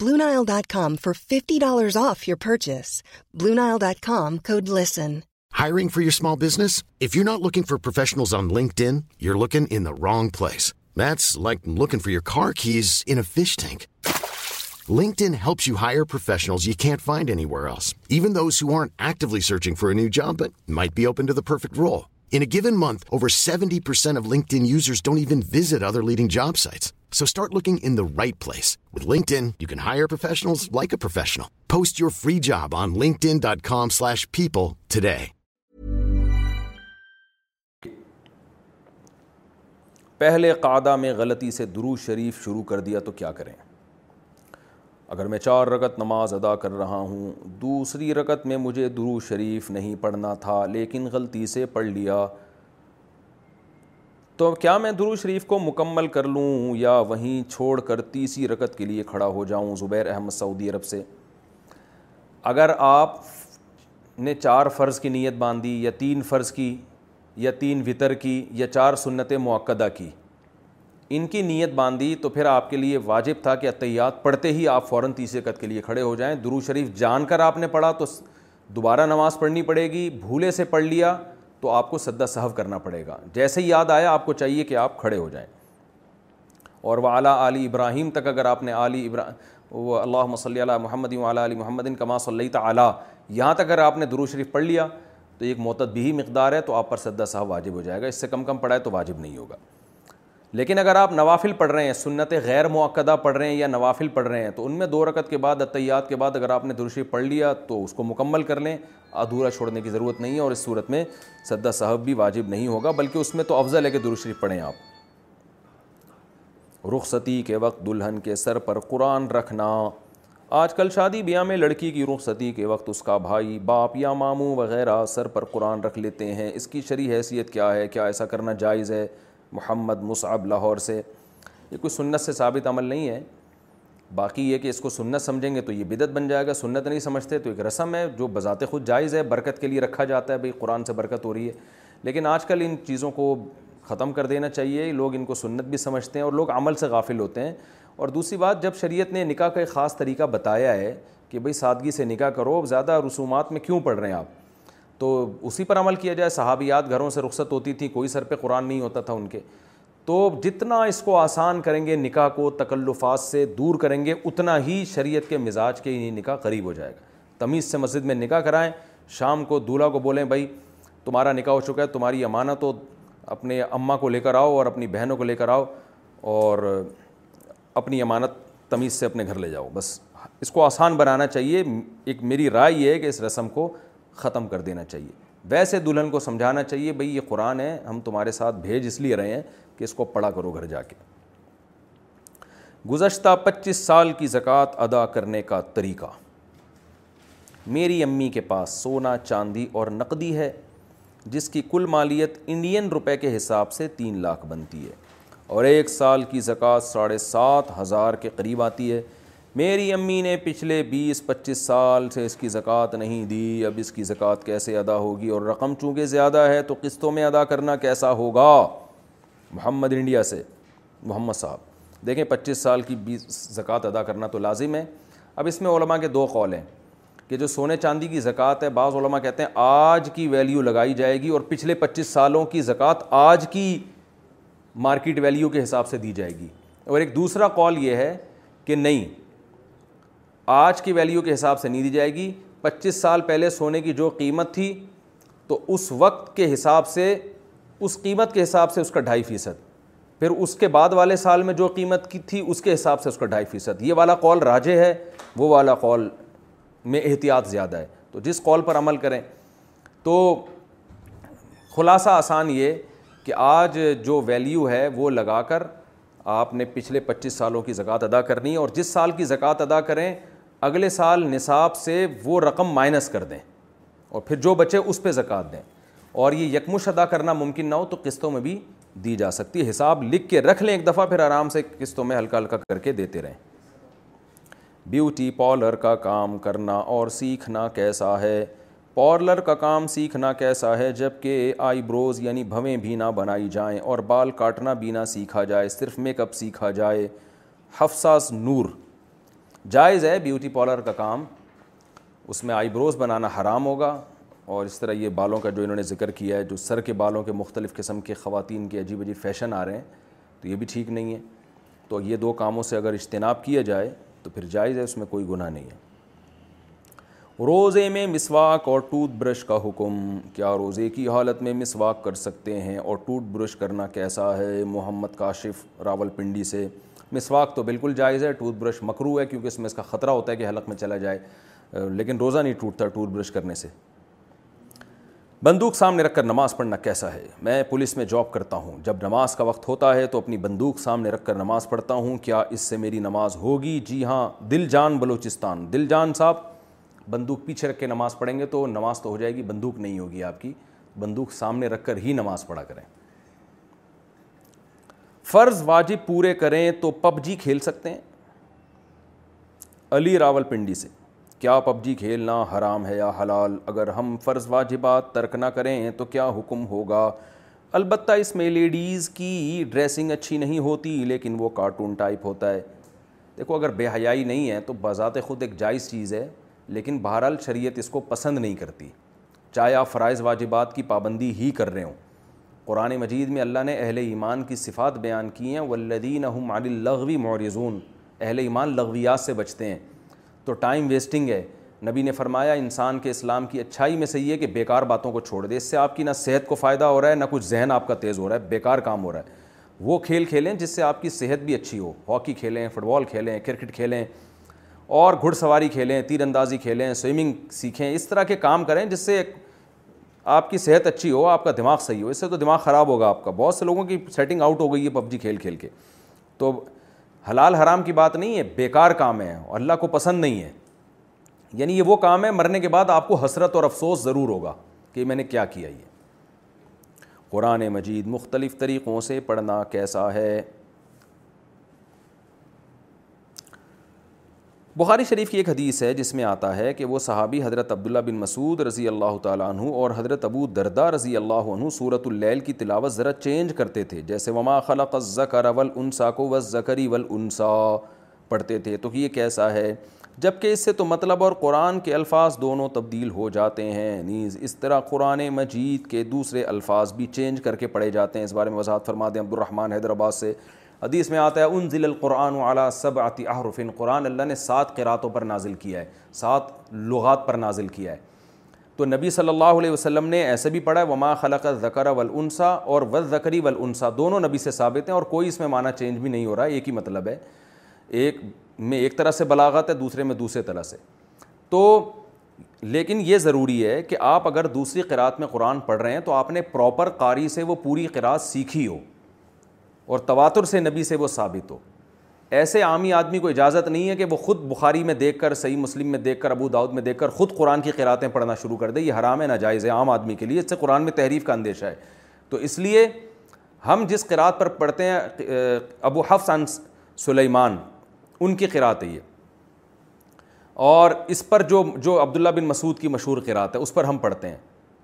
Blue Nile dot forty dollars off your purchase Blue Nile dot com code listen
Hiring for your small business? If you're not looking for professionals on LinkedIn, you're looking in the wrong place. That's like looking for your car keys in a fish tank. LinkedIn helps you hire professionals you can't find anywhere else, even those who aren't actively searching for a new job but might be open to the perfect role. In a given month, over 70% of LinkedIn users don't even visit other leading job sites. So start looking in the right place. With LinkedIn, you can hire professionals like a professional. Post your free job on linkedin.com/people today.
پہلے قعدہ میں غلطی سے درو شریف شروع کر دیا تو کیا کریں اگر میں چار رکت نماز ادا کر رہا ہوں دوسری رکت میں مجھے درو شریف نہیں پڑھنا تھا لیکن غلطی سے پڑھ لیا تو کیا میں درو شریف کو مکمل کر لوں یا وہیں چھوڑ کر تیسری رکت کے لیے کھڑا ہو جاؤں زبیر احمد سعودی عرب سے اگر آپ نے چار فرض کی نیت باندھی یا تین فرض کی یا تین وطر کی یا چار سنت موقعہ کی ان کی نیت باندھی تو پھر آپ کے لیے واجب تھا کہ اطیات پڑھتے ہی آپ فوراً تیسرے قد کے لیے کھڑے ہو جائیں درو شریف جان کر آپ نے پڑھا تو دوبارہ نماز پڑھنی پڑے گی بھولے سے پڑھ لیا تو آپ کو سدا صحف کرنا پڑے گا جیسے ہی یاد آیا آپ کو چاہیے کہ آپ کھڑے ہو جائیں اور وہ اعلیٰ علی ابراہیم تک اگر آپ نے علی ابراہ وہ اللہ محمد محمدین علی محمد ان کما صلی تعلیٰ یہاں تک اگر آپ نے دروشریف پڑھ لیا تو ایک معتد بھی ہی مقدار ہے تو آپ پر سدا صاحب واجب ہو جائے گا اس سے کم کم پڑھا ہے تو واجب نہیں ہوگا لیکن اگر آپ نوافل پڑھ رہے ہیں سنت غیر معقدہ پڑھ رہے ہیں یا نوافل پڑھ رہے ہیں تو ان میں دو رکعت کے بعد اطیات کے بعد اگر آپ نے درشی پڑھ لیا تو اس کو مکمل کر لیں ادھورا چھوڑنے کی ضرورت نہیں ہے اور اس صورت میں سدا صاحب بھی واجب نہیں ہوگا بلکہ اس میں تو افضل ہے کہ درشی پڑھیں آپ رخصتی کے وقت دلہن کے سر پر قرآن رکھنا آج کل شادی بیاہ میں لڑکی کی رخصتی کے وقت اس کا بھائی باپ یا ماموں وغیرہ سر پر قرآن رکھ لیتے ہیں اس کی شرعی حیثیت کیا ہے کیا ایسا کرنا جائز ہے محمد مصعب لاہور سے یہ کوئی سنت سے ثابت عمل نہیں ہے باقی یہ کہ اس کو سنت سمجھیں گے تو یہ بدعت بن جائے گا سنت نہیں سمجھتے تو ایک رسم ہے جو بذات خود جائز ہے برکت کے لیے رکھا جاتا ہے بھائی قرآن سے برکت ہو رہی ہے لیکن آج کل ان چیزوں کو ختم کر دینا چاہیے لوگ ان کو سنت بھی سمجھتے ہیں اور لوگ عمل سے غافل ہوتے ہیں اور دوسری بات جب شریعت نے نکاح کا ایک خاص طریقہ بتایا ہے کہ بھئی سادگی سے نکاح کرو زیادہ رسومات میں کیوں پڑھ رہے ہیں آپ تو اسی پر عمل کیا جائے صحابیات گھروں سے رخصت ہوتی تھیں کوئی سر پہ قرآن نہیں ہوتا تھا ان کے تو جتنا اس کو آسان کریں گے نکاح کو تکلفات سے دور کریں گے اتنا ہی شریعت کے مزاج کے ہی نکاح قریب ہو جائے گا تمیز سے مسجد میں نکاح کرائیں شام کو دولہا کو بولیں بھائی تمہارا نکاح ہو چکا ہے تمہاری امانت ہو اپنے اماں کو لے کر آؤ اور اپنی بہنوں کو لے کر آؤ اور اپنی امانت تمیز سے اپنے گھر لے جاؤ بس اس کو آسان بنانا چاہیے ایک میری رائے یہ ہے کہ اس رسم کو ختم کر دینا چاہیے ویسے دلہن کو سمجھانا چاہیے بھئی یہ قرآن ہے ہم تمہارے ساتھ بھیج اس لیے رہے ہیں کہ اس کو پڑھا کرو گھر جا کے گزشتہ پچیس سال کی زکوٰۃ ادا کرنے کا طریقہ میری امی کے پاس سونا چاندی اور نقدی ہے جس کی کل مالیت انڈین روپے کے حساب سے تین لاکھ بنتی ہے اور ایک سال کی زکوٰۃ ساڑھے سات ہزار کے قریب آتی ہے میری امی نے پچھلے بیس پچیس سال سے اس کی زکوٰۃ نہیں دی اب اس کی زکوٰۃ کیسے ادا ہوگی اور رقم چونکہ زیادہ ہے تو قسطوں میں ادا کرنا کیسا ہوگا محمد انڈیا سے محمد صاحب دیکھیں پچیس سال کی بیس زکوٰۃ ادا کرنا تو لازم ہے اب اس میں علماء کے دو قول ہیں کہ جو سونے چاندی کی زکوٰۃ ہے بعض علماء کہتے ہیں آج کی ویلیو لگائی جائے گی اور پچھلے پچیس سالوں کی زکوٰۃ آج کی مارکیٹ ویلیو کے حساب سے دی جائے گی اور ایک دوسرا کال یہ ہے کہ نہیں آج کی ویلیو کے حساب سے نہیں دی جائے گی پچیس سال پہلے سونے کی جو قیمت تھی تو اس وقت کے حساب سے اس قیمت کے حساب سے اس کا ڈھائی فیصد پھر اس کے بعد والے سال میں جو قیمت کی تھی اس کے حساب سے اس کا ڈھائی فیصد یہ والا کال راجے ہے وہ والا کال میں احتیاط زیادہ ہے تو جس کال پر عمل کریں تو خلاصہ آسان یہ کہ آج جو ویلیو ہے وہ لگا کر آپ نے پچھلے پچیس سالوں کی زکوٰۃ ادا کرنی ہے اور جس سال کی زکوٰۃ ادا کریں اگلے سال نصاب سے وہ رقم مائنس کر دیں اور پھر جو بچے اس پہ زکوٰۃ دیں اور یہ یکمش ادا کرنا ممکن نہ ہو تو قسطوں میں بھی دی جا سکتی ہے حساب لکھ کے رکھ لیں ایک دفعہ پھر آرام سے قسطوں میں ہلکا ہلکا کر کے دیتے رہیں بیوٹی پارلر کا کام کرنا اور سیکھنا کیسا ہے پارلر کا کام سیکھنا کیسا ہے جب کہ آئی بروز یعنی بھویں بھی نہ بنائی جائیں اور بال کاٹنا بھی نہ سیکھا جائے صرف میک اپ سیکھا جائے حفصاس نور جائز ہے بیوٹی پارلر کا کام اس میں آئی بروز بنانا حرام ہوگا اور اس طرح یہ بالوں کا جو انہوں نے ذکر کیا ہے جو سر کے بالوں کے مختلف قسم کے خواتین کے عجیب عجیب فیشن آ رہے ہیں تو یہ بھی ٹھیک نہیں ہے تو یہ دو کاموں سے اگر اجتناب کیا جائے تو پھر جائز ہے اس میں کوئی گناہ نہیں ہے روزے میں مسواک اور ٹوتھ برش کا حکم کیا روزے کی حالت میں مسواک کر سکتے ہیں اور ٹوتھ برش کرنا کیسا ہے محمد کاشف راول پنڈی سے مسواک تو بالکل جائز ہے ٹوتھ برش مکرو ہے کیونکہ اس میں اس کا خطرہ ہوتا ہے کہ حلق میں چلا جائے لیکن روزہ نہیں ٹوٹتا ٹوتھ برش کرنے سے بندوق سامنے رکھ کر نماز پڑھنا کیسا ہے میں پولیس میں جاب کرتا ہوں جب نماز کا وقت ہوتا ہے تو اپنی بندوق سامنے رکھ کر نماز پڑھتا ہوں کیا اس سے میری نماز ہوگی جی ہاں دل جان بلوچستان دل جان صاحب بندوق پیچھے رکھ کے نماز پڑھیں گے تو نماز تو ہو جائے گی بندوق نہیں ہوگی آپ کی بندوق سامنے رکھ کر ہی نماز پڑھا کریں فرض واجب پورے کریں تو پب جی کھیل سکتے ہیں علی راول پنڈی سے کیا پب جی کھیلنا حرام ہے یا حلال اگر ہم فرض واجبات ترک نہ کریں تو کیا حکم ہوگا البتہ اس میں لیڈیز کی ڈریسنگ اچھی نہیں ہوتی لیکن وہ کارٹون ٹائپ ہوتا ہے دیکھو اگر بے حیائی نہیں ہے تو بذات خود ایک جائز چیز ہے لیکن بہرحال شریعت اس کو پسند نہیں کرتی چاہے آپ فرائض واجبات کی پابندی ہی کر رہے ہوں قرآن مجید میں اللہ نے اہل ایمان کی صفات بیان کی ہیں والذین هم عن اللغوی معرضون اہل ایمان لغویات سے بچتے ہیں تو ٹائم ویسٹنگ ہے نبی نے فرمایا انسان کے اسلام کی اچھائی میں سے ہے کہ بیکار باتوں کو چھوڑ دے اس سے آپ کی نہ صحت کو فائدہ ہو رہا ہے نہ کچھ ذہن آپ کا تیز ہو رہا ہے بیکار کام ہو رہا ہے وہ کھیل کھیلیں جس سے آپ کی صحت بھی اچھی ہو ہاکی کھیلیں فٹ بال کھیلیں کرکٹ کھیلیں اور گھڑ سواری کھیلیں تیر اندازی کھیلیں سوئمنگ سیکھیں اس طرح کے کام کریں جس سے آپ کی صحت اچھی ہو آپ کا دماغ صحیح ہو اس سے تو دماغ خراب ہوگا آپ کا بہت سے لوگوں کی سیٹنگ آؤٹ ہو گئی ہے پب جی کھیل کھیل کے تو حلال حرام کی بات نہیں ہے بیکار کام ہے اور اللہ کو پسند نہیں ہے یعنی یہ وہ کام ہے مرنے کے بعد آپ کو حسرت اور افسوس ضرور ہوگا کہ میں نے کیا کیا یہ قرآن مجید مختلف طریقوں سے پڑھنا کیسا ہے بخاری شریف کی ایک حدیث ہے جس میں آتا ہے کہ وہ صحابی حضرت عبداللہ بن مسعود رضی اللہ تعالیٰ عنہ اور حضرت ابو دردہ رضی اللہ عنہ صورت اللیل کی تلاوت ذرا چینج کرتے تھے جیسے وما خلق ذکر والانسا کو و ذکری پڑھتے تھے تو یہ کیسا ہے جبکہ اس سے تو مطلب اور قرآن کے الفاظ دونوں تبدیل ہو جاتے ہیں نیز اس طرح قرآن مجید کے دوسرے الفاظ بھی چینج کر کے پڑھے جاتے ہیں اس بارے میں وضاحت فرما دیں عبد عبدالرحمٰن حیدرآباد سے حدیث میں آتا ہے ان ضل القرآن علیٰ آتی عرفین قرآن اللہ نے سات قراتوں پر نازل کیا ہے سات لغات پر نازل کیا ہے تو نبی صلی اللہ علیہ وسلم نے ایسے بھی پڑھا ہے وما خلق ذکر و اور وزری و دونوں نبی سے ثابت ہیں اور کوئی اس میں معنی چینج بھی نہیں ہو رہا ہے ایک ہی مطلب ہے ایک میں ایک طرح سے بلاغت ہے دوسرے میں دوسرے طرح سے تو لیکن یہ ضروری ہے کہ آپ اگر دوسری قرآت میں قرآن پڑھ رہے ہیں تو آپ نے پراپر قاری سے وہ پوری قرأ سیکھی ہو اور تواتر سے نبی سے وہ ثابت ہو ایسے عامی آدمی کو اجازت نہیں ہے کہ وہ خود بخاری میں دیکھ کر صحیح مسلم میں دیکھ کر ابو داود میں دیکھ کر خود قرآن کی قرآتیں پڑھنا شروع کر دے یہ حرام ہے ناجائز ہے عام آدمی کے لیے اس سے قرآن میں تحریف کا اندیشہ ہے تو اس لیے ہم جس پر پڑھتے ہیں ابو حفظ عن سلیمان ان کی ہے یہ اور اس پر جو جو عبداللہ بن مسعود کی مشہور قرآت ہے اس پر ہم پڑھتے ہیں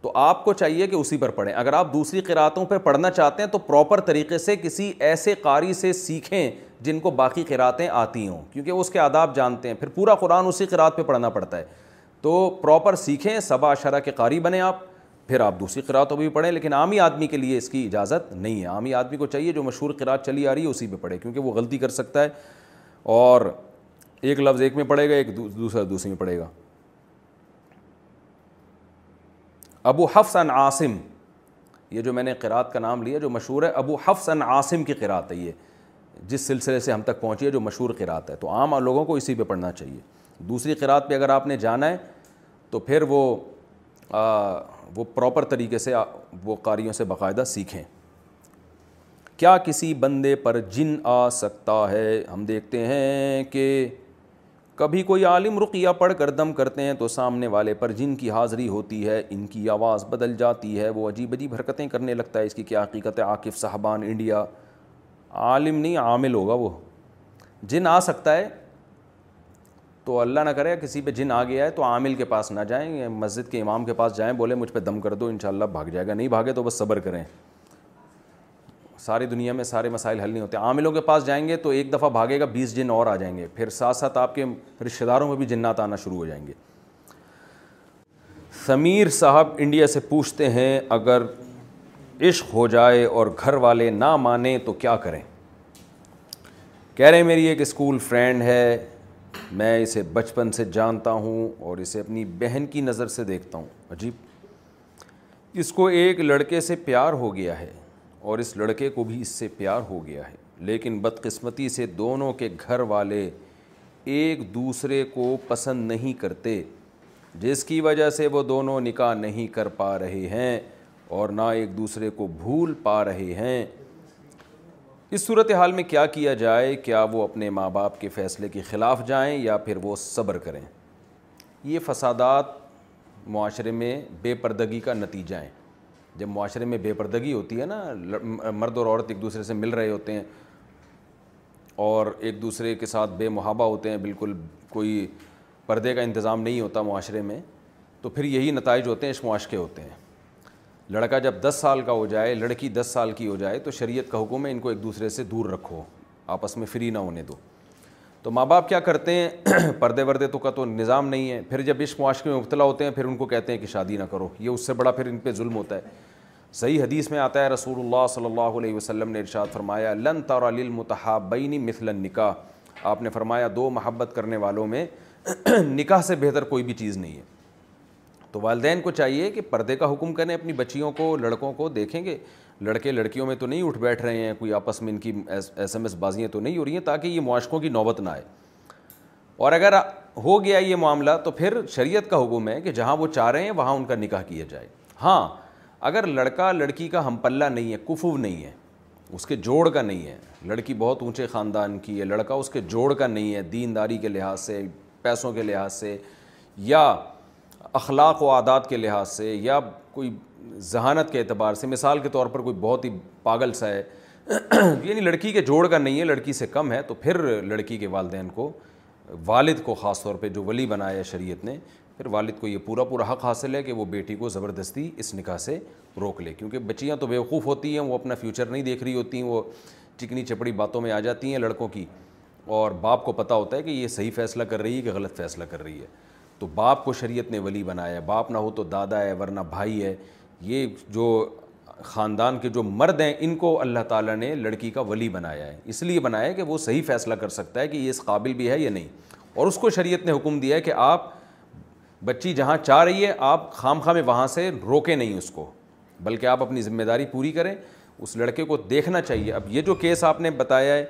تو آپ کو چاہیے کہ اسی پر پڑھیں اگر آپ دوسری قرآتوں پہ پڑھنا چاہتے ہیں تو پراپر طریقے سے کسی ایسے قاری سے سیکھیں جن کو باقی قرآتیں آتی ہوں کیونکہ اس کے آداب جانتے ہیں پھر پورا قرآن اسی قرآت پہ پڑھنا پڑتا ہے تو پراپر سیکھیں صبا اشرہ کے قاری بنیں آپ پھر آپ دوسری قرآتوں بھی پڑھیں لیکن عامی آدمی کے لیے اس کی اجازت نہیں ہے عامی آدمی کو چاہیے جو مشہور قرآت چلی آ رہی ہے اسی پہ پڑھے کیونکہ وہ غلطی کر سکتا ہے اور ایک لفظ ایک میں پڑھے گا ایک دوسرا دوسری میں پڑھے گا ابو حفص ان عاصم یہ جو میں نے قرأت کا نام لیا جو مشہور ہے ابو حفص ان عاصم کی قرأت ہے یہ جس سلسلے سے ہم تک پہنچی ہے جو مشہور قرأت ہے تو عام لوگوں کو اسی پہ پڑھنا چاہیے دوسری قرأت پہ اگر آپ نے جانا ہے تو پھر وہ آ, وہ پراپر طریقے سے وہ قاریوں سے باقاعدہ سیکھیں کیا کسی بندے پر جن آ سکتا ہے ہم دیکھتے ہیں کہ کبھی کوئی عالم رقیہ پڑھ کر دم کرتے ہیں تو سامنے والے پر جن کی حاضری ہوتی ہے ان کی آواز بدل جاتی ہے وہ عجیب عجیب حرکتیں کرنے لگتا ہے اس کی کیا حقیقت ہے عاقف صاحبان انڈیا عالم نہیں عامل ہوگا وہ جن آ سکتا ہے تو اللہ نہ کرے کسی پہ جن آ گیا ہے تو عامل کے پاس نہ جائیں مسجد کے امام کے پاس جائیں بولے مجھ پہ دم کر دو انشاءاللہ بھاگ جائے گا نہیں بھاگے تو بس صبر کریں ساری دنیا میں سارے مسائل حل نہیں ہوتے عاملوں کے پاس جائیں گے تو ایک دفعہ بھاگے گا بیس جن اور آ جائیں گے پھر ساتھ ساتھ آپ کے رشتہ داروں میں بھی جنات آنا شروع ہو جائیں گے سمیر صاحب انڈیا سے پوچھتے ہیں اگر عشق ہو جائے اور گھر والے نہ مانیں تو کیا کریں کہہ رہے ہیں میری ایک اسکول فرینڈ ہے میں اسے بچپن سے جانتا ہوں اور اسے اپنی بہن کی نظر سے دیکھتا ہوں عجیب اس کو ایک لڑکے سے پیار ہو گیا ہے اور اس لڑکے کو بھی اس سے پیار ہو گیا ہے لیکن بدقسمتی سے دونوں کے گھر والے ایک دوسرے کو پسند نہیں کرتے جس کی وجہ سے وہ دونوں نکاح نہیں کر پا رہے ہیں اور نہ ایک دوسرے کو بھول پا رہے ہیں اس صورتحال میں کیا کیا جائے کیا وہ اپنے ماں باپ کے فیصلے کے خلاف جائیں یا پھر وہ صبر کریں یہ فسادات معاشرے میں بے پردگی کا نتیجہ ہیں جب معاشرے میں بے پردگی ہوتی ہے نا مرد اور عورت ایک دوسرے سے مل رہے ہوتے ہیں اور ایک دوسرے کے ساتھ بے محابہ ہوتے ہیں بالکل کوئی پردے کا انتظام نہیں ہوتا معاشرے میں تو پھر یہی نتائج ہوتے ہیں اس معاشقے ہوتے ہیں لڑکا جب دس سال کا ہو جائے لڑکی دس سال کی ہو جائے تو شریعت کا حکم ہے ان کو ایک دوسرے سے دور رکھو آپس میں فری نہ ہونے دو تو ماں باپ کیا کرتے ہیں پردے وردے تو کا تو نظام نہیں ہے پھر جب عشق معاشقے میں مبتلا ہوتے ہیں پھر ان کو کہتے ہیں کہ شادی نہ کرو یہ اس سے بڑا پھر ان پہ ظلم ہوتا ہے صحیح حدیث میں آتا ہے رسول اللہ صلی اللہ علیہ وسلم نے ارشاد فرمایا لن تارا المتحاب نی مثلاً نکاح آپ نے فرمایا دو محبت کرنے والوں میں نکاح سے بہتر کوئی بھی چیز نہیں ہے تو والدین کو چاہیے کہ پردے کا حکم کریں اپنی بچیوں کو لڑکوں کو دیکھیں گے لڑکے لڑکیوں میں تو نہیں اٹھ بیٹھ رہے ہیں کوئی آپس میں ان کی ایس ایم ایس بازیاں تو نہیں ہو رہی ہیں تاکہ یہ معاشقوں کی نوبت نہ آئے اور اگر ہو گیا یہ معاملہ تو پھر شریعت کا حکم ہے کہ جہاں وہ چاہ رہے ہیں وہاں ان کا نکاح کیا جائے ہاں اگر لڑکا لڑکی کا ہم پلہ نہیں ہے کفو نہیں ہے اس کے جوڑ کا نہیں ہے لڑکی بہت اونچے خاندان کی ہے لڑکا اس کے جوڑ کا نہیں ہے دین داری کے لحاظ سے پیسوں کے لحاظ سے یا اخلاق و عادات کے لحاظ سے یا کوئی ذہانت کے اعتبار سے مثال کے طور پر کوئی بہت ہی پاگل سا ہے یعنی لڑکی کے جوڑ کا نہیں ہے لڑکی سے کم ہے تو پھر لڑکی کے والدین کو والد کو خاص طور پہ جو ولی بنایا ہے شریعت نے پھر والد کو یہ پورا پورا حق حاصل ہے کہ وہ بیٹی کو زبردستی اس نکاح سے روک لے کیونکہ بچیاں تو بیوقوف ہوتی ہیں وہ اپنا فیوچر نہیں دیکھ رہی ہوتی ہیں وہ چکنی چپڑی باتوں میں آ جاتی ہیں لڑکوں کی اور باپ کو پتہ ہوتا ہے کہ یہ صحیح فیصلہ کر رہی ہے کہ غلط فیصلہ کر رہی ہے تو باپ کو شریعت نے ولی بنایا ہے باپ نہ ہو تو دادا ہے ورنہ بھائی ہے یہ جو خاندان کے جو مرد ہیں ان کو اللہ تعالیٰ نے لڑکی کا ولی بنایا ہے اس لیے بنایا ہے کہ وہ صحیح فیصلہ کر سکتا ہے کہ یہ اس قابل بھی ہے یا نہیں اور اس کو شریعت نے حکم دیا ہے کہ آپ بچی جہاں چاہ رہی ہے آپ خام خام وہاں سے روکیں نہیں اس کو بلکہ آپ اپنی ذمہ داری پوری کریں اس لڑکے کو دیکھنا چاہیے اب یہ جو کیس آپ نے بتایا ہے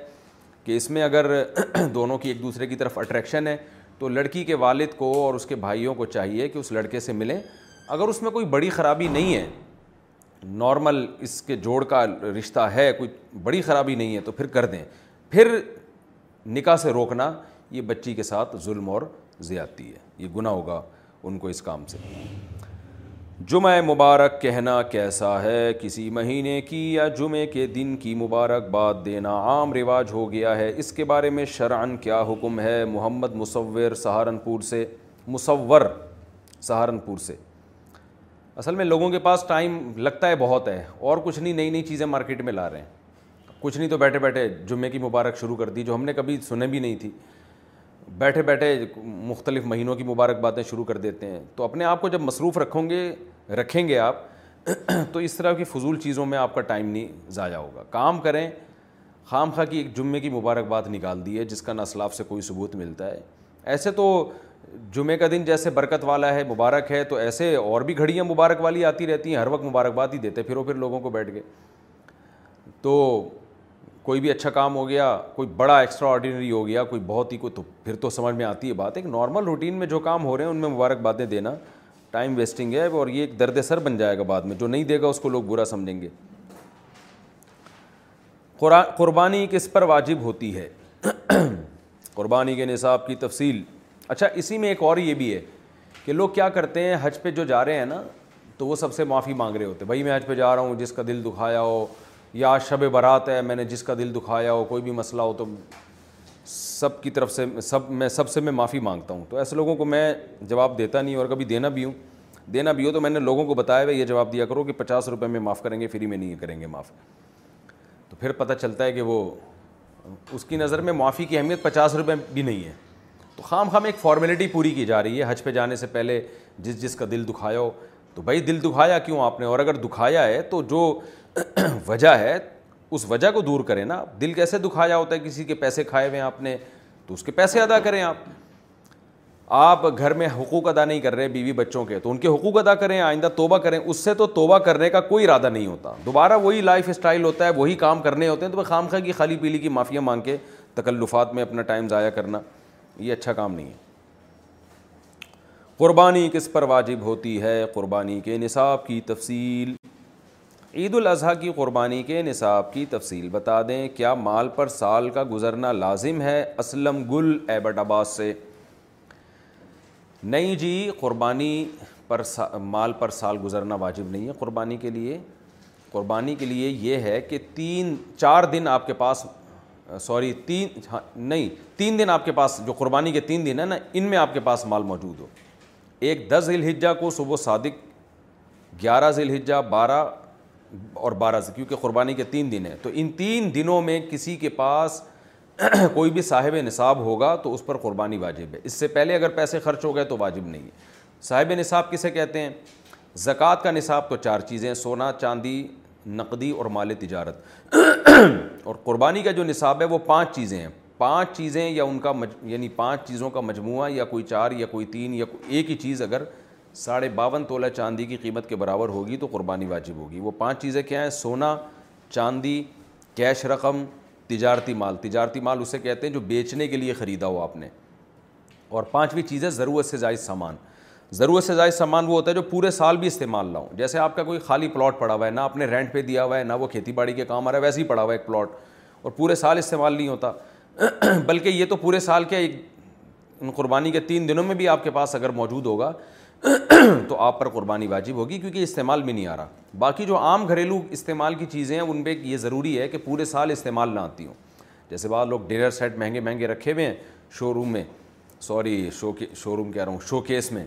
کہ اس میں اگر دونوں کی ایک دوسرے کی طرف اٹریکشن ہے تو لڑکی کے والد کو اور اس کے بھائیوں کو چاہیے کہ اس لڑکے سے ملیں اگر اس میں کوئی بڑی خرابی نہیں ہے نارمل اس کے جوڑ کا رشتہ ہے کوئی بڑی خرابی نہیں ہے تو پھر کر دیں پھر نکاح سے روکنا یہ بچی کے ساتھ ظلم اور زیادتی ہے یہ گناہ ہوگا ان کو اس کام سے جمعہ مبارک کہنا کیسا ہے کسی مہینے کی یا جمعے کے دن کی مبارک بات دینا عام رواج ہو گیا ہے اس کے بارے میں شرعن کیا حکم ہے محمد مصور سہارنپور سے مصور سہارنپور سے اصل میں لوگوں کے پاس ٹائم لگتا ہے بہت ہے اور کچھ نہیں نئی نئی چیزیں مارکیٹ میں لا رہے ہیں کچھ نہیں تو بیٹھے بیٹھے جمعے کی مبارک شروع کر دی جو ہم نے کبھی سنے بھی نہیں تھی بیٹھے بیٹھے مختلف مہینوں کی مبارک باتیں شروع کر دیتے ہیں تو اپنے آپ کو جب مصروف رکھوں گے رکھیں گے آپ تو اس طرح کی فضول چیزوں میں آپ کا ٹائم نہیں ضائع ہوگا کام کریں خام خاں کی ایک جمعے کی مبارک بات نکال دی ہے جس کا نہ اسلاف سے کوئی ثبوت ملتا ہے ایسے تو جمعے کا دن جیسے برکت والا ہے مبارک ہے تو ایسے اور بھی گھڑیاں مبارک والی آتی رہتی ہیں ہر وقت مبارکباد ہی دیتے پھر وہ پھر لوگوں کو بیٹھ کے تو کوئی بھی اچھا کام ہو گیا کوئی بڑا ایکسٹرا آرڈینری ہو گیا کوئی بہت ہی کوئی تو پھر تو سمجھ میں آتی ہے بات ایک نارمل روٹین میں جو کام ہو رہے ہیں ان میں مبارکبادیں دینا ٹائم ویسٹنگ ہے اور یہ ایک درد سر بن جائے گا بعد میں جو نہیں دے گا اس کو لوگ برا سمجھیں گے قربانی کس پر واجب ہوتی ہے قربانی کے نصاب کی تفصیل اچھا اسی میں ایک اور یہ بھی ہے کہ لوگ کیا کرتے ہیں حج پہ جو جا رہے ہیں نا تو وہ سب سے معافی مانگ رہے ہوتے بھائی میں حج پہ جا رہا ہوں جس کا دل دکھایا ہو یا شب برات ہے میں نے جس کا دل دکھایا ہو کوئی بھی مسئلہ ہو تو سب کی طرف سے سب میں سب سے میں معافی مانگتا ہوں تو ایسے لوگوں کو میں جواب دیتا نہیں اور کبھی دینا بھی ہوں دینا بھی ہو تو میں نے لوگوں کو بتایا ہوئے یہ جواب دیا کرو کہ پچاس روپے میں معاف کریں گے فری میں نہیں کریں گے معاف تو پھر پتہ چلتا ہے کہ وہ اس کی نظر میں معافی کی اہمیت پچاس روپے بھی نہیں ہے تو خام خام ایک فارمیلٹی پوری کی جا رہی ہے حج پہ جانے سے پہلے جس جس کا دل دکھایا ہو تو بھائی دل دکھایا کیوں آپ نے اور اگر دکھایا ہے تو جو وجہ ہے اس وجہ کو دور کریں نا دل کیسے دکھایا ہوتا ہے کسی کے پیسے کھائے ہوئے ہیں آپ نے تو اس کے پیسے ادا کریں آپ آپ گھر میں حقوق ادا نہیں کر رہے بیوی بچوں کے تو ان کے حقوق ادا کریں آئندہ توبہ کریں اس سے تو توبہ کرنے کا کوئی ارادہ نہیں ہوتا دوبارہ وہی لائف اسٹائل ہوتا ہے وہی کام کرنے ہوتے ہیں تو خام خواہ کی خالی پیلی کی معافیاں مانگ کے تکلفات میں اپنا ٹائم ضائع کرنا یہ اچھا کام نہیں ہے قربانی کس پر واجب ہوتی ہے قربانی کے نصاب کی تفصیل عید الاضحیٰ کی قربانی کے نصاب کی تفصیل بتا دیں کیا مال پر سال کا گزرنا لازم ہے اسلم گل ایبٹ آباد سے نہیں جی قربانی پر سا مال پر سال گزرنا واجب نہیں ہے قربانی کے لیے قربانی کے لیے یہ ہے کہ تین چار دن آپ کے پاس سوری تین ہاں، نہیں تین دن آپ کے پاس جو قربانی کے تین دن ہیں نا ان میں آپ کے پاس مال موجود ہو ایک دس ذیل حجا کو صبح صادق گیارہ ذی الحجہ بارہ اور بارہ سے کیونکہ قربانی کے تین دن ہیں تو ان تین دنوں میں کسی کے پاس کوئی بھی صاحب نصاب ہوگا تو اس پر قربانی واجب ہے اس سے پہلے اگر پیسے خرچ ہو گئے تو واجب نہیں ہے صاحب نصاب کسے کہتے ہیں زکوٰۃ کا نصاب تو چار چیزیں سونا چاندی نقدی اور مال تجارت اور قربانی کا جو نصاب ہے وہ پانچ چیزیں ہیں پانچ چیزیں یا ان کا مج... یعنی پانچ چیزوں کا مجموعہ یا کوئی چار یا کوئی تین یا کوئی ایک ہی چیز اگر ساڑھے باون تولہ چاندی کی قیمت کے برابر ہوگی تو قربانی واجب ہوگی وہ پانچ چیزیں کیا ہیں سونا چاندی کیش رقم تجارتی مال تجارتی مال اسے کہتے ہیں جو بیچنے کے لیے خریدا ہو آپ نے اور پانچویں چیزیں ضرورت سے زائد سامان ضرورت سے زائد سامان وہ ہوتا ہے جو پورے سال بھی استعمال نہ ہو جیسے آپ کا کوئی خالی پلاٹ پڑا ہوا ہے نہ آپ نے رینٹ پہ دیا ہوا ہے نہ وہ کھیتی باڑی کے کام آ رہا ہے ویسے ہی پڑا ہوا ہے ایک پلاٹ اور پورے سال استعمال نہیں ہوتا بلکہ یہ تو پورے سال کے ایک قربانی کے تین دنوں میں بھی آپ کے پاس اگر موجود ہوگا تو آپ پر قربانی واجب ہوگی کیونکہ استعمال بھی نہیں آ رہا باقی جو عام گھریلو استعمال کی چیزیں ہیں ان پہ یہ ضروری ہے کہ پورے سال استعمال نہ آتی ہوں جیسے بعض لوگ ڈنر سیٹ مہنگے مہنگے رکھے ہوئے ہیں شو روم میں سوری شو کے شو روم کہہ رہا ہوں شو کیس میں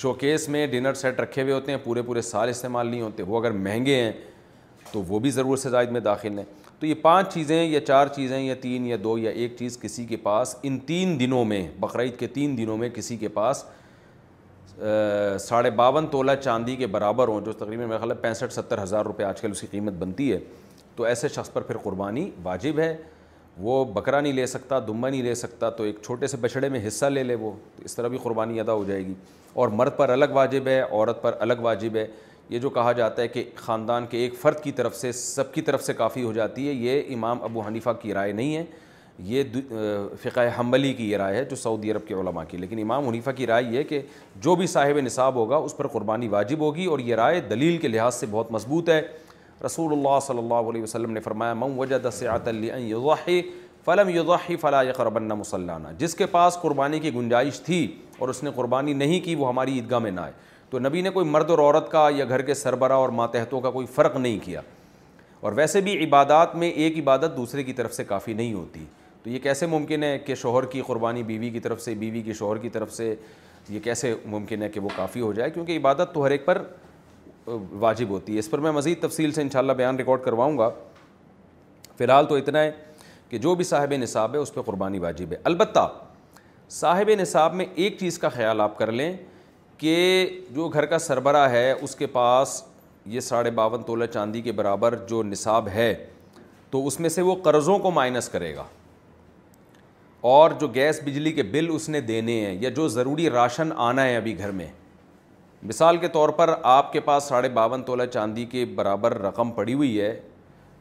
شوکیس میں ڈنر سیٹ رکھے ہوئے ہوتے ہیں پورے پورے سال استعمال نہیں ہوتے وہ اگر مہنگے ہیں تو وہ بھی ضرور سے زائد میں داخل ہیں تو یہ پانچ چیزیں یا چار چیزیں یا تین یا دو یا ایک چیز کسی کے پاس ان تین دنوں میں بقرعید کے تین دنوں میں کسی کے پاس ساڑھے باون تولہ چاندی کے برابر ہوں جو تقریباً میرا ہے پینسٹھ ستر ہزار روپے آج کل اس کی قیمت بنتی ہے تو ایسے شخص پر پھر قربانی واجب ہے وہ بکرا نہیں لے سکتا دمبا نہیں لے سکتا تو ایک چھوٹے سے بچھڑے میں حصہ لے لے وہ تو اس طرح بھی قربانی ادا ہو جائے گی اور مرد پر الگ واجب ہے عورت پر الگ واجب ہے یہ جو کہا جاتا ہے کہ خاندان کے ایک فرد کی طرف سے سب کی طرف سے کافی ہو جاتی ہے یہ امام ابو حنیفہ کی رائے نہیں ہے یہ فقہ حنبلی کی یہ رائے ہے جو سعودی عرب کے علماء کی لیکن امام حنیفہ کی رائے یہ کہ جو بھی صاحب نصاب ہوگا اس پر قربانی واجب ہوگی اور یہ رائے دلیل کے لحاظ سے بہت مضبوط ہے رسول اللہ صلی اللہ علیہ وسلم نے فرمایا من وجد فلم یضحی فلا یقربن مثلانہ جس کے پاس قربانی کی گنجائش تھی اور اس نے قربانی نہیں کی وہ ہماری عیدگاہ میں نہ آئے تو نبی نے کوئی مرد اور عورت کا یا گھر کے سربراہ اور ماتحتوں کا کوئی فرق نہیں کیا اور ویسے بھی عبادات میں ایک عبادت دوسرے کی طرف سے کافی نہیں ہوتی تو یہ کیسے ممکن ہے کہ شوہر کی قربانی بیوی کی طرف سے بیوی کی شوہر کی طرف سے یہ کیسے ممکن ہے کہ وہ کافی ہو جائے کیونکہ عبادت تو ہر ایک پر واجب ہوتی ہے اس پر میں مزید تفصیل سے انشاءاللہ بیان ریکارڈ کرواؤں گا فی الحال تو اتنا ہے کہ جو بھی صاحب نصاب ہے اس پہ قربانی واجب ہے البتہ صاحب نصاب میں ایک چیز کا خیال آپ کر لیں کہ جو گھر کا سربراہ ہے اس کے پاس یہ ساڑھے باون تولہ چاندی کے برابر جو نصاب ہے تو اس میں سے وہ قرضوں کو مائنس کرے گا اور جو گیس بجلی کے بل اس نے دینے ہیں یا جو ضروری راشن آنا ہے ابھی گھر میں مثال کے طور پر آپ کے پاس ساڑھے باون تولہ چاندی کے برابر رقم پڑی ہوئی ہے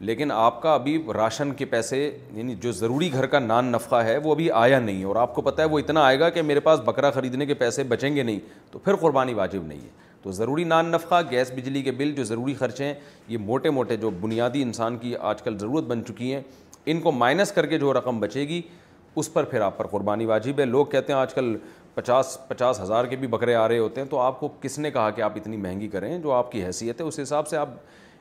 لیکن آپ کا ابھی راشن کے پیسے یعنی جو ضروری گھر کا نان نفقہ ہے وہ ابھی آیا نہیں اور آپ کو پتہ ہے وہ اتنا آئے گا کہ میرے پاس بکرا خریدنے کے پیسے بچیں گے نہیں تو پھر قربانی واجب نہیں ہے تو ضروری نان نفقہ گیس بجلی کے بل جو ضروری خرچے ہیں یہ موٹے موٹے جو بنیادی انسان کی آج کل ضرورت بن چکی ہیں ان کو مائنس کر کے جو رقم بچے گی اس پر پھر آپ پر قربانی واجب ہے لوگ کہتے ہیں آج کل پچاس پچاس ہزار کے بھی بکرے آ رہے ہوتے ہیں تو آپ کو کس نے کہا کہ آپ اتنی مہنگی کریں جو آپ کی حیثیت ہے اس حساب سے آپ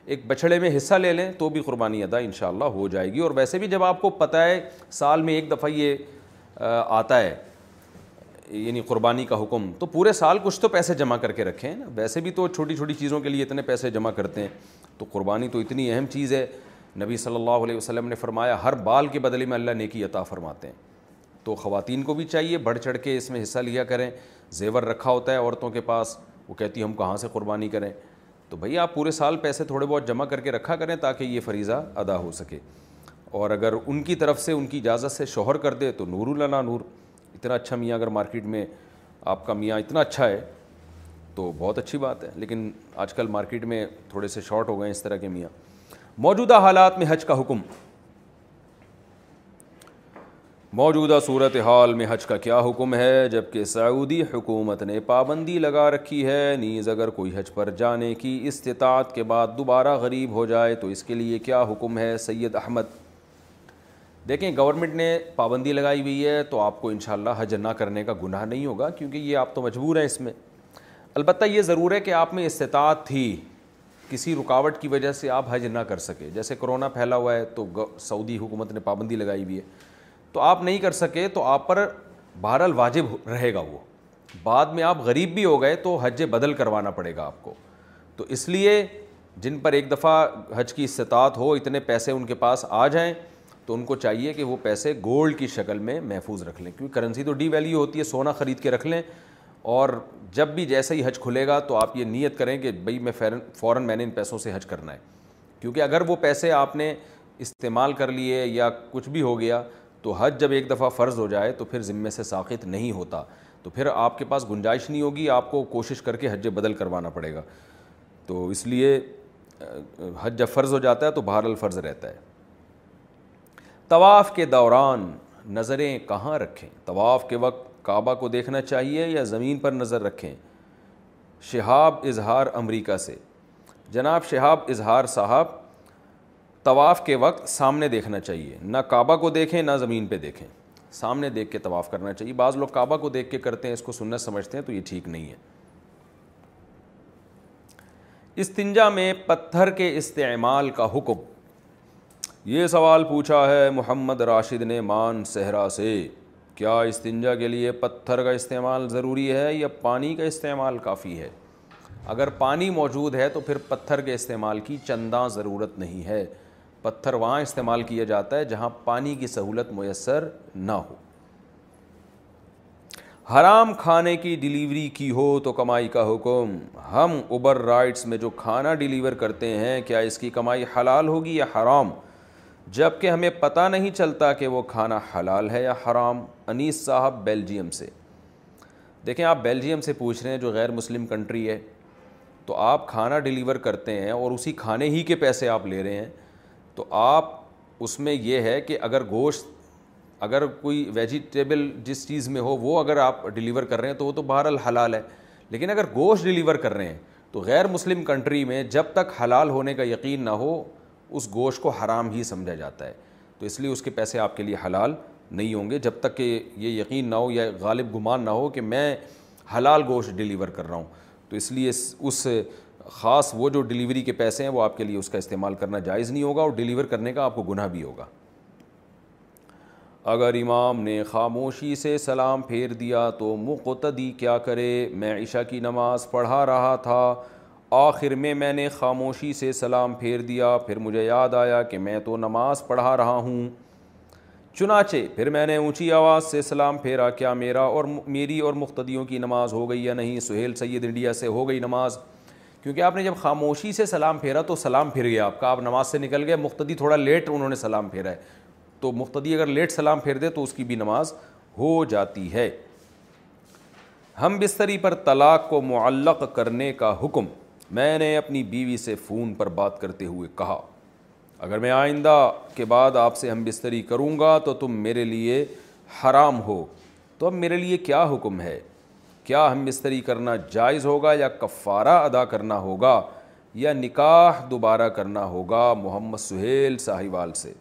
ایک بچھڑے میں حصہ لے لیں تو بھی قربانی ادا ان شاء اللہ ہو جائے گی اور ویسے بھی جب آپ کو پتہ ہے سال میں ایک دفعہ یہ آتا ہے یعنی قربانی کا حکم تو پورے سال کچھ تو پیسے جمع کر کے رکھیں ویسے بھی تو چھوٹی چھوٹی چیزوں کے لیے اتنے پیسے جمع کرتے ہیں تو قربانی تو اتنی اہم چیز ہے نبی صلی اللہ علیہ وسلم نے فرمایا ہر بال کے بدلے میں اللہ نیکی عطا فرماتے ہیں تو خواتین کو بھی چاہیے بڑھ چڑھ کے اس میں حصہ لیا کریں زیور رکھا ہوتا ہے عورتوں کے پاس وہ کہتی ہم کہاں سے قربانی کریں تو بھئی آپ پورے سال پیسے تھوڑے بہت جمع کر کے رکھا کریں تاکہ یہ فریضہ ادا ہو سکے اور اگر ان کی طرف سے ان کی اجازت سے شوہر کر دے تو نور اللہ نور اتنا اچھا میاں اگر مارکیٹ میں آپ کا میاں اتنا اچھا ہے تو بہت اچھی بات ہے لیکن آج کل مارکیٹ میں تھوڑے سے شارٹ ہو گئے ہیں اس طرح کے میاں موجودہ حالات میں حج کا حکم موجودہ صورت حال میں حج کا کیا حکم ہے جبکہ سعودی حکومت نے پابندی لگا رکھی ہے نیز اگر کوئی حج پر جانے کی استطاعت کے بعد دوبارہ غریب ہو جائے تو اس کے لیے کیا حکم ہے سید احمد دیکھیں گورنمنٹ نے پابندی لگائی ہوئی ہے تو آپ کو انشاءاللہ حج نہ کرنے کا گناہ نہیں ہوگا کیونکہ یہ آپ تو مجبور ہیں اس میں البتہ یہ ضرور ہے کہ آپ میں استطاعت تھی کسی رکاوٹ کی وجہ سے آپ حج نہ کر سکے جیسے کرونا پھیلا ہوا ہے تو سعودی حکومت نے پابندی لگائی ہوئی ہے تو آپ نہیں کر سکے تو آپ پر بہرحال واجب رہے گا وہ بعد میں آپ غریب بھی ہو گئے تو حج بدل کروانا پڑے گا آپ کو تو اس لیے جن پر ایک دفعہ حج کی استطاعت ہو اتنے پیسے ان کے پاس آ جائیں تو ان کو چاہیے کہ وہ پیسے گولڈ کی شکل میں محفوظ رکھ لیں کیونکہ کرنسی تو ڈی ویلیو ہوتی ہے سونا خرید کے رکھ لیں اور جب بھی جیسے ہی حج کھلے گا تو آپ یہ نیت کریں کہ بھائی میں فوراً میں نے ان پیسوں سے حج کرنا ہے کیونکہ اگر وہ پیسے آپ نے استعمال کر لیے یا کچھ بھی ہو گیا تو حج جب ایک دفعہ فرض ہو جائے تو پھر ذمے سے ساخت نہیں ہوتا تو پھر آپ کے پاس گنجائش نہیں ہوگی آپ کو کوشش کر کے حج بدل کروانا پڑے گا تو اس لیے حج جب فرض ہو جاتا ہے تو بہر الفرض رہتا ہے طواف کے دوران نظریں کہاں رکھیں طواف کے وقت کعبہ کو دیکھنا چاہیے یا زمین پر نظر رکھیں شہاب اظہار امریکہ سے جناب شہاب اظہار صاحب طواف کے وقت سامنے دیکھنا چاہیے نہ کعبہ کو دیکھیں نہ زمین پہ دیکھیں سامنے دیکھ کے طواف کرنا چاہیے بعض لوگ کعبہ کو دیکھ کے کرتے ہیں اس کو سنت سمجھتے ہیں تو یہ ٹھیک نہیں ہے استنجا میں پتھر کے استعمال کا حکم یہ سوال پوچھا ہے محمد راشد نے مان صحرا سے کیا استنجا کے لیے پتھر کا استعمال ضروری ہے یا پانی کا استعمال کافی ہے اگر پانی موجود ہے تو پھر پتھر کے استعمال کی چندہ ضرورت نہیں ہے پتھر وہاں استعمال کیا جاتا ہے جہاں پانی کی سہولت میسر نہ ہو حرام کھانے کی ڈیلیوری کی ہو تو کمائی کا حکم ہم اوبر رائٹس میں جو کھانا ڈیلیور کرتے ہیں کیا اس کی کمائی حلال ہوگی یا حرام جب کہ ہمیں پتہ نہیں چلتا کہ وہ کھانا حلال ہے یا حرام انیس صاحب بیلجیم سے دیکھیں آپ بیلجیم سے پوچھ رہے ہیں جو غیر مسلم کنٹری ہے تو آپ کھانا ڈیلیور کرتے ہیں اور اسی کھانے ہی کے پیسے آپ لے رہے ہیں تو آپ اس میں یہ ہے کہ اگر گوشت اگر کوئی ویجیٹیبل جس چیز میں ہو وہ اگر آپ ڈیلیور کر رہے ہیں تو وہ تو بہرحال حلال ہے لیکن اگر گوشت ڈیلیور کر رہے ہیں تو غیر مسلم کنٹری میں جب تک حلال ہونے کا یقین نہ ہو اس گوشت کو حرام ہی سمجھا جاتا ہے تو اس لیے اس کے پیسے آپ کے لیے حلال نہیں ہوں گے جب تک کہ یہ یقین نہ ہو یا غالب گمان نہ ہو کہ میں حلال گوشت ڈیلیور کر رہا ہوں تو اس لیے اس خاص وہ جو ڈیلیوری کے پیسے ہیں وہ آپ کے لیے اس کا استعمال کرنا جائز نہیں ہوگا اور ڈیلیور کرنے کا آپ کو گناہ بھی ہوگا اگر امام نے خاموشی سے سلام پھیر دیا تو مقتدی کیا کرے میں عشاء کی نماز پڑھا رہا تھا آخر میں میں نے خاموشی سے سلام پھیر دیا پھر مجھے یاد آیا کہ میں تو نماز پڑھا رہا ہوں چنانچہ پھر میں نے اونچی آواز سے سلام پھیرا کیا میرا اور میری اور مقتدیوں کی نماز ہو گئی یا نہیں سہیل سید انڈیا سے ہو گئی نماز کیونکہ آپ نے جب خاموشی سے سلام پھیرا تو سلام پھر گیا آپ کا آپ نماز سے نکل گئے مختدی تھوڑا لیٹ انہوں نے سلام پھیرا ہے تو مختدی اگر لیٹ سلام پھیر دے تو اس کی بھی نماز ہو جاتی ہے ہم بستری پر طلاق کو معلق کرنے کا حکم میں نے اپنی بیوی سے فون پر بات کرتے ہوئے کہا اگر میں آئندہ کے بعد آپ سے ہم بستری کروں گا تو تم میرے لیے حرام ہو تو اب میرے لیے کیا حکم ہے کیا ہم مستری کرنا جائز ہوگا یا کفارہ ادا کرنا ہوگا یا نکاح دوبارہ کرنا ہوگا محمد سہیل ساہیوال وال سے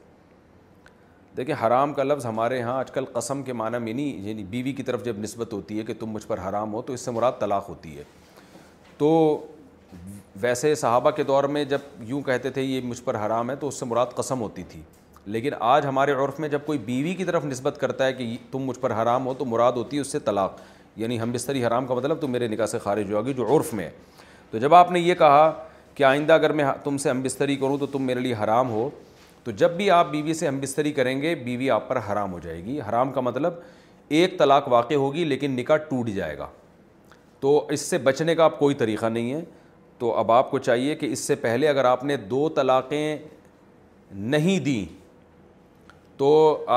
دیکھیں حرام کا لفظ ہمارے ہاں آج کل قسم کے معنی میں نہیں یعنی بیوی کی طرف جب نسبت ہوتی ہے کہ تم مجھ پر حرام ہو تو اس سے مراد طلاق ہوتی ہے تو ویسے صحابہ کے دور میں جب یوں کہتے تھے یہ مجھ پر حرام ہے تو اس سے مراد قسم ہوتی تھی لیکن آج ہمارے عرف میں جب کوئی بیوی کی طرف نسبت کرتا ہے کہ تم مجھ پر حرام ہو تو مراد ہوتی ہے اس سے طلاق یعنی ہم بستری حرام کا مطلب تم میرے نکاح سے خارج ہوگی جو عرف میں ہے تو جب آپ نے یہ کہا کہ آئندہ اگر میں تم سے ہم بستری کروں تو تم میرے لیے حرام ہو تو جب بھی آپ بیوی سے ہم بستری کریں گے بیوی آپ پر حرام ہو جائے گی حرام کا مطلب ایک طلاق واقع ہوگی لیکن نکاح ٹوٹ جائے گا تو اس سے بچنے کا آپ کوئی طریقہ نہیں ہے تو اب آپ کو چاہیے کہ اس سے پہلے اگر آپ نے دو طلاقیں نہیں دیں تو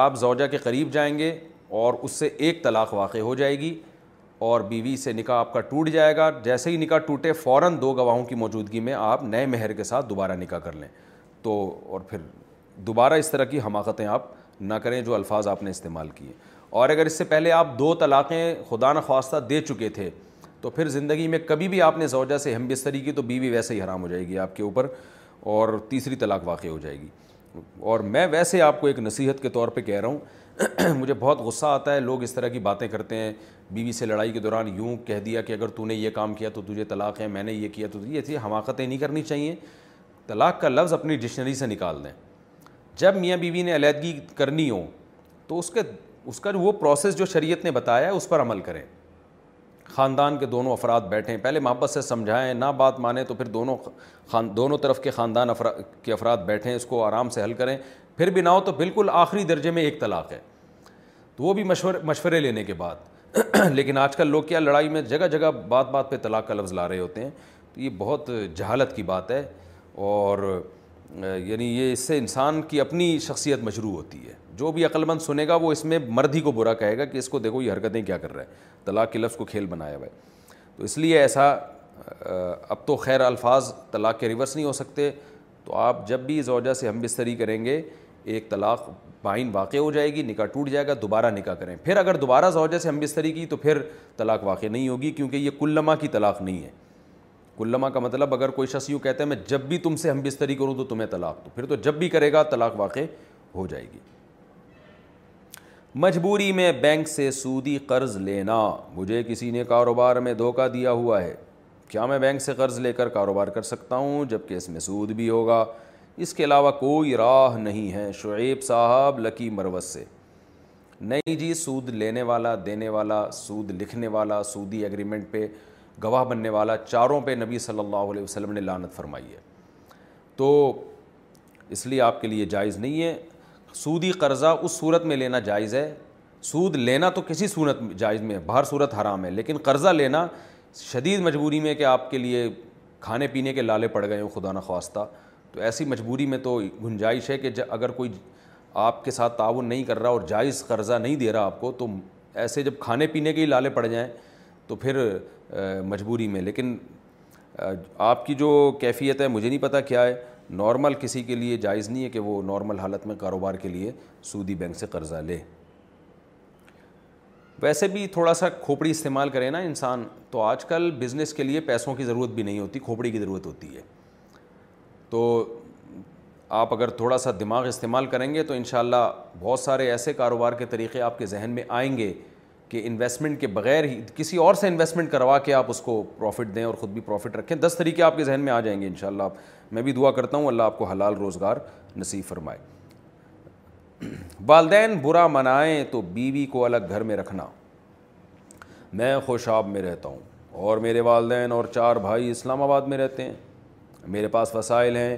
آپ زوجہ کے قریب جائیں گے اور اس سے ایک طلاق واقع ہو جائے گی اور بیوی سے نکاح آپ کا ٹوٹ جائے گا جیسے ہی نکاح ٹوٹے فوراً دو گواہوں کی موجودگی میں آپ نئے مہر کے ساتھ دوبارہ نکاح کر لیں تو اور پھر دوبارہ اس طرح کی حماقتیں آپ نہ کریں جو الفاظ آپ نے استعمال کیے اور اگر اس سے پہلے آپ دو طلاقیں خدا نخواستہ دے چکے تھے تو پھر زندگی میں کبھی بھی آپ نے زوجہ سے ہم بستری کی تو بیوی ویسے ہی حرام ہو جائے گی آپ کے اوپر اور تیسری طلاق واقع ہو جائے گی اور میں ویسے آپ کو ایک نصیحت کے طور پہ کہہ رہا ہوں مجھے بہت غصہ آتا ہے لوگ اس طرح کی باتیں کرتے ہیں بیوی سے لڑائی کے دوران یوں کہہ دیا کہ اگر تو نے یہ کام کیا تو تجھے طلاق ہے میں نے یہ کیا تو یہ تھی حماقتیں نہیں کرنی چاہیے طلاق کا لفظ اپنی ڈکشنری سے نکال دیں جب میاں بیوی نے علیحدگی کرنی ہو تو اس کے اس کا جو وہ پروسیس جو شریعت نے بتایا ہے اس پر عمل کریں خاندان کے دونوں افراد بیٹھیں پہلے محبت سے سمجھائیں نہ بات مانیں تو پھر دونوں دونوں طرف کے خاندان افراد کے افراد بیٹھیں اس کو آرام سے حل کریں پھر بھی نہ ہو تو بالکل آخری درجے میں ایک طلاق ہے تو وہ بھی مشور مشورے لینے کے بعد لیکن آج کل لوگ کیا لڑائی میں جگہ جگہ بات بات پہ طلاق کا لفظ لا رہے ہوتے ہیں تو یہ بہت جہالت کی بات ہے اور یعنی یہ اس سے انسان کی اپنی شخصیت مجروح ہوتی ہے جو بھی عقلمند سنے گا وہ اس میں مرد ہی کو برا کہے گا کہ اس کو دیکھو یہ حرکتیں کیا کر رہا ہے طلاق کے لفظ کو کھیل بنایا ہوا ہے تو اس لیے ایسا اب تو خیر الفاظ طلاق کے ریورس نہیں ہو سکتے تو آپ جب بھی زوجہ سے ہم بستری کریں گے ایک طلاق بائن واقع ہو جائے گی نکاح ٹوٹ جائے گا دوبارہ نکاح کریں پھر اگر دوبارہ زوجہ سے ہم بستری کی تو پھر طلاق واقع نہیں ہوگی کیونکہ یہ کلما کی طلاق نہیں ہے کلما کا مطلب اگر کوئی شخص یوں کہتے ہیں میں جب بھی تم سے ہم بستری کروں تو تمہیں طلاق تو پھر تو جب بھی کرے گا طلاق واقع ہو جائے گی مجبوری میں بینک سے سودی قرض لینا مجھے کسی نے کاروبار میں دھوکہ دیا ہوا ہے کیا میں بینک سے قرض لے کر کاروبار کر سکتا ہوں جب کہ اس میں سود بھی ہوگا اس کے علاوہ کوئی راہ نہیں ہے شعیب صاحب لکی مروز سے نہیں جی سود لینے والا دینے والا سود لکھنے والا سودی ایگریمنٹ پہ گواہ بننے والا چاروں پہ نبی صلی اللہ علیہ وسلم نے لانت فرمائی ہے تو اس لیے آپ کے لیے جائز نہیں ہے سودی قرضہ اس صورت میں لینا جائز ہے سود لینا تو کسی صورت جائز میں باہر صورت حرام ہے لیکن قرضہ لینا شدید مجبوری میں کہ آپ کے لیے کھانے پینے کے لالے پڑ گئے ہوں خدا نخواستہ تو ایسی مجبوری میں تو گنجائش ہے کہ اگر کوئی آپ کے ساتھ تعاون نہیں کر رہا اور جائز قرضہ نہیں دے رہا آپ کو تو ایسے جب کھانے پینے کے ہی لالے پڑ جائیں تو پھر مجبوری میں لیکن آپ کی جو کیفیت ہے مجھے نہیں پتہ کیا ہے نارمل کسی کے لیے جائز نہیں ہے کہ وہ نارمل حالت میں کاروبار کے لیے سودی بینک سے قرضہ لے ویسے بھی تھوڑا سا کھوپڑی استعمال کرے نا انسان تو آج کل بزنس کے لیے پیسوں کی ضرورت بھی نہیں ہوتی کھوپڑی کی ضرورت ہوتی ہے تو آپ اگر تھوڑا سا دماغ استعمال کریں گے تو انشاءاللہ بہت سارے ایسے کاروبار کے طریقے آپ کے ذہن میں آئیں گے کہ انویسٹمنٹ کے بغیر ہی کسی اور سے انویسٹمنٹ کروا کے آپ اس کو پروفٹ دیں اور خود بھی پروفٹ رکھیں دس طریقے آپ کے ذہن میں آ جائیں گے انشاءاللہ آپ میں بھی دعا کرتا ہوں اللہ آپ کو حلال روزگار نصیب فرمائے والدین برا منائیں تو بیوی کو الگ گھر میں رکھنا میں خوشاب میں رہتا ہوں اور میرے والدین اور چار بھائی اسلام آباد میں رہتے ہیں میرے پاس وسائل ہیں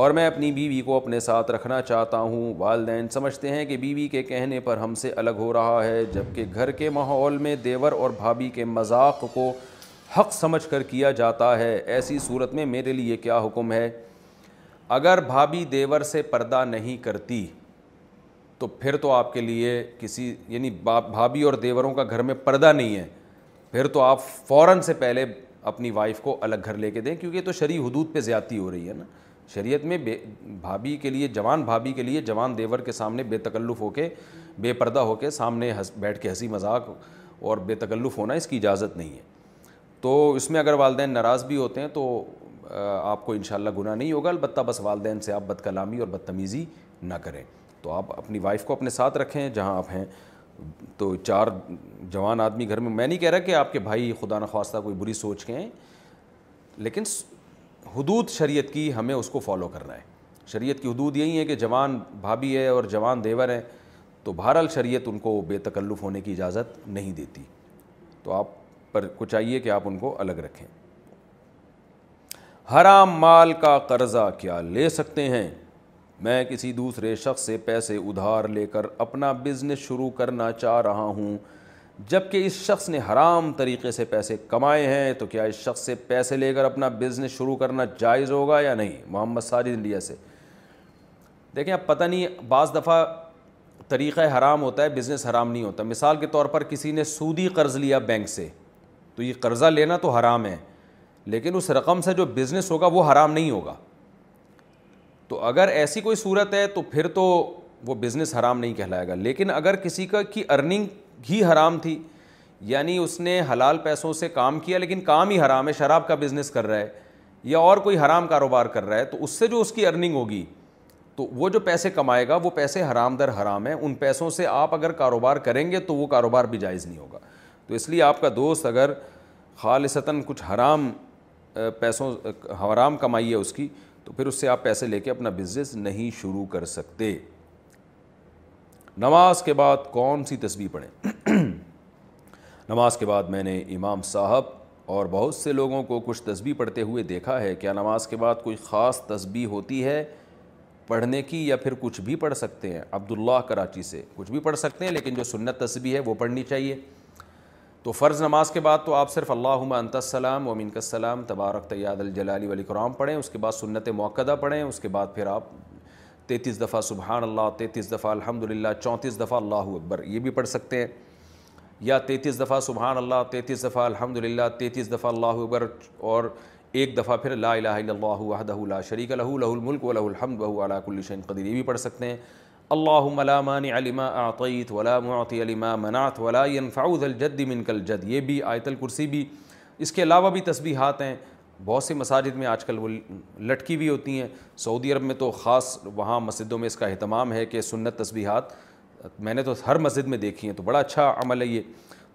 اور میں اپنی بیوی کو اپنے ساتھ رکھنا چاہتا ہوں والدین سمجھتے ہیں کہ بیوی کے کہنے پر ہم سے الگ ہو رہا ہے جبکہ گھر کے ماحول میں دیور اور بھابھی کے مذاق کو حق سمجھ کر کیا جاتا ہے ایسی صورت میں میرے لیے کیا حکم ہے اگر بھابھی دیور سے پردہ نہیں کرتی تو پھر تو آپ کے لیے کسی یعنی بھابھی اور دیوروں کا گھر میں پردہ نہیں ہے پھر تو آپ فوراً سے پہلے اپنی وائف کو الگ گھر لے کے دیں کیونکہ یہ تو شرعی حدود پہ زیادتی ہو رہی ہے نا شریعت میں بے بھابھی کے لیے جوان بھابھی کے لیے جوان دیور کے سامنے بے تکلف ہو کے بے پردہ ہو کے سامنے بیٹھ کے ہنسی مذاق اور بے تکلف ہونا اس کی اجازت نہیں ہے تو اس میں اگر والدین ناراض بھی ہوتے ہیں تو آپ کو انشاءاللہ گناہ نہیں ہوگا البتہ بس والدین سے آپ بد کلامی اور بدتمیزی نہ کریں تو آپ اپنی وائف کو اپنے ساتھ رکھیں جہاں آپ ہیں تو چار جوان آدمی گھر میں میں نہیں کہہ رہا کہ آپ کے بھائی خدا نخواستہ کوئی بری سوچ کے ہیں لیکن حدود شریعت کی ہمیں اس کو فالو کرنا ہے شریعت کی حدود یہی ہے کہ جوان بھابھی ہے اور جوان دیور ہیں تو بہرحال شریعت ان کو بے تکلف ہونے کی اجازت نہیں دیتی تو آپ پر کو چاہیے کہ آپ ان کو الگ رکھیں حرام مال کا قرضہ کیا لے سکتے ہیں میں کسی دوسرے شخص سے پیسے ادھار لے کر اپنا بزنس شروع کرنا چاہ رہا ہوں جبکہ اس شخص نے حرام طریقے سے پیسے کمائے ہیں تو کیا اس شخص سے پیسے لے کر اپنا بزنس شروع کرنا جائز ہوگا یا نہیں محمد ساجد انڈیا سے دیکھیں اب پتہ نہیں بعض دفعہ طریقہ حرام ہوتا ہے بزنس حرام نہیں ہوتا مثال کے طور پر کسی نے سودی قرض لیا بینک سے تو یہ قرضہ لینا تو حرام ہے لیکن اس رقم سے جو بزنس ہوگا وہ حرام نہیں ہوگا تو اگر ایسی کوئی صورت ہے تو پھر تو وہ بزنس حرام نہیں کہلائے گا لیکن اگر کسی کا کی ارننگ ہی حرام تھی یعنی اس نے حلال پیسوں سے کام کیا لیکن کام ہی حرام ہے شراب کا بزنس کر رہا ہے یا اور کوئی حرام کاروبار کر رہا ہے تو اس سے جو اس کی ارننگ ہوگی تو وہ جو پیسے کمائے گا وہ پیسے حرام در حرام ہیں ان پیسوں سے آپ اگر کاروبار کریں گے تو وہ کاروبار بھی جائز نہیں ہوگا تو اس لیے آپ کا دوست اگر خالصتاً کچھ حرام پیسوں حرام کمائی ہے اس کی تو پھر اس سے آپ پیسے لے کے اپنا بزنس نہیں شروع کر سکتے نماز کے بعد کون سی تصویر پڑھیں نماز کے بعد میں نے امام صاحب اور بہت سے لوگوں کو کچھ تسبیح پڑھتے ہوئے دیکھا ہے کیا نماز کے بعد کوئی خاص تسبیح ہوتی ہے پڑھنے کی یا پھر کچھ بھی پڑھ سکتے ہیں عبداللہ کراچی سے کچھ بھی پڑھ سکتے ہیں لیکن جو سنت تسبیح ہے وہ پڑھنی چاہیے تو فرض نماز کے بعد تو آپ صرف اللّہ انت السلام و منک السلام تبارک تیاد الجلالی علی قرآم پڑھیں اس کے بعد سنت موقع پڑھیں اس کے بعد پھر آپ تیتیس دفعہ سبحان اللہ تیتیس دفعہ الحمد للہ چونتیس دفعہ اللہ اکبر یہ بھی پڑھ سکتے ہیں یا تیتیس دفعہ سبحان اللہ تیتیس دفعہ الحمد للہ تینتیس دفعہ اللہ اکبر اور ایک دفعہ پھر لا الہ الا اللہ وحدہ لا شریک الملک و الحمد علا کل شین قدیر یہ بھی پڑھ سکتے ہیں لما اعطیت ولا معطی لما منعت ولا ولاََََََ ذا الجد من کل جد یہ بھی آیت الكرسى بھی اس کے علاوہ بھی تسبیحات ہیں بہت سے مساجد میں آج کل وہ لٹکی بھی ہوتی ہیں سعودی عرب میں تو خاص وہاں مسجدوں میں اس کا اہتمام ہے کہ سنت تسبیحات میں نے تو ہر مسجد میں دیکھی ہیں تو بڑا اچھا عمل ہے یہ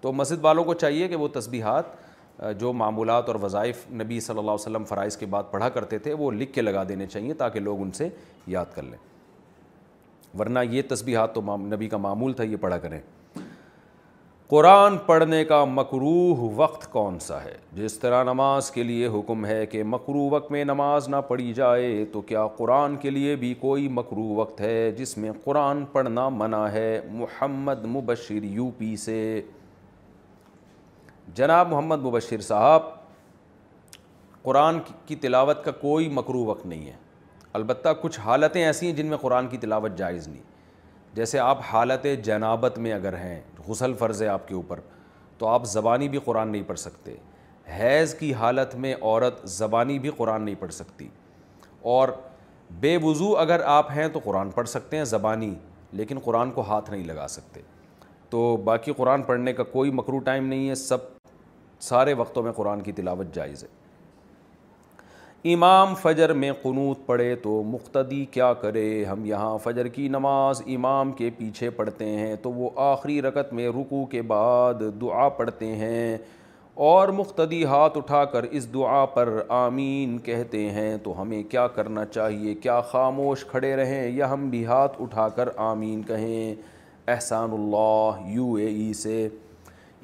تو مسجد والوں کو چاہیے کہ وہ تسبیحات جو معمولات اور وظائف نبی صلی اللہ علیہ وسلم فرائض کے بعد پڑھا کرتے تھے وہ لکھ کے لگا دینے چاہیے تاکہ لوگ ان سے یاد کر لیں ورنہ یہ تسبیحات تو نبی کا معمول تھا یہ پڑھا کریں قرآن پڑھنے کا مقروح وقت کون سا ہے جس طرح نماز کے لیے حکم ہے کہ مقروح وقت میں نماز نہ پڑھی جائے تو کیا قرآن کے لیے بھی کوئی مقروح وقت ہے جس میں قرآن پڑھنا منع ہے محمد مبشر یو پی سے جناب محمد مبشر صاحب قرآن کی تلاوت کا کوئی مقروح وقت نہیں ہے البتہ کچھ حالتیں ایسی ہیں جن میں قرآن کی تلاوت جائز نہیں جیسے آپ حالت جنابت میں اگر ہیں غسل فرض ہے آپ کے اوپر تو آپ زبانی بھی قرآن نہیں پڑھ سکتے حیض کی حالت میں عورت زبانی بھی قرآن نہیں پڑھ سکتی اور بے وضو اگر آپ ہیں تو قرآن پڑھ سکتے ہیں زبانی لیکن قرآن کو ہاتھ نہیں لگا سکتے تو باقی قرآن پڑھنے کا کوئی مکرو ٹائم نہیں ہے سب سارے وقتوں میں قرآن کی تلاوت جائز ہے امام فجر میں قنوط پڑھے تو مقتدی کیا کرے ہم یہاں فجر کی نماز امام کے پیچھے پڑھتے ہیں تو وہ آخری رکت میں رکو کے بعد دعا پڑھتے ہیں اور مختدی ہاتھ اٹھا کر اس دعا پر آمین کہتے ہیں تو ہمیں کیا کرنا چاہیے کیا خاموش کھڑے رہیں یا ہم بھی ہاتھ اٹھا کر آمین کہیں احسان اللہ یو اے ای سے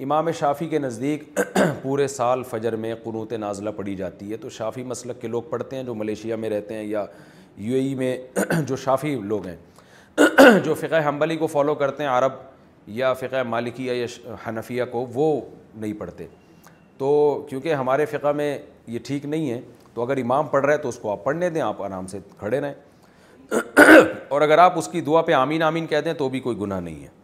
امام شافی کے نزدیک پورے سال فجر میں قنوت نازلہ پڑھی جاتی ہے تو شافی مسلک کے لوگ پڑھتے ہیں جو ملیشیا میں رہتے ہیں یا یو اے ای میں جو شافی لوگ ہیں جو فقہ حنبلی کو فالو کرتے ہیں عرب یا فقہ مالکیہ یا حنفیہ کو وہ نہیں پڑھتے تو کیونکہ ہمارے فقہ میں یہ ٹھیک نہیں ہے تو اگر امام پڑھ رہا ہے تو اس کو آپ پڑھنے دیں آپ آرام سے کھڑے رہیں اور اگر آپ اس کی دعا پہ آمین آمین کہہ دیں تو بھی کوئی گناہ نہیں ہے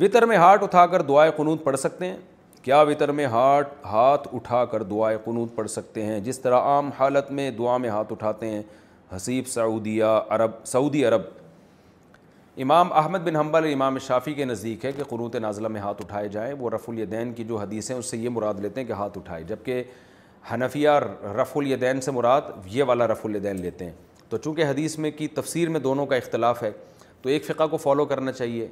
وطر میں ہاتھ اٹھا کر دعائے قنوت پڑھ سکتے ہیں کیا وطر میں ہاٹ ہاتھ اٹھا کر دعائے قنوت پڑھ سکتے ہیں جس طرح عام حالت میں دعا میں ہاتھ اٹھاتے ہیں حسیب سعودیہ عرب سعودی عرب امام احمد بن حمبل امام شافی کے نزدیک ہے کہ قنوت نازلہ میں ہاتھ اٹھائے جائیں وہ رف الدین کی جو حدیثیں اس سے یہ مراد لیتے ہیں کہ ہاتھ اٹھائے جب کہ حنفیہ رف الدین سے مراد یہ والا رف الدین لیتے ہیں تو چونکہ حدیث میں کی تفسیر میں دونوں کا اختلاف ہے تو ایک فقہ کو فالو کرنا چاہیے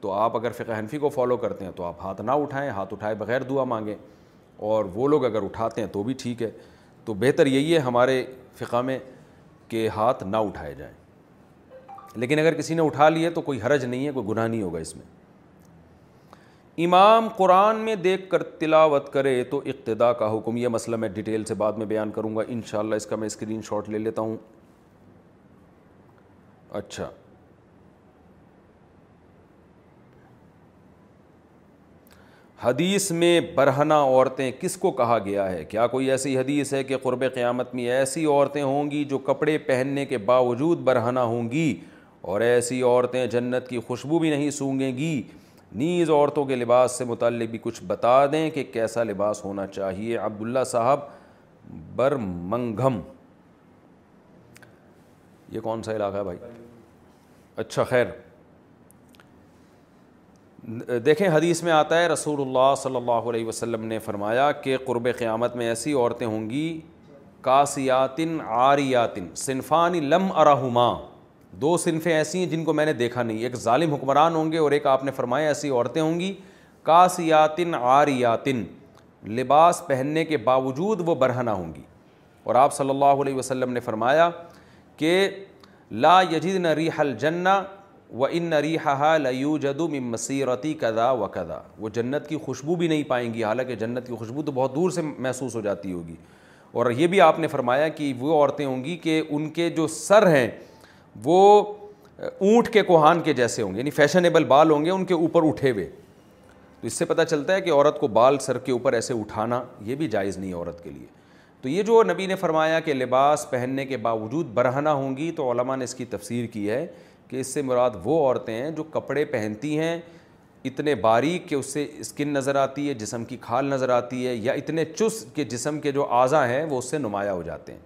تو آپ اگر فقہ حنفی کو فالو کرتے ہیں تو آپ ہاتھ نہ اٹھائیں ہاتھ اٹھائے بغیر دعا مانگیں اور وہ لوگ اگر اٹھاتے ہیں تو بھی ٹھیک ہے تو بہتر یہی ہے ہمارے فقہ میں کہ ہاتھ نہ اٹھائے جائیں لیکن اگر کسی نے اٹھا لیے تو کوئی حرج نہیں ہے کوئی گناہ نہیں ہوگا اس میں امام قرآن میں دیکھ کر تلاوت کرے تو اقتداء کا حکم یہ مسئلہ میں ڈیٹیل سے بعد میں بیان کروں گا انشاءاللہ اس کا میں اسکرین شاٹ لے لیتا ہوں اچھا حدیث میں برہنہ عورتیں کس کو کہا گیا ہے کیا کوئی ایسی حدیث ہے کہ قرب قیامت میں ایسی عورتیں ہوں گی جو کپڑے پہننے کے باوجود برہنہ ہوں گی اور ایسی عورتیں جنت کی خوشبو بھی نہیں سونگیں گی نیز عورتوں کے لباس سے متعلق بھی کچھ بتا دیں کہ کیسا لباس ہونا چاہیے عبداللہ صاحب برمنگھم یہ کون سا علاقہ ہے بھائی اچھا خیر دیکھیں حدیث میں آتا ہے رسول اللہ صلی اللہ علیہ وسلم نے فرمایا کہ قرب قیامت میں ایسی عورتیں ہوں گی کاسیاتن آریاتن صنفان لم لمح دو صنفیں ایسی ہیں جن کو میں نے دیکھا نہیں ایک ظالم حکمران ہوں گے اور ایک آپ نے فرمایا ایسی عورتیں ہوں گی کاسیاتن آریاتن لباس پہننے کے باوجود وہ برہنہ ہوں گی اور آپ صلی اللہ علیہ وسلم نے فرمایا کہ لا یجدن ریح الجنہ و ان نریحا لیو جدم مسیرتی کدا و کدا وہ جنت کی خوشبو بھی نہیں پائیں گی حالانکہ جنت کی خوشبو تو بہت دور سے محسوس ہو جاتی ہوگی اور یہ بھی آپ نے فرمایا کہ وہ عورتیں ہوں گی کہ ان کے جو سر ہیں وہ اونٹ کے کوہان کے جیسے ہوں گے یعنی فیشنیبل بال ہوں گے ان کے اوپر اٹھے ہوئے تو اس سے پتہ چلتا ہے کہ عورت کو بال سر کے اوپر ایسے اٹھانا یہ بھی جائز نہیں ہے عورت کے لیے تو یہ جو نبی نے فرمایا کہ لباس پہننے کے باوجود برہنہ ہوں گی تو علماء نے اس کی تفسیر کی ہے کہ اس سے مراد وہ عورتیں ہیں جو کپڑے پہنتی ہیں اتنے باریک کہ اس سے اسکن نظر آتی ہے جسم کی کھال نظر آتی ہے یا اتنے چس کہ جسم کے جو اعضا ہیں وہ اس سے نمایاں ہو جاتے ہیں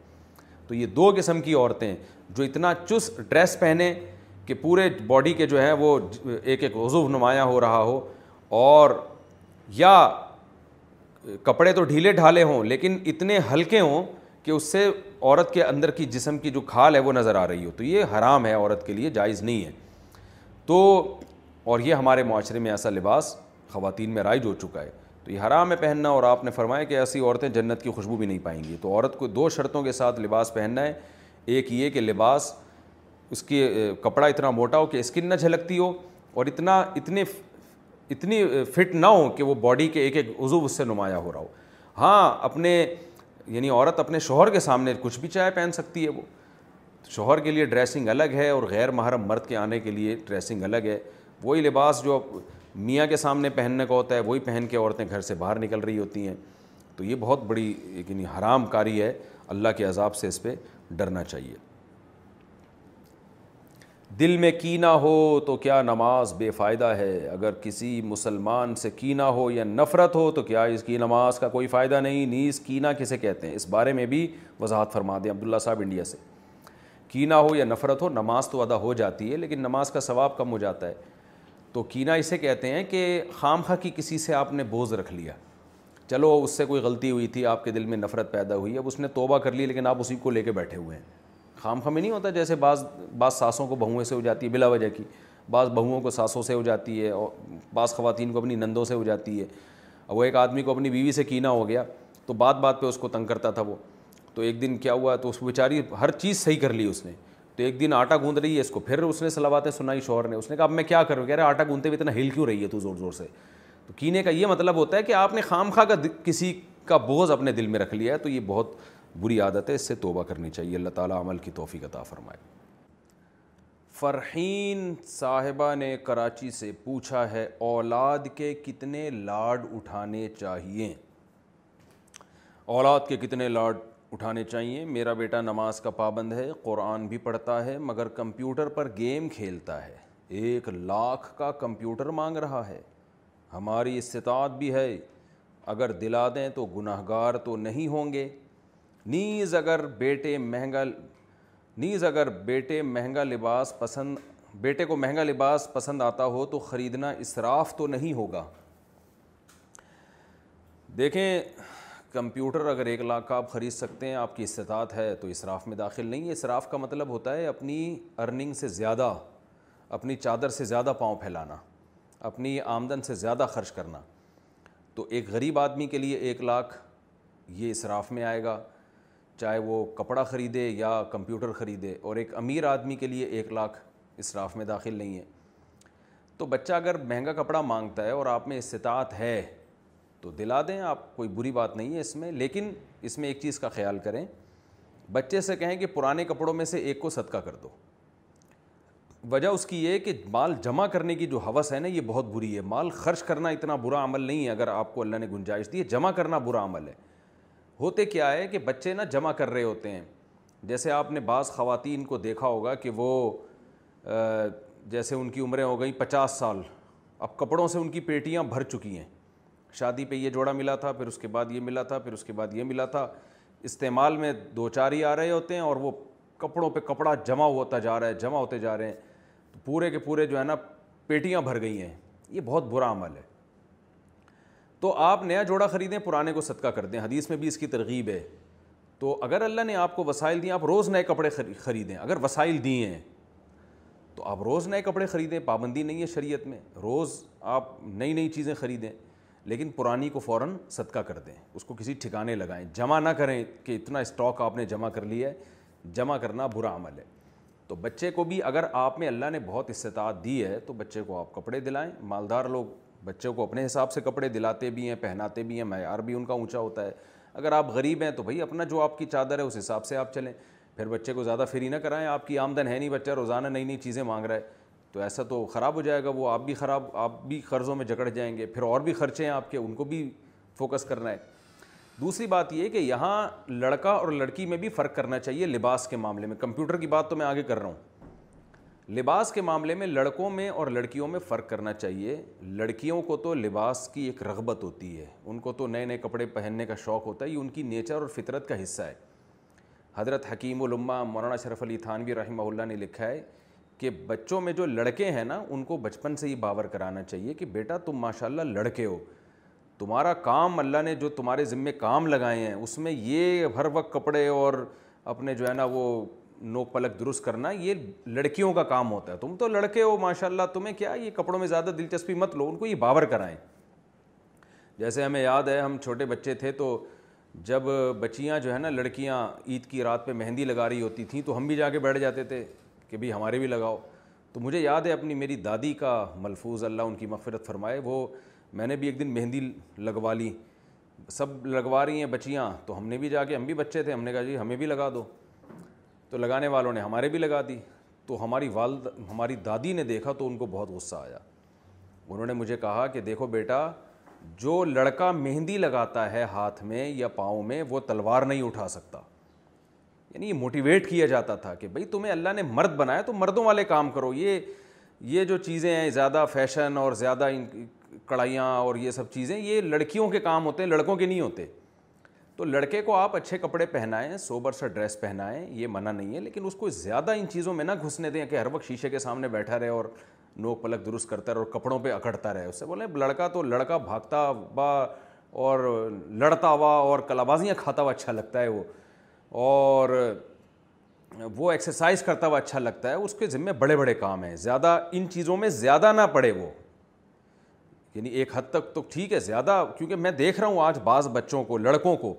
تو یہ دو قسم کی عورتیں جو اتنا چس ڈریس پہنیں کہ پورے باڈی کے جو ہیں وہ ایک ایک عضو نمایاں ہو رہا ہو اور یا کپڑے تو ڈھیلے ڈھالے ہوں لیکن اتنے ہلکے ہوں کہ اس سے عورت کے اندر کی جسم کی جو کھال ہے وہ نظر آ رہی ہو تو یہ حرام ہے عورت کے لیے جائز نہیں ہے تو اور یہ ہمارے معاشرے میں ایسا لباس خواتین میں رائج ہو چکا ہے تو یہ حرام ہے پہننا اور آپ نے فرمایا کہ ایسی عورتیں جنت کی خوشبو بھی نہیں پائیں گی تو عورت کو دو شرطوں کے ساتھ لباس پہننا ہے ایک یہ کہ لباس اس کی کپڑا اتنا موٹا ہو کہ اسکن نہ جھلکتی ہو اور اتنا اتنے اتنی فٹ نہ ہو کہ وہ باڈی کے ایک ایک عضو اس سے نمایاں ہو رہا ہو ہاں اپنے یعنی عورت اپنے شوہر کے سامنے کچھ بھی چاہے پہن سکتی ہے وہ شوہر کے لیے ڈریسنگ الگ ہے اور غیر محرم مرد کے آنے کے لیے ڈریسنگ الگ ہے وہی لباس جو میاں کے سامنے پہننے کا ہوتا ہے وہی پہن کے عورتیں گھر سے باہر نکل رہی ہوتی ہیں تو یہ بہت بڑی یعنی حرام کاری ہے اللہ کے عذاب سے اس پہ ڈرنا چاہیے دل میں کی نہ ہو تو کیا نماز بے فائدہ ہے اگر کسی مسلمان سے کی نہ ہو یا نفرت ہو تو کیا اس کی نماز کا کوئی فائدہ نہیں نیز کی کسے کہتے ہیں اس بارے میں بھی وضاحت فرما دیں عبداللہ صاحب انڈیا سے کی ہو یا نفرت ہو نماز تو ادا ہو جاتی ہے لیکن نماز کا ثواب کم ہو جاتا ہے تو کی اسے کہتے ہیں کہ خام خاں کی کسی سے آپ نے بوز رکھ لیا چلو اس سے کوئی غلطی ہوئی تھی آپ کے دل میں نفرت پیدا ہوئی اب اس نے توبہ کر لی لیکن آپ اسی کو لے کے بیٹھے ہوئے ہیں خام میں نہیں ہوتا جیسے بعض بعض ساسوں کو بہوئیں سے ہو جاتی ہے بلا وجہ کی بعض بہوؤں کو ساسوں سے ہو جاتی ہے اور بعض خواتین کو اپنی نندوں سے ہو جاتی ہے اور وہ ایک آدمی کو اپنی بیوی سے کینا ہو گیا تو بات بات پہ اس کو تنگ کرتا تھا وہ تو ایک دن کیا ہوا تو اس بیچاری ہر چیز صحیح کر لی اس نے تو ایک دن آٹا گوند رہی ہے اس کو پھر اس نے سلاواتیں سنائی شوہر نے اس نے کہا اب میں کیا کروں کہہ رہے آٹا گوندتے ہوئے اتنا ہل کیوں رہی ہے تو زور زور سے تو کینے کا یہ مطلب ہوتا ہے کہ آپ نے خام خواہ کا کسی کا بوجھ اپنے دل میں رکھ لیا ہے تو یہ بہت بری عادت ہے اس سے توبہ کرنی چاہیے اللہ تعالیٰ عمل کی توفیق عطا فرمائے فرحین صاحبہ نے کراچی سے پوچھا ہے اولاد کے کتنے لاڈ اٹھانے چاہیے اولاد کے کتنے لاڈ اٹھانے چاہیے میرا بیٹا نماز کا پابند ہے قرآن بھی پڑھتا ہے مگر کمپیوٹر پر گیم کھیلتا ہے ایک لاکھ کا کمپیوٹر مانگ رہا ہے ہماری استطاعت بھی ہے اگر دلا دیں تو گناہ گار تو نہیں ہوں گے نیز اگر بیٹے مہنگا نیز اگر بیٹے مہنگا لباس پسند بیٹے کو مہنگا لباس پسند آتا ہو تو خریدنا اسراف تو نہیں ہوگا دیکھیں کمپیوٹر اگر ایک لاکھ کا آپ خرید سکتے ہیں آپ کی استطاعت ہے تو اسراف میں داخل نہیں ہے اسراف کا مطلب ہوتا ہے اپنی ارننگ سے زیادہ اپنی چادر سے زیادہ پاؤں پھیلانا اپنی آمدن سے زیادہ خرچ کرنا تو ایک غریب آدمی کے لیے ایک لاکھ یہ اسراف میں آئے گا چاہے وہ کپڑا خریدے یا کمپیوٹر خریدے اور ایک امیر آدمی کے لیے ایک لاکھ اسراف میں داخل نہیں ہے تو بچہ اگر مہنگا کپڑا مانگتا ہے اور آپ میں استطاعت ہے تو دلا دیں آپ کوئی بری بات نہیں ہے اس میں لیکن اس میں ایک چیز کا خیال کریں بچے سے کہیں کہ پرانے کپڑوں میں سے ایک کو صدقہ کر دو وجہ اس کی یہ کہ مال جمع کرنے کی جو حوث ہے نا یہ بہت بری ہے مال خرچ کرنا اتنا برا عمل نہیں ہے اگر آپ کو اللہ نے گنجائش دی ہے جمع کرنا برا عمل ہے ہوتے کیا ہے کہ بچے نا جمع کر رہے ہوتے ہیں جیسے آپ نے بعض خواتین کو دیکھا ہوگا کہ وہ جیسے ان کی عمریں ہو گئیں پچاس سال اب کپڑوں سے ان کی پیٹیاں بھر چکی ہیں شادی پہ یہ جوڑا ملا تھا پھر اس کے بعد یہ ملا تھا پھر اس کے بعد یہ ملا تھا استعمال میں دو چاری آ رہے ہوتے ہیں اور وہ کپڑوں پہ کپڑا جمع ہوتا جا رہا ہے جمع ہوتے جا رہے ہیں تو پورے کے پورے جو ہے نا پیٹیاں بھر گئی ہیں یہ بہت برا عمل ہے تو آپ نیا جوڑا خریدیں پرانے کو صدقہ کر دیں حدیث میں بھی اس کی ترغیب ہے تو اگر اللہ نے آپ کو وسائل دیے آپ روز نئے کپڑے خریدیں اگر وسائل دیے ہیں تو آپ روز نئے کپڑے خریدیں پابندی نہیں ہے شریعت میں روز آپ نئی نئی چیزیں خریدیں لیکن پرانی کو فوراً صدقہ کر دیں اس کو کسی ٹھکانے لگائیں جمع نہ کریں کہ اتنا اسٹاک آپ نے جمع کر لیا ہے جمع کرنا برا عمل ہے تو بچے کو بھی اگر آپ میں اللہ نے بہت استطاعت دی ہے تو بچے کو آپ کپڑے دلائیں مالدار لوگ بچوں کو اپنے حساب سے کپڑے دلاتے بھی ہیں پہناتے بھی ہیں معیار بھی ان کا اونچا ہوتا ہے اگر آپ غریب ہیں تو بھائی اپنا جو آپ کی چادر ہے اس حساب سے آپ چلیں پھر بچے کو زیادہ فری نہ کرائیں آپ کی آمدن ہے نہیں بچہ روزانہ نئی نئی چیزیں مانگ رہا ہے تو ایسا تو خراب ہو جائے گا وہ آپ بھی خراب آپ بھی قرضوں میں جکڑ جائیں گے پھر اور بھی خرچے ہیں آپ کے ان کو بھی فوکس کرنا ہے دوسری بات یہ کہ یہاں لڑکا اور لڑکی میں بھی فرق کرنا چاہیے لباس کے معاملے میں کمپیوٹر کی بات تو میں آگے کر رہا ہوں لباس کے معاملے میں لڑکوں میں اور لڑکیوں میں فرق کرنا چاہیے لڑکیوں کو تو لباس کی ایک رغبت ہوتی ہے ان کو تو نئے نئے کپڑے پہننے کا شوق ہوتا ہے یہ ان کی نیچر اور فطرت کا حصہ ہے حضرت حکیم علماء مولانا شرف علی تھانوی رحمہ اللہ نے لکھا ہے کہ بچوں میں جو لڑکے ہیں نا ان کو بچپن سے ہی باور کرانا چاہیے کہ بیٹا تم ماشاء اللہ لڑکے ہو تمہارا کام اللہ نے جو تمہارے ذمے کام لگائے ہیں اس میں یہ ہر وقت کپڑے اور اپنے جو ہے نا وہ پلک درست کرنا یہ لڑکیوں کا کام ہوتا ہے تم تو لڑکے ہو ماشاء اللہ تمہیں کیا یہ کپڑوں میں زیادہ دلچسپی مت لو ان کو یہ باور کرائیں جیسے ہمیں یاد ہے ہم چھوٹے بچے تھے تو جب بچیاں جو ہے نا لڑکیاں عید کی رات پہ مہندی لگا رہی ہوتی تھیں تو ہم بھی جا کے بیٹھ جاتے تھے کہ بھائی ہمارے بھی لگاؤ تو مجھے یاد ہے اپنی میری دادی کا ملفوظ اللہ ان کی مغفرت فرمائے وہ میں نے بھی ایک دن مہندی لگوا لی سب لگوا رہی ہیں بچیاں تو ہم نے بھی جا کے ہم بھی بچے تھے ہم نے کہا جی ہمیں بھی لگا دو تو لگانے والوں نے ہمارے بھی لگا دی تو ہماری والد ہماری دادی نے دیکھا تو ان کو بہت غصہ آیا انہوں نے مجھے کہا کہ دیکھو بیٹا جو لڑکا مہندی لگاتا ہے ہاتھ میں یا پاؤں میں وہ تلوار نہیں اٹھا سکتا یعنی یہ موٹیویٹ کیا جاتا تھا کہ بھائی تمہیں اللہ نے مرد بنایا تو مردوں والے کام کرو یہ یہ جو چیزیں ہیں زیادہ فیشن اور زیادہ کڑھائیاں اور یہ سب چیزیں یہ لڑکیوں کے کام ہوتے ہیں لڑکوں کے نہیں ہوتے تو لڑکے کو آپ اچھے کپڑے پہنائیں سوبر سا ڈریس پہنائیں یہ منع نہیں ہے لیکن اس کو زیادہ ان چیزوں میں نہ گھسنے دیں کہ ہر وقت شیشے کے سامنے بیٹھا رہے اور نوک پلک درست کرتا رہے اور کپڑوں پہ اکڑتا رہے اس سے بولیں لڑکا تو لڑکا بھاگتا ہوا اور لڑتا ہوا اور کلابازیاں کھاتا ہوا اچھا لگتا ہے وہ اور وہ ایکسرسائز کرتا ہوا اچھا لگتا ہے اس کے ذمے بڑے بڑے کام ہیں زیادہ ان چیزوں میں زیادہ نہ پڑے وہ یعنی ایک حد تک تو ٹھیک ہے زیادہ کیونکہ میں دیکھ رہا ہوں آج بعض بچوں کو لڑکوں کو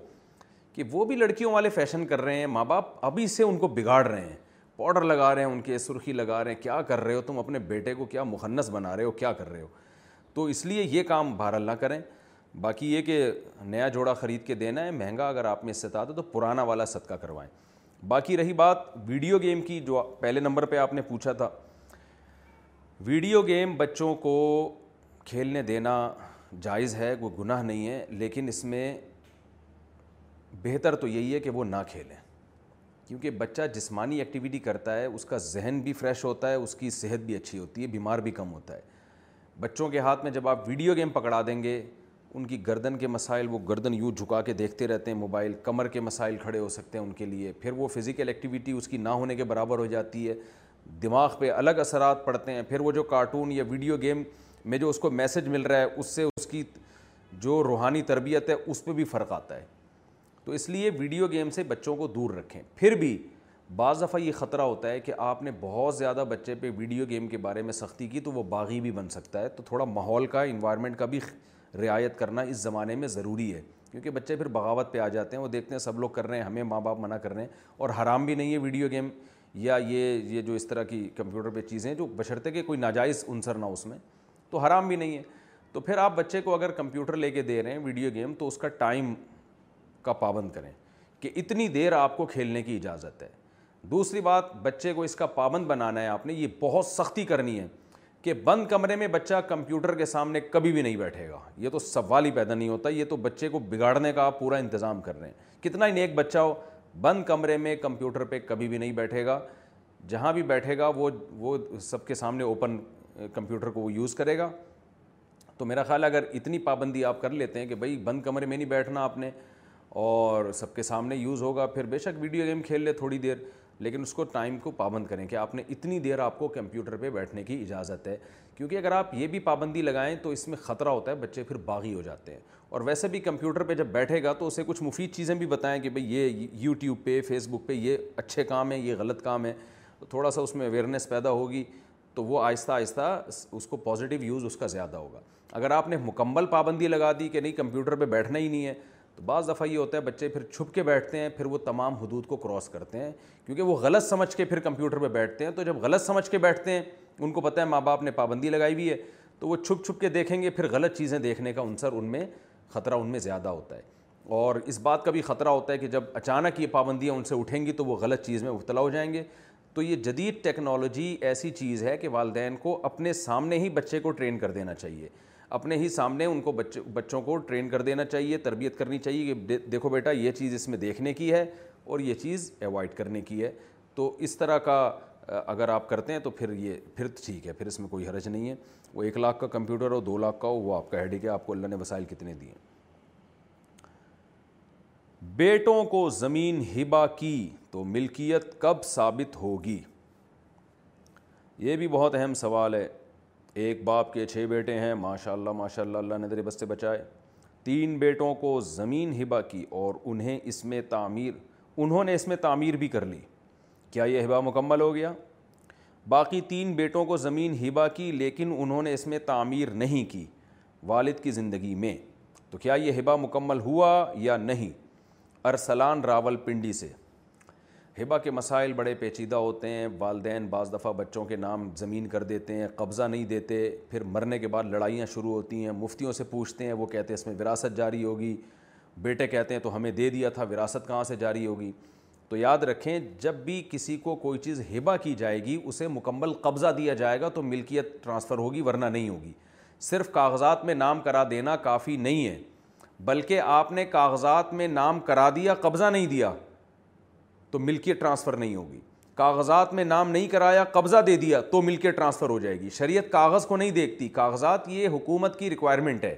کہ وہ بھی لڑکیوں والے فیشن کر رہے ہیں ماں باپ ابھی سے ان کو بگاڑ رہے ہیں پاؤڈر لگا رہے ہیں ان کے سرخی لگا رہے ہیں کیا کر رہے ہو تم اپنے بیٹے کو کیا مخنص بنا رہے ہو کیا کر رہے ہو تو اس لیے یہ کام بہر اللہ کریں باقی یہ کہ نیا جوڑا خرید کے دینا ہے مہنگا اگر آپ میں استطاعت ہے تو پرانا والا صدقہ کروائیں باقی رہی بات ویڈیو گیم کی جو پہلے نمبر پہ آپ نے پوچھا تھا ویڈیو گیم بچوں کو کھیلنے دینا جائز ہے کوئی گناہ نہیں ہے لیکن اس میں بہتر تو یہی ہے کہ وہ نہ کھیلیں کیونکہ بچہ جسمانی ایکٹیویٹی کرتا ہے اس کا ذہن بھی فریش ہوتا ہے اس کی صحت بھی اچھی ہوتی ہے بیمار بھی کم ہوتا ہے بچوں کے ہاتھ میں جب آپ ویڈیو گیم پکڑا دیں گے ان کی گردن کے مسائل وہ گردن یوں جھکا کے دیکھتے رہتے ہیں موبائل کمر کے مسائل کھڑے ہو سکتے ہیں ان کے لیے پھر وہ فزیکل ایکٹیویٹی اس کی نہ ہونے کے برابر ہو جاتی ہے دماغ پہ الگ اثرات پڑتے ہیں پھر وہ جو کارٹون یا ویڈیو گیم میں جو اس کو میسج مل رہا ہے اس سے اس کی جو روحانی تربیت ہے اس پہ بھی فرق آتا ہے تو اس لیے ویڈیو گیم سے بچوں کو دور رکھیں پھر بھی بعض دفعہ یہ خطرہ ہوتا ہے کہ آپ نے بہت زیادہ بچے پہ ویڈیو گیم کے بارے میں سختی کی تو وہ باغی بھی بن سکتا ہے تو تھوڑا ماحول کا انوائرمنٹ کا بھی رعایت کرنا اس زمانے میں ضروری ہے کیونکہ بچے پھر بغاوت پہ آ جاتے ہیں وہ دیکھتے ہیں سب لوگ کر رہے ہیں ہمیں ماں باپ منع کر رہے ہیں اور حرام بھی نہیں ہے ویڈیو گیم یا یہ یہ جو اس طرح کی کمپیوٹر پہ چیزیں جو بشرتے کے کوئی ناجائز عنصر نہ اس میں تو حرام بھی نہیں ہے تو پھر آپ بچے کو اگر کمپیوٹر لے کے دے رہے ہیں ویڈیو گیم تو اس کا ٹائم کا پابند کریں کہ اتنی دیر آپ کو کھیلنے کی اجازت ہے دوسری بات بچے کو اس کا پابند بنانا ہے آپ نے یہ بہت سختی کرنی ہے کہ بند کمرے میں بچہ کمپیوٹر کے سامنے کبھی بھی نہیں بیٹھے گا یہ تو سوال ہی پیدا نہیں ہوتا یہ تو بچے کو بگاڑنے کا آپ پورا انتظام کر رہے ہیں کتنا ہی نیک بچہ ہو بند کمرے میں کمپیوٹر پہ کبھی بھی نہیں بیٹھے گا جہاں بھی بیٹھے گا وہ وہ سب کے سامنے اوپن کمپیوٹر کو وہ یوز کرے گا تو میرا خیال ہے اگر اتنی پابندی آپ کر لیتے ہیں کہ بھائی بند کمرے میں نہیں بیٹھنا آپ نے اور سب کے سامنے یوز ہوگا پھر بے شک ویڈیو گیم کھیل لے تھوڑی دیر لیکن اس کو ٹائم کو پابند کریں کہ آپ نے اتنی دیر آپ کو کمپیوٹر پہ بیٹھنے کی اجازت ہے کیونکہ اگر آپ یہ بھی پابندی لگائیں تو اس میں خطرہ ہوتا ہے بچے پھر باغی ہو جاتے ہیں اور ویسے بھی کمپیوٹر پہ جب بیٹھے گا تو اسے کچھ مفید چیزیں بھی بتائیں کہ بھئی یہ یوٹیوب پہ فیس بک پہ یہ اچھے کام ہیں یہ غلط کام ہے تھوڑا سا اس میں اویئرنیس پیدا ہوگی تو وہ آہستہ آہستہ اس کو پازیٹیو یوز اس کا زیادہ ہوگا اگر آپ نے مکمل پابندی لگا دی کہ نہیں کمپیوٹر پہ بیٹھنا ہی نہیں ہے تو بعض دفعہ یہ ہوتا ہے بچے پھر چھپ کے بیٹھتے ہیں پھر وہ تمام حدود کو کراس کرتے ہیں کیونکہ وہ غلط سمجھ کے پھر کمپیوٹر پہ بیٹھتے ہیں تو جب غلط سمجھ کے بیٹھتے ہیں ان کو پتہ ہے ماں باپ نے پابندی لگائی ہوئی ہے تو وہ چھپ چھپ کے دیکھیں گے پھر غلط چیزیں دیکھنے کا عنصر ان میں خطرہ ان میں زیادہ ہوتا ہے اور اس بات کا بھی خطرہ ہوتا ہے کہ جب اچانک یہ پابندیاں ان سے اٹھیں گی تو وہ غلط چیز میں ابتلا ہو جائیں گے تو یہ جدید ٹیکنالوجی ایسی چیز ہے کہ والدین کو اپنے سامنے ہی بچے کو ٹرین کر دینا چاہیے اپنے ہی سامنے ان کو بچ بچوں کو ٹرین کر دینا چاہیے تربیت کرنی چاہیے کہ دیکھو بیٹا یہ چیز اس میں دیکھنے کی ہے اور یہ چیز اوائڈ کرنے کی ہے تو اس طرح کا اگر آپ کرتے ہیں تو پھر یہ پھر ٹھیک ہے پھر اس میں کوئی حرج نہیں ہے وہ ایک لاکھ کا کمپیوٹر ہو دو لاکھ کا ہو وہ آپ کا ہیڈ ہے آپ کو اللہ نے وسائل کتنے دیے بیٹوں کو زمین ہبا کی تو ملکیت کب ثابت ہوگی یہ بھی بہت اہم سوال ہے ایک باپ کے چھ بیٹے ہیں ماشاء اللہ ماشاء اللہ اللہ نے دربس سے بچائے تین بیٹوں کو زمین ہبا کی اور انہیں اس میں تعمیر انہوں نے اس میں تعمیر بھی کر لی کیا یہ ہبا مکمل ہو گیا باقی تین بیٹوں کو زمین ہبا کی لیکن انہوں نے اس میں تعمیر نہیں کی والد کی زندگی میں تو کیا یہ ہبا مکمل ہوا یا نہیں ارسلان راول پنڈی سے ہبا کے مسائل بڑے پیچیدہ ہوتے ہیں والدین بعض دفعہ بچوں کے نام زمین کر دیتے ہیں قبضہ نہیں دیتے پھر مرنے کے بعد لڑائیاں شروع ہوتی ہیں مفتیوں سے پوچھتے ہیں وہ کہتے ہیں اس میں وراثت جاری ہوگی بیٹے کہتے ہیں تو ہمیں دے دیا تھا وراثت کہاں سے جاری ہوگی تو یاد رکھیں جب بھی کسی کو کوئی چیز ہبا کی جائے گی اسے مکمل قبضہ دیا جائے گا تو ملکیت ٹرانسفر ہوگی ورنہ نہیں ہوگی صرف کاغذات میں نام کرا دینا کافی نہیں ہے بلکہ آپ نے کاغذات میں نام کرا دیا قبضہ نہیں دیا تو ملکیت ٹرانسفر نہیں ہوگی کاغذات میں نام نہیں کرایا قبضہ دے دیا تو ملکیت ٹرانسفر ہو جائے گی شریعت کاغذ کو نہیں دیکھتی کاغذات یہ حکومت کی ریکوائرمنٹ ہے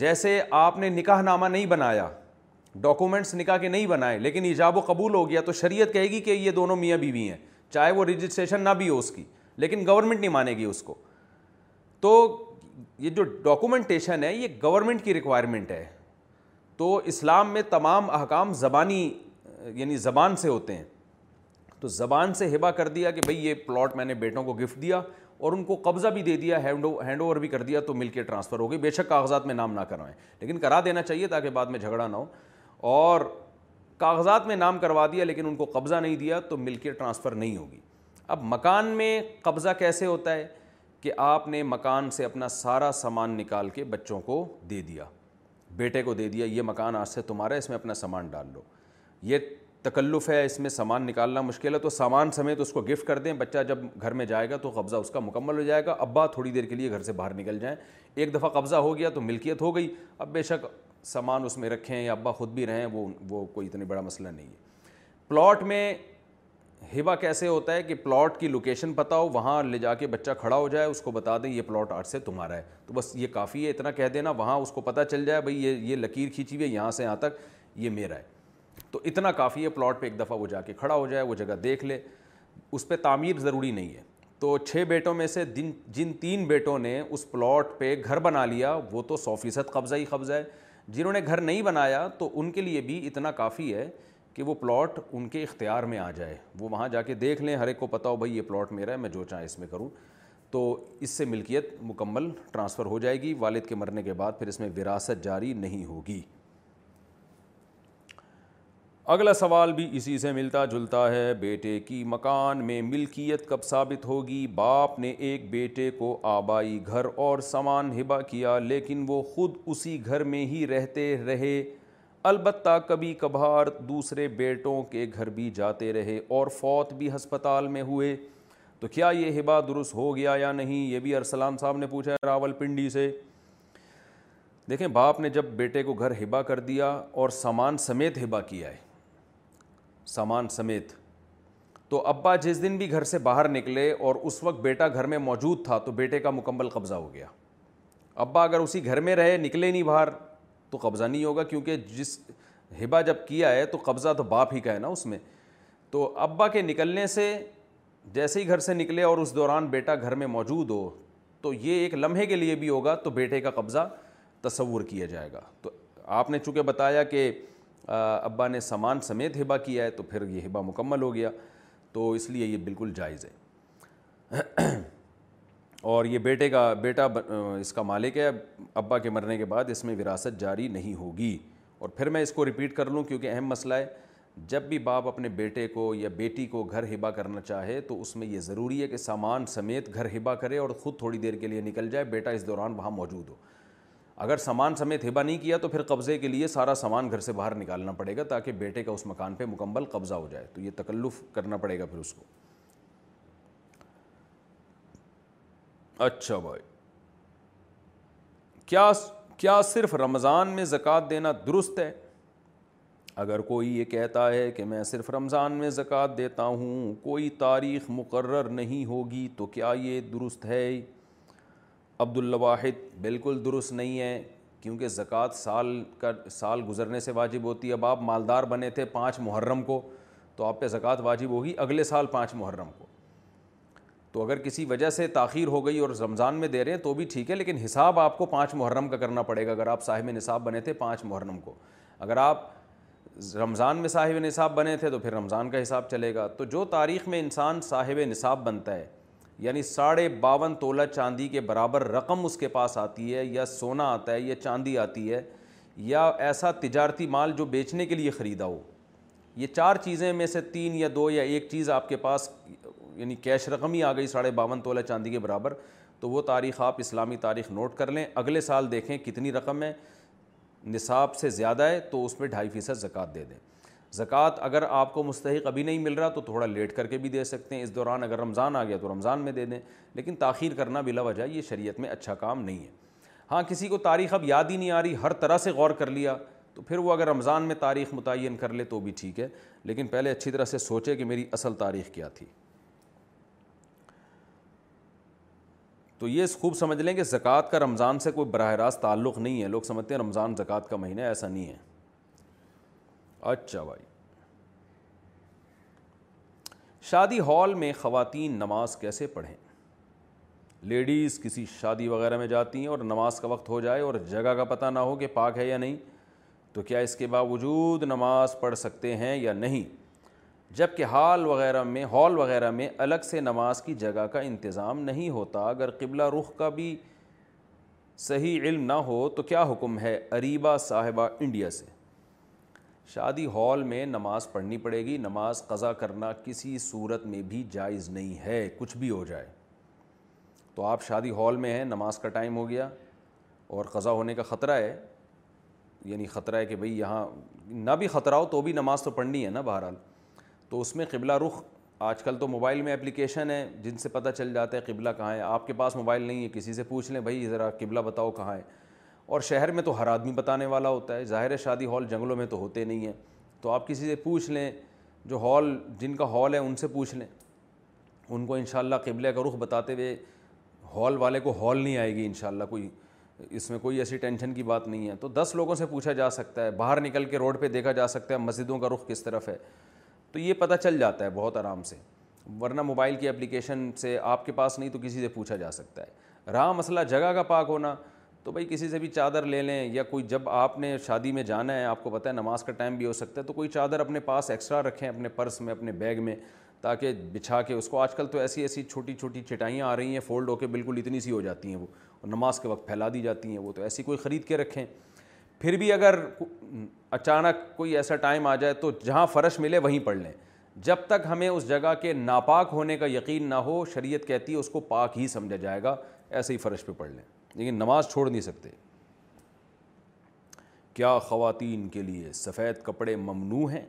جیسے آپ نے نکاح نامہ نہیں بنایا ڈاکومنٹس نکاح کے نہیں بنائے لیکن ایجاب و قبول ہو گیا تو شریعت کہے گی کہ یہ دونوں میاں بیوی ہیں چاہے وہ رجسٹریشن نہ بھی ہو اس کی لیکن گورنمنٹ نہیں مانے گی اس کو تو یہ جو ڈاکومنٹیشن ہے یہ گورنمنٹ کی ریکوائرمنٹ ہے تو اسلام میں تمام احکام زبانی یعنی زبان سے ہوتے ہیں تو زبان سے ہبا کر دیا کہ بھئی یہ پلاٹ میں نے بیٹوں کو گفٹ دیا اور ان کو قبضہ بھی دے دیا ہینڈ اوور بھی کر دیا تو مل کے ٹرانسفر ہو گئی بے شک کاغذات میں نام نہ کروائیں لیکن کرا دینا چاہیے تاکہ بعد میں جھگڑا نہ ہو اور کاغذات میں نام کروا دیا لیکن ان کو قبضہ نہیں دیا تو مل کے ٹرانسفر نہیں ہوگی اب مکان میں قبضہ کیسے ہوتا ہے کہ آپ نے مکان سے اپنا سارا سامان نکال کے بچوں کو دے دیا بیٹے کو دے دیا یہ مکان آج سے تمہارا اس میں اپنا سامان ڈال لو یہ تکلف ہے اس میں سامان نکالنا مشکل ہے تو سامان سمیت اس کو گفٹ کر دیں بچہ جب گھر میں جائے گا تو قبضہ اس کا مکمل ہو جائے گا ابا تھوڑی دیر کے لیے گھر سے باہر نکل جائیں ایک دفعہ قبضہ ہو گیا تو ملکیت ہو گئی اب بے شک سامان اس میں رکھیں یا ابا خود بھی رہیں وہ وہ کوئی اتنے بڑا مسئلہ نہیں ہے پلاٹ میں ہبا کیسے ہوتا ہے کہ پلاٹ کی لوکیشن پتا ہو وہاں لے جا کے بچہ کھڑا ہو جائے اس کو بتا دیں یہ پلاٹ آٹھ سے تمہارا ہے تو بس یہ کافی ہے اتنا کہہ دینا وہاں اس کو پتہ چل جائے بھائی یہ یہ لکیر کھینچی ہوئی ہے یہاں سے یہاں تک یہ میرا ہے تو اتنا کافی ہے پلاٹ پہ ایک دفعہ وہ جا کے کھڑا ہو جائے وہ جگہ دیکھ لے اس پہ تعمیر ضروری نہیں ہے تو چھ بیٹوں میں سے جن جن تین بیٹوں نے اس پلاٹ پہ گھر بنا لیا وہ تو سو فیصد قبضہ ہی قبضہ ہے جنہوں نے گھر نہیں بنایا تو ان کے لیے بھی اتنا کافی ہے کہ وہ پلاٹ ان کے اختیار میں آ جائے وہ وہاں جا کے دیکھ لیں ہر ایک کو پتا ہو بھائی یہ پلاٹ میرا ہے میں جو چاہیں اس میں کروں تو اس سے ملکیت مکمل ٹرانسفر ہو جائے گی والد کے مرنے کے بعد پھر اس میں وراثت جاری نہیں ہوگی اگلا سوال بھی اسی سے ملتا جلتا ہے بیٹے کی مکان میں ملکیت کب ثابت ہوگی باپ نے ایک بیٹے کو آبائی گھر اور سامان ہبا کیا لیکن وہ خود اسی گھر میں ہی رہتے رہے البتہ کبھی کبھار دوسرے بیٹوں کے گھر بھی جاتے رہے اور فوت بھی ہسپتال میں ہوئے تو کیا یہ ہبا درست ہو گیا یا نہیں یہ بھی ارسلان صاحب نے پوچھا ہے راول پنڈی سے دیکھیں باپ نے جب بیٹے کو گھر ہبا کر دیا اور سامان سمیت ہبا کیا ہے سامان سمیت تو ابا جس دن بھی گھر سے باہر نکلے اور اس وقت بیٹا گھر میں موجود تھا تو بیٹے کا مکمل قبضہ ہو گیا ابا اگر اسی گھر میں رہے نکلے نہیں باہر تو قبضہ نہیں ہوگا کیونکہ جس ہبا جب کیا ہے تو قبضہ تو باپ ہی کا ہے نا اس میں تو ابا کے نکلنے سے جیسے ہی گھر سے نکلے اور اس دوران بیٹا گھر میں موجود ہو تو یہ ایک لمحے کے لیے بھی ہوگا تو بیٹے کا قبضہ تصور کیا جائے گا تو آپ نے چونکہ بتایا کہ ابا نے سامان سمیت ہبا کیا ہے تو پھر یہ ہبا مکمل ہو گیا تو اس لیے یہ بالکل جائز ہے اور یہ بیٹے کا بیٹا اس کا مالک ہے ابا کے مرنے کے بعد اس میں وراثت جاری نہیں ہوگی اور پھر میں اس کو ریپیٹ کر لوں کیونکہ اہم مسئلہ ہے جب بھی باپ اپنے بیٹے کو یا بیٹی کو گھر ہبا کرنا چاہے تو اس میں یہ ضروری ہے کہ سامان سمیت گھر ہبا کرے اور خود تھوڑی دیر کے لیے نکل جائے بیٹا اس دوران وہاں موجود ہو اگر سامان سمیت ہبا نہیں کیا تو پھر قبضے کے لیے سارا سامان گھر سے باہر نکالنا پڑے گا تاکہ بیٹے کا اس مکان پہ مکمل قبضہ ہو جائے تو یہ تکلف کرنا پڑے گا پھر اس کو اچھا بھائی کیا کیا صرف رمضان میں زکوٰۃ دینا درست ہے اگر کوئی یہ کہتا ہے کہ میں صرف رمضان میں زکوٰۃ دیتا ہوں کوئی تاریخ مقرر نہیں ہوگی تو کیا یہ درست ہے عبد الواحد بالکل درست نہیں ہے کیونکہ زکوٰۃ سال کا سال گزرنے سے واجب ہوتی ہے اب آپ مالدار بنے تھے پانچ محرم کو تو آپ پہ زکوٰۃ واجب ہوگی اگلے سال پانچ محرم کو تو اگر کسی وجہ سے تاخیر ہو گئی اور رمضان میں دے رہے ہیں تو بھی ٹھیک ہے لیکن حساب آپ کو پانچ محرم کا کرنا پڑے گا اگر آپ صاحب نصاب بنے تھے پانچ محرم کو اگر آپ رمضان میں صاحب نصاب بنے تھے تو پھر رمضان کا حساب چلے گا تو جو تاریخ میں انسان صاحب نصاب بنتا ہے یعنی ساڑھے باون تولہ چاندی کے برابر رقم اس کے پاس آتی ہے یا سونا آتا ہے یا چاندی آتی ہے یا ایسا تجارتی مال جو بیچنے کے لیے خریدا ہو یہ چار چیزیں میں سے تین یا دو یا ایک چیز آپ کے پاس یعنی کیش رقم ہی آ گئی ساڑھے باون تولہ چاندی کے برابر تو وہ تاریخ آپ اسلامی تاریخ نوٹ کر لیں اگلے سال دیکھیں کتنی رقم ہے نصاب سے زیادہ ہے تو اس میں ڈھائی فیصد زکوٰۃ دے دیں زکوٰۃ اگر آپ کو مستحق ابھی نہیں مل رہا تو تھوڑا لیٹ کر کے بھی دے سکتے ہیں اس دوران اگر رمضان آ گیا تو رمضان میں دے دیں لیکن تاخیر کرنا بلا وجہ یہ شریعت میں اچھا کام نہیں ہے ہاں کسی کو تاریخ اب یاد ہی نہیں آ رہی ہر طرح سے غور کر لیا تو پھر وہ اگر رمضان میں تاریخ متعین کر لے تو بھی ٹھیک ہے لیکن پہلے اچھی طرح سے سوچے کہ میری اصل تاریخ کیا تھی تو یہ خوب سمجھ لیں کہ زکوٰۃ کا رمضان سے کوئی براہ راست تعلق نہیں ہے لوگ سمجھتے ہیں رمضان زکوٰۃ کا مہینہ ایسا نہیں ہے اچھا بھائی شادی ہال میں خواتین نماز کیسے پڑھیں لیڈیز کسی شادی وغیرہ میں جاتی ہیں اور نماز کا وقت ہو جائے اور جگہ کا پتہ نہ ہو کہ پاک ہے یا نہیں تو کیا اس کے باوجود نماز پڑھ سکتے ہیں یا نہیں جب کہ ہال وغیرہ میں ہال وغیرہ میں الگ سے نماز کی جگہ کا انتظام نہیں ہوتا اگر قبلہ رخ کا بھی صحیح علم نہ ہو تو کیا حکم ہے اریبا صاحبہ انڈیا سے شادی ہال میں نماز پڑھنی پڑے گی نماز قضا کرنا کسی صورت میں بھی جائز نہیں ہے کچھ بھی ہو جائے تو آپ شادی ہال میں ہیں نماز کا ٹائم ہو گیا اور قضا ہونے کا خطرہ ہے یعنی خطرہ ہے کہ بھئی یہاں نہ بھی خطرہ ہو تو بھی نماز تو پڑھنی ہے نا بہرحال تو اس میں قبلہ رخ آج کل تو موبائل میں اپلیکیشن ہے جن سے پتہ چل جاتا ہے قبلہ کہاں ہے آپ کے پاس موبائل نہیں ہے کسی سے پوچھ لیں بھائی ذرا قبلہ بتاؤ کہاں ہے اور شہر میں تو ہر آدمی بتانے والا ہوتا ہے ظاہر شادی ہال جنگلوں میں تو ہوتے نہیں ہیں تو آپ کسی سے پوچھ لیں جو ہال جن کا ہال ہے ان سے پوچھ لیں ان کو انشاءاللہ قبلہ کا رخ بتاتے ہوئے ہال والے کو ہال نہیں آئے گی انشاءاللہ کوئی اس میں کوئی ایسی ٹینشن کی بات نہیں ہے تو دس لوگوں سے پوچھا جا سکتا ہے باہر نکل کے روڈ پہ دیکھا جا سکتا ہے مسجدوں کا رخ کس طرف ہے تو یہ پتہ چل جاتا ہے بہت آرام سے ورنہ موبائل کی اپلیکیشن سے آپ کے پاس نہیں تو کسی سے پوچھا جا سکتا ہے رہا مسئلہ جگہ کا پاک ہونا تو بھائی کسی سے بھی چادر لے لیں یا کوئی جب آپ نے شادی میں جانا ہے آپ کو پتہ ہے نماز کا ٹائم بھی ہو سکتا ہے تو کوئی چادر اپنے پاس ایکسٹرا رکھیں اپنے پرس میں اپنے بیگ میں تاکہ بچھا کے اس کو آج کل تو ایسی ایسی چھوٹی چھوٹی چٹائیاں آ رہی ہیں فولڈ ہو کے بالکل اتنی سی ہو جاتی ہیں وہ نماز کے وقت پھیلا دی جاتی ہیں وہ تو ایسی کوئی خرید کے رکھیں پھر بھی اگر اچانک کوئی ایسا ٹائم آ جائے تو جہاں فرش ملے وہیں پڑھ لیں جب تک ہمیں اس جگہ کے ناپاک ہونے کا یقین نہ ہو شریعت کہتی ہے اس کو پاک ہی سمجھا جائے گا ایسے ہی فرش پہ پڑھ لیں لیکن نماز چھوڑ نہیں سکتے کیا خواتین کے لیے سفید کپڑے ممنوع ہیں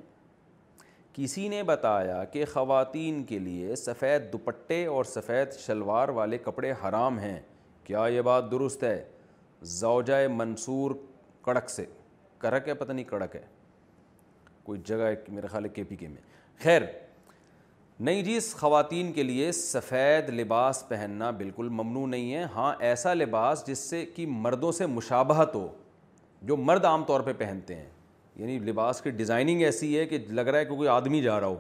کسی نے بتایا کہ خواتین کے لیے سفید دوپٹے اور سفید شلوار والے کپڑے حرام ہیں کیا یہ بات درست ہے زوجہ منصور کڑک سے کڑک ہے پتہ نہیں کڑک ہے کوئی جگہ ہے میرے خیال ہے کے پی کے میں خیر نہیں جی اس خواتین کے لیے سفید لباس پہننا بالکل ممنوع نہیں ہے ہاں ایسا لباس جس سے کہ مردوں سے مشابہت ہو جو مرد عام طور پہ پہنتے ہیں یعنی لباس کی ڈیزائننگ ایسی ہے کہ لگ رہا ہے کہ کوئی آدمی جا رہا ہو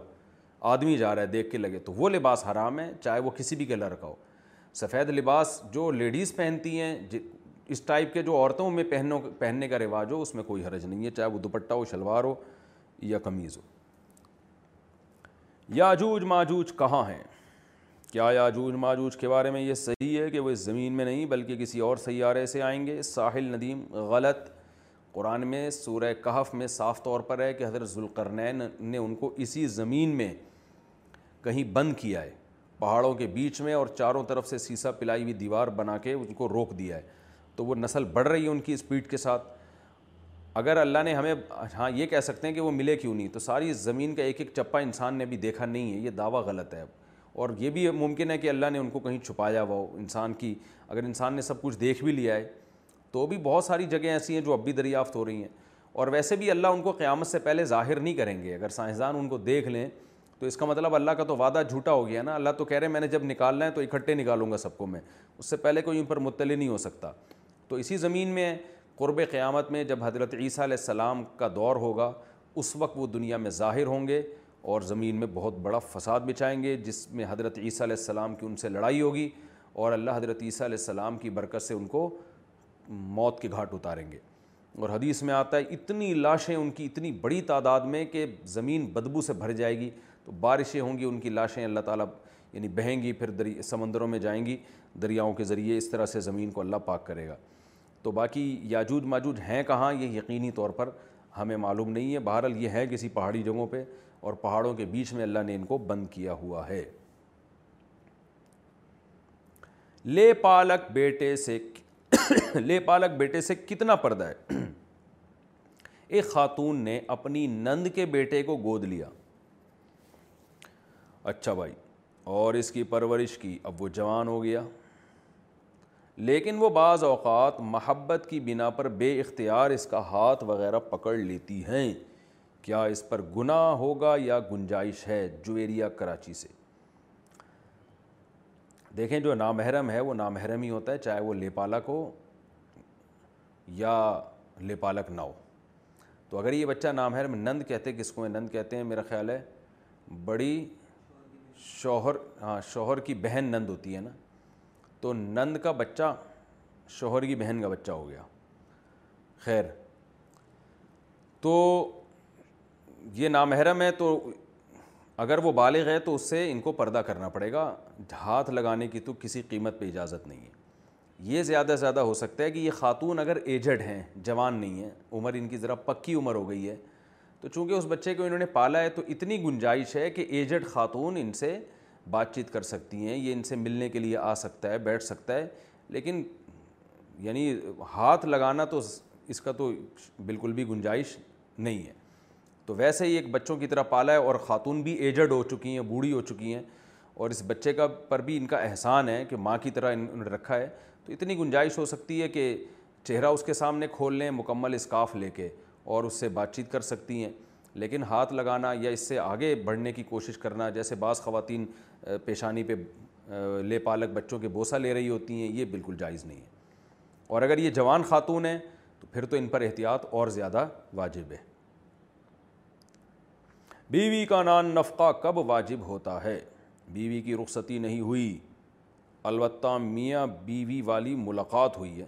آدمی جا رہا ہے دیکھ کے لگے تو وہ لباس حرام ہے چاہے وہ کسی بھی کلر کا ہو سفید لباس جو لیڈیز پہنتی ہیں اس ٹائپ کے جو عورتوں میں پہنوں پہننے کا رواج ہو اس میں کوئی حرج نہیں ہے چاہے وہ دوپٹہ ہو شلوار ہو یا قمیض ہو یاجوج ماجوج کہاں ہیں کیا یاجوج ماجوج کے بارے میں یہ صحیح ہے کہ وہ اس زمین میں نہیں بلکہ کسی اور سیارے سے آئیں گے ساحل ندیم غلط قرآن میں سورہ کہف میں صاف طور پر ہے کہ حضرت ذوالقرنین نے ان کو اسی زمین میں کہیں بند کیا ہے پہاڑوں کے بیچ میں اور چاروں طرف سے سیسا پلائی ہوئی دیوار بنا کے ان کو روک دیا ہے تو وہ نسل بڑھ رہی ہے ان کی اسپیڈ کے ساتھ اگر اللہ نے ہمیں ہاں یہ کہہ سکتے ہیں کہ وہ ملے کیوں نہیں تو ساری زمین کا ایک ایک چپا انسان نے بھی دیکھا نہیں ہے یہ دعویٰ غلط ہے اور یہ بھی ممکن ہے کہ اللہ نے ان کو کہیں چھپایا ہوا انسان کی اگر انسان نے سب کچھ دیکھ بھی لیا ہے تو بھی بہت ساری جگہیں ایسی ہیں جو اب بھی دریافت ہو رہی ہیں اور ویسے بھی اللہ ان کو قیامت سے پہلے ظاہر نہیں کریں گے اگر سائنسدان ان کو دیکھ لیں تو اس کا مطلب اللہ کا تو وعدہ جھوٹا ہو گیا نا اللہ تو کہہ رہے ہیں میں نے جب نکالنا ہے تو اکٹھے نکالوں گا سب کو میں اس سے پہلے کوئی ان پر مطلع نہیں ہو سکتا تو اسی زمین میں قرب قیامت میں جب حضرت عیسیٰ علیہ السلام کا دور ہوگا اس وقت وہ دنیا میں ظاہر ہوں گے اور زمین میں بہت بڑا فساد بچائیں گے جس میں حضرت عیسیٰ علیہ السلام کی ان سے لڑائی ہوگی اور اللہ حضرت عیسیٰ علیہ السلام کی برکت سے ان کو موت کے گھاٹ اتاریں گے اور حدیث میں آتا ہے اتنی لاشیں ان کی اتنی بڑی تعداد میں کہ زمین بدبو سے بھر جائے گی تو بارشیں ہوں گی ان کی لاشیں اللہ تعالیٰ یعنی بہیں گی پھر دری سمندروں میں جائیں گی دریاؤں کے ذریعے اس طرح سے زمین کو اللہ پاک کرے گا تو باقی یاجود ماجود ہیں کہاں یہ یقینی طور پر ہمیں معلوم نہیں ہے بہرحال یہ ہے کسی پہاڑی جگہوں پہ اور پہاڑوں کے بیچ میں اللہ نے ان کو بند کیا ہوا ہے لے پالک بیٹے سے لے پالک بیٹے سے کتنا پردہ ہے ایک خاتون نے اپنی نند کے بیٹے کو گود لیا اچھا بھائی اور اس کی پرورش کی اب وہ جوان ہو گیا لیکن وہ بعض اوقات محبت کی بنا پر بے اختیار اس کا ہاتھ وغیرہ پکڑ لیتی ہیں کیا اس پر گناہ ہوگا یا گنجائش ہے جویریا کراچی سے دیکھیں جو نامحرم ہے وہ نامحرم ہی ہوتا ہے چاہے وہ لے پالک ہو یا لے پالک نہ ہو تو اگر یہ بچہ نامحرم نند کہتے کس کو نند کہتے ہیں میرا خیال ہے بڑی شوہر ہاں شوہر کی بہن نند ہوتی ہے نا تو نند کا بچہ شوہر کی بہن کا بچہ ہو گیا خیر تو یہ نامحرم ہے تو اگر وہ بالغ ہے تو اس سے ان کو پردہ کرنا پڑے گا ہاتھ لگانے کی تو کسی قیمت پہ اجازت نہیں ہے یہ زیادہ سے زیادہ ہو سکتا ہے کہ یہ خاتون اگر ایجڈ ہیں جوان نہیں ہیں عمر ان کی ذرا پکی عمر ہو گئی ہے تو چونکہ اس بچے کو انہوں نے پالا ہے تو اتنی گنجائش ہے کہ ایجڈ خاتون ان سے بات چیت کر سکتی ہیں یہ ان سے ملنے کے لیے آ سکتا ہے بیٹھ سکتا ہے لیکن یعنی ہاتھ لگانا تو اس کا تو بالکل بھی گنجائش نہیں ہے تو ویسے ہی ایک بچوں کی طرح پالا ہے اور خاتون بھی ایجڈ ہو چکی ہیں بوڑھی ہو چکی ہیں اور اس بچے کا پر بھی ان کا احسان ہے کہ ماں کی طرح انہوں نے رکھا ہے تو اتنی گنجائش ہو سکتی ہے کہ چہرہ اس کے سامنے کھول لیں مکمل اسکاف لے کے اور اس سے بات چیت کر سکتی ہیں لیکن ہاتھ لگانا یا اس سے آگے بڑھنے کی کوشش کرنا جیسے بعض خواتین پیشانی پہ لے پالک بچوں کے بوسہ لے رہی ہوتی ہیں یہ بالکل جائز نہیں ہے اور اگر یہ جوان خاتون ہیں تو پھر تو ان پر احتیاط اور زیادہ واجب ہے بیوی کا نان نفقہ کب واجب ہوتا ہے بیوی کی رخصتی نہیں ہوئی البتہ میاں بیوی والی ملاقات ہوئی ہے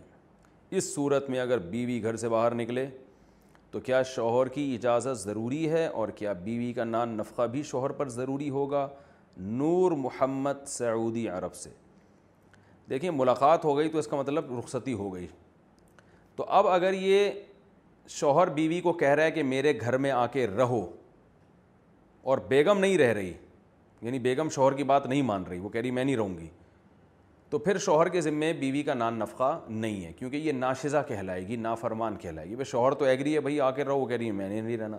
اس صورت میں اگر بیوی گھر سے باہر نکلے تو کیا شوہر کی اجازت ضروری ہے اور کیا بیوی کا نان نفقہ بھی شوہر پر ضروری ہوگا نور محمد سعودی عرب سے دیکھیں ملاقات ہو گئی تو اس کا مطلب رخصتی ہو گئی تو اب اگر یہ شوہر بیوی کو کہہ رہا ہے کہ میرے گھر میں آ کے رہو اور بیگم نہیں رہ رہی یعنی بیگم شوہر کی بات نہیں مان رہی وہ کہہ رہی میں نہیں رہوں گی تو پھر شوہر کے ذمے بیوی کا نان نفقہ نہیں ہے کیونکہ یہ ناشزہ کہلائے گی نافرمان کہلائے گی بھائی شوہر تو ایگری ہے بھائی آ کے رہو وہ کہہ رہی ہے میں نے نہیں رہنا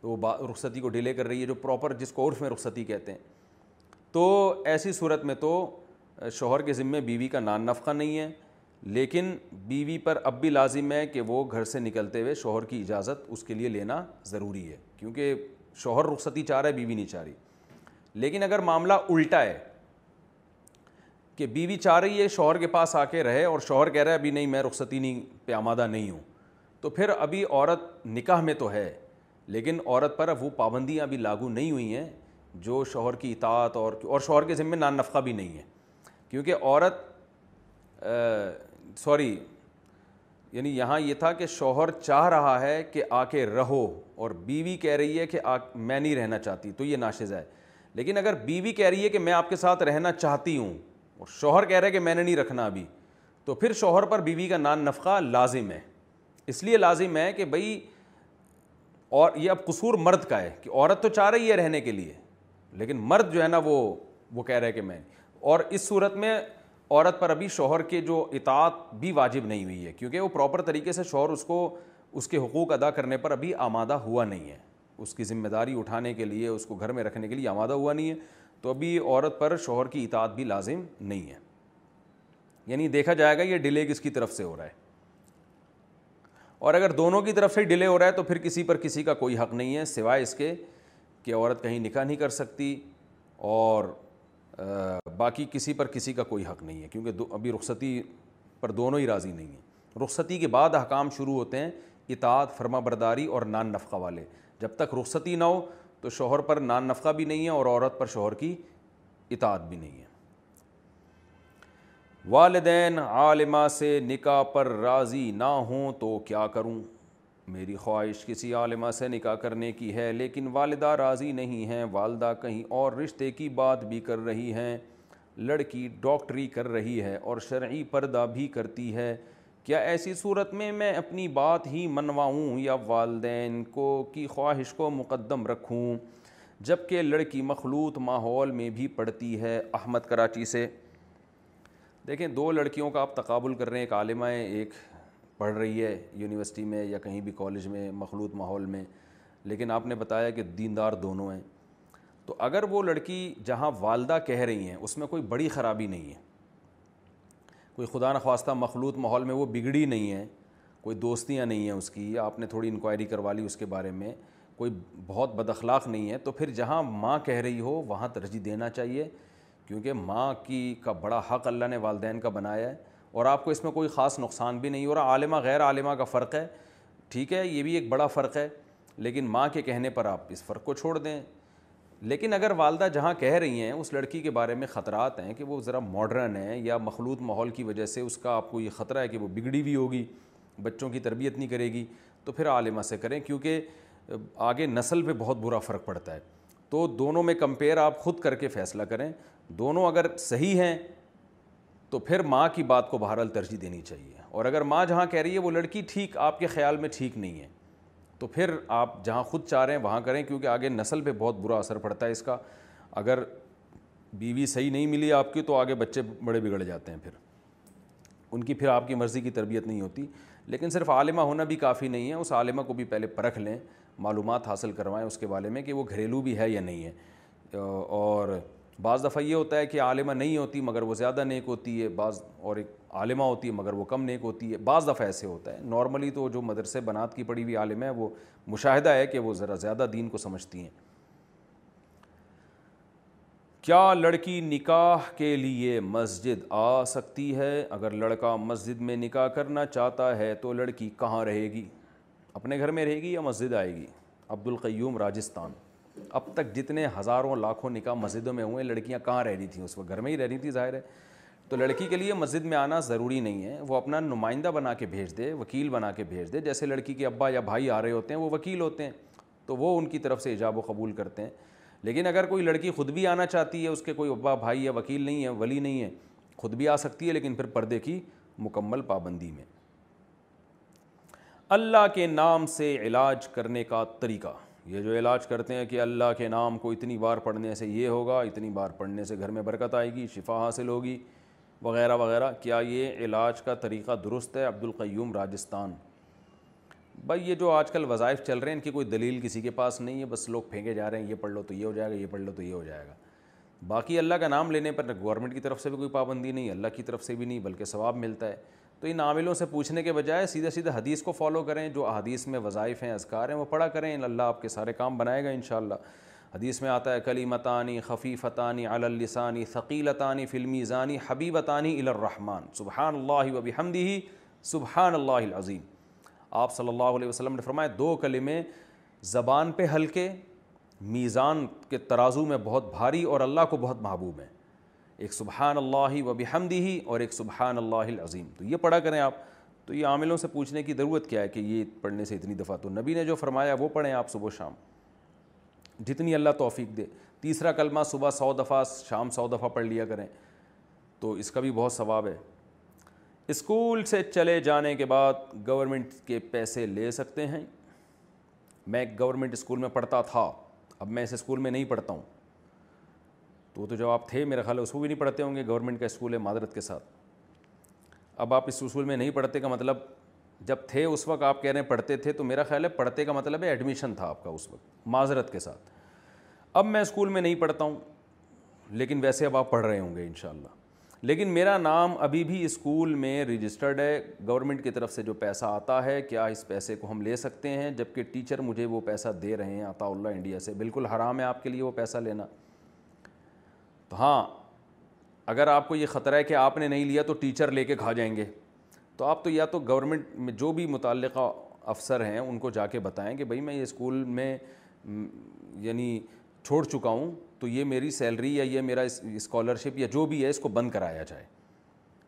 تو وہ رخصتی کو ڈیلے کر رہی ہے جو پراپر جس کو عرف میں رخصتی کہتے ہیں تو ایسی صورت میں تو شوہر کے ذمے بیوی کا نان نفقہ نہیں ہے لیکن بیوی پر اب بھی لازم ہے کہ وہ گھر سے نکلتے ہوئے شوہر کی اجازت اس کے لیے لینا ضروری ہے کیونکہ شوہر رخصتی چاہ رہا ہے بیوی نہیں چاہ رہی لیکن اگر معاملہ الٹا ہے کہ بیوی چاہ رہی ہے شوہر کے پاس آ کے رہے اور شوہر کہہ رہا ہے ابھی نہیں میں رخصتی نہیں پہ آمادہ نہیں ہوں تو پھر ابھی عورت نکاح میں تو ہے لیکن عورت پر اب وہ پابندیاں ابھی لاگو نہیں ہوئی ہیں جو شوہر کی اطاعت اور اور شوہر کے ذمے نفقہ بھی نہیں ہے کیونکہ عورت سوری یعنی یہاں یہ تھا کہ شوہر چاہ رہا ہے کہ آ کے رہو اور بیوی کہہ رہی ہے کہ آ میں نہیں رہنا چاہتی تو یہ ناشز ہے لیکن اگر بیوی کہہ رہی ہے کہ میں آپ کے ساتھ رہنا چاہتی ہوں اور شوہر کہہ رہے کہ میں نے نہیں رکھنا ابھی تو پھر شوہر پر بیوی کا نان نفقہ لازم ہے اس لیے لازم ہے کہ بھائی اور یہ اب قصور مرد کا ہے کہ عورت تو چاہ رہی ہے رہنے کے لیے لیکن مرد جو ہے نا وہ وہ کہہ رہے کہ میں اور اس صورت میں عورت پر ابھی شوہر کے جو اطاعت بھی واجب نہیں ہوئی ہے کیونکہ وہ پراپر طریقے سے شوہر اس کو اس کے حقوق ادا کرنے پر ابھی آمادہ ہوا نہیں ہے اس کی ذمہ داری اٹھانے کے لیے اس کو گھر میں رکھنے کے لیے آمادہ ہوا نہیں ہے تو ابھی عورت پر شوہر کی اطاعت بھی لازم نہیں ہے یعنی دیکھا جائے گا یہ ڈیلے کس کی طرف سے ہو رہا ہے اور اگر دونوں کی طرف سے ڈیلے ہو رہا ہے تو پھر کسی پر کسی کا کوئی حق نہیں ہے سوائے اس کے کہ عورت کہیں نکاح نہیں کر سکتی اور باقی کسی پر کسی کا کوئی حق نہیں ہے کیونکہ ابھی رخصتی پر دونوں ہی راضی نہیں ہیں رخصتی کے بعد احکام شروع ہوتے ہیں اطاعت فرما برداری اور نان نفقہ والے جب تک رخصتی نہ ہو تو شوہر پر نان نفقہ بھی نہیں ہے اور عورت پر شوہر کی اطاعت بھی نہیں ہے والدین عالمہ سے نکاح پر راضی نہ ہوں تو کیا کروں میری خواہش کسی عالمہ سے نکاح کرنے کی ہے لیکن والدہ راضی نہیں ہیں والدہ کہیں اور رشتے کی بات بھی کر رہی ہیں لڑکی ڈاکٹری کر رہی ہے اور شرعی پردہ بھی کرتی ہے کیا ایسی صورت میں میں اپنی بات ہی منواؤں یا والدین کو کی خواہش کو مقدم رکھوں جب کہ لڑکی مخلوط ماحول میں بھی پڑھتی ہے احمد کراچی سے دیکھیں دو لڑکیوں کا آپ تقابل کر رہے ہیں ایک عالمہ ہے ایک پڑھ رہی ہے یونیورسٹی میں یا کہیں بھی کالج میں مخلوط ماحول میں لیکن آپ نے بتایا کہ دیندار دونوں ہیں تو اگر وہ لڑکی جہاں والدہ کہہ رہی ہیں اس میں کوئی بڑی خرابی نہیں ہے کوئی خدا نخواستہ مخلوط ماحول میں وہ بگڑی نہیں ہے کوئی دوستیاں نہیں ہیں اس کی آپ نے تھوڑی انکوائری کروا لی اس کے بارے میں کوئی بہت بداخلاق نہیں ہے تو پھر جہاں ماں کہہ رہی ہو وہاں ترجیح دینا چاہیے کیونکہ ماں کی کا بڑا حق اللہ نے والدین کا بنایا ہے اور آپ کو اس میں کوئی خاص نقصان بھی نہیں اور عالمہ غیر عالمہ کا فرق ہے ٹھیک ہے یہ بھی ایک بڑا فرق ہے لیکن ماں کے کہنے پر آپ اس فرق کو چھوڑ دیں لیکن اگر والدہ جہاں کہہ رہی ہیں اس لڑکی کے بارے میں خطرات ہیں کہ وہ ذرا ماڈرن ہیں یا مخلوط ماحول کی وجہ سے اس کا آپ کو یہ خطرہ ہے کہ وہ بگڑی ہوئی ہوگی بچوں کی تربیت نہیں کرے گی تو پھر عالمہ سے کریں کیونکہ آگے نسل پہ بہت برا فرق پڑتا ہے تو دونوں میں کمپیئر آپ خود کر کے فیصلہ کریں دونوں اگر صحیح ہیں تو پھر ماں کی بات کو بہرحال ترجیح دینی چاہیے اور اگر ماں جہاں کہہ رہی ہے وہ لڑکی ٹھیک آپ کے خیال میں ٹھیک نہیں ہے تو پھر آپ جہاں خود چاہ رہے ہیں وہاں کریں کیونکہ آگے نسل پہ بہت برا اثر پڑتا ہے اس کا اگر بیوی صحیح نہیں ملی آپ کی تو آگے بچے بڑے بگڑ جاتے ہیں پھر ان کی پھر آپ کی مرضی کی تربیت نہیں ہوتی لیکن صرف عالمہ ہونا بھی کافی نہیں ہے اس عالمہ کو بھی پہلے پرکھ لیں معلومات حاصل کروائیں اس کے بارے میں کہ وہ گھریلو بھی ہے یا نہیں ہے اور بعض دفعہ یہ ہوتا ہے کہ عالمہ نہیں ہوتی مگر وہ زیادہ نیک ہوتی ہے بعض اور ایک عالمہ ہوتی ہے مگر وہ کم نیک ہوتی ہے بعض دفعہ ایسے ہوتا ہے نارملی تو جو مدرسے بنات کی پڑی ہوئی عالمہ ہے وہ مشاہدہ ہے کہ وہ ذرا زیادہ دین کو سمجھتی ہیں کیا لڑکی نکاح کے لیے مسجد آ سکتی ہے اگر لڑکا مسجد میں نکاح کرنا چاہتا ہے تو لڑکی کہاں رہے گی اپنے گھر میں رہے گی یا مسجد آئے گی عبد القیوم راجستھان اب تک جتنے ہزاروں لاکھوں نکاح مسجدوں میں ہوئے لڑکیاں کہاں رہ رہی تھیں اس وقت گھر میں ہی رہ رہی تھیں ظاہر ہے تو لڑکی کے لیے مسجد میں آنا ضروری نہیں ہے وہ اپنا نمائندہ بنا کے بھیج دے وکیل بنا کے بھیج دے جیسے لڑکی کے ابا یا بھائی آ رہے ہوتے ہیں وہ وکیل ہوتے ہیں تو وہ ان کی طرف سے ایجاب و قبول کرتے ہیں لیکن اگر کوئی لڑکی خود بھی آنا چاہتی ہے اس کے کوئی ابا بھائی یا وکیل نہیں ہے ولی نہیں ہے خود بھی آ سکتی ہے لیکن پھر پردے کی مکمل پابندی میں اللہ کے نام سے علاج کرنے کا طریقہ یہ جو علاج کرتے ہیں کہ اللہ کے نام کو اتنی بار پڑھنے سے یہ ہوگا اتنی بار پڑھنے سے گھر میں برکت آئے گی شفا حاصل ہوگی وغیرہ وغیرہ کیا یہ علاج کا طریقہ درست ہے عبد القیوم راجستھان بھائی یہ جو آج کل وظائف چل رہے ہیں ان کی کوئی دلیل کسی کے پاس نہیں ہے بس لوگ پھینکے جا رہے ہیں یہ پڑھ لو تو یہ ہو جائے گا یہ پڑھ لو تو یہ ہو جائے گا باقی اللہ کا نام لینے پر گورنمنٹ کی طرف سے بھی کوئی پابندی نہیں اللہ کی طرف سے بھی نہیں بلکہ ثواب ملتا ہے تو ان عاملوں سے پوچھنے کے بجائے سیدھے سیدھے حدیث کو فالو کریں جو حدیث میں وظائف ہیں اذکار ہیں وہ پڑھا کریں اللہ آپ کے سارے کام بنائے گا انشاءاللہ حدیث میں آتا ہے کلیمتانی خفیفتانی خفیف ثقیلتانی اللسانی حبیبتانی الرحمٰن سبحان اللہ حبیب عطانی سبحان اللہ العظیم آپ صلی اللہ علیہ وسلم نے فرمایا دو کلمیں زبان پہ ہلکے میزان کے ترازو میں بہت بھاری اور اللہ کو بہت محبوب ہیں ایک سبحان اللہ و ہمدی اور ایک سبحان اللہ العظیم تو یہ پڑھا کریں آپ تو یہ عاملوں سے پوچھنے کی ضرورت کیا ہے کہ یہ پڑھنے سے اتنی دفعہ تو نبی نے جو فرمایا وہ پڑھیں آپ صبح و شام جتنی اللہ توفیق دے تیسرا کلمہ صبح سو دفعہ شام سو دفعہ پڑھ لیا کریں تو اس کا بھی بہت ثواب ہے اسکول سے چلے جانے کے بعد گورنمنٹ کے پیسے لے سکتے ہیں میں ایک اسکول میں پڑھتا تھا اب میں اس اسکول میں نہیں پڑھتا ہوں تو وہ تو جب آپ تھے میرا خیال ہے اس کو بھی نہیں پڑھتے ہوں گے گورنمنٹ کا اسکول ہے معذرت کے ساتھ اب آپ اس اصول میں نہیں پڑھتے کا مطلب جب تھے اس وقت آپ کہہ رہے ہیں پڑھتے تھے تو میرا خیال ہے پڑھتے کا مطلب ہے ایڈمیشن تھا آپ کا اس وقت معذرت کے ساتھ اب میں اسکول میں نہیں پڑھتا ہوں لیکن ویسے اب آپ پڑھ رہے ہوں گے ان شاء اللہ لیکن میرا نام ابھی بھی اسکول میں رجسٹرڈ ہے گورنمنٹ کی طرف سے جو پیسہ آتا ہے کیا اس پیسے کو ہم لے سکتے ہیں جب کہ ٹیچر مجھے وہ پیسہ دے رہے ہیں عطا اللہ انڈیا سے بالکل حرام ہے آپ کے لیے وہ پیسہ لینا ہاں اگر آپ کو یہ خطرہ ہے کہ آپ نے نہیں لیا تو ٹیچر لے کے کھا جائیں گے تو آپ تو یا تو گورنمنٹ میں جو بھی متعلقہ افسر ہیں ان کو جا کے بتائیں کہ بھائی میں یہ اسکول میں یعنی چھوڑ چکا ہوں تو یہ میری سیلری یا یہ میرا اسکالرشپ یا جو بھی ہے اس کو بند کرایا جائے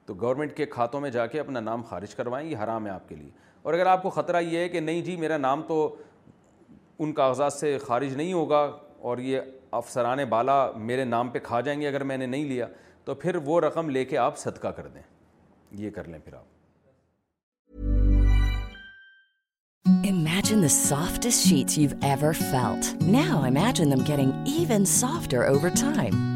تو گورنمنٹ کے کھاتوں میں جا کے اپنا نام خارج کروائیں یہ حرام ہے آپ کے لیے اور اگر آپ کو خطرہ یہ ہے کہ نہیں جی میرا نام تو ان کاغذات سے خارج نہیں ہوگا اور یہ افسران بالا میرے نام پہ کھا جائیں گے اگر میں نے نہیں لیا تو پھر وہ رقم لے کے آپ صدقہ کر دیں یہ کر لیں پھر آپ
imagine the softest sheets you ever felt now imagine them getting even softer over time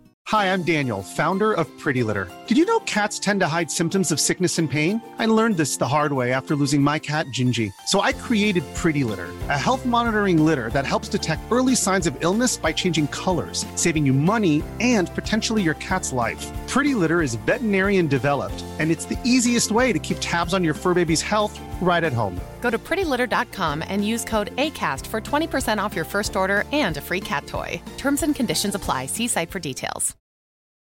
Hi, I'm Daniel, founder of Pretty Litter. Did you know cats tend to hide symptoms of sickness and pain? I learned this the hard way after losing my cat, Gingy. So I created Pretty Litter, a health monitoring litter that helps detect early signs of illness by changing colors, saving you money and potentially your cat's life. Pretty Litter is veterinarian developed, and it's the easiest way to keep tabs on your fur baby's health right at home.
First aid freight who terms and conditions apply see site details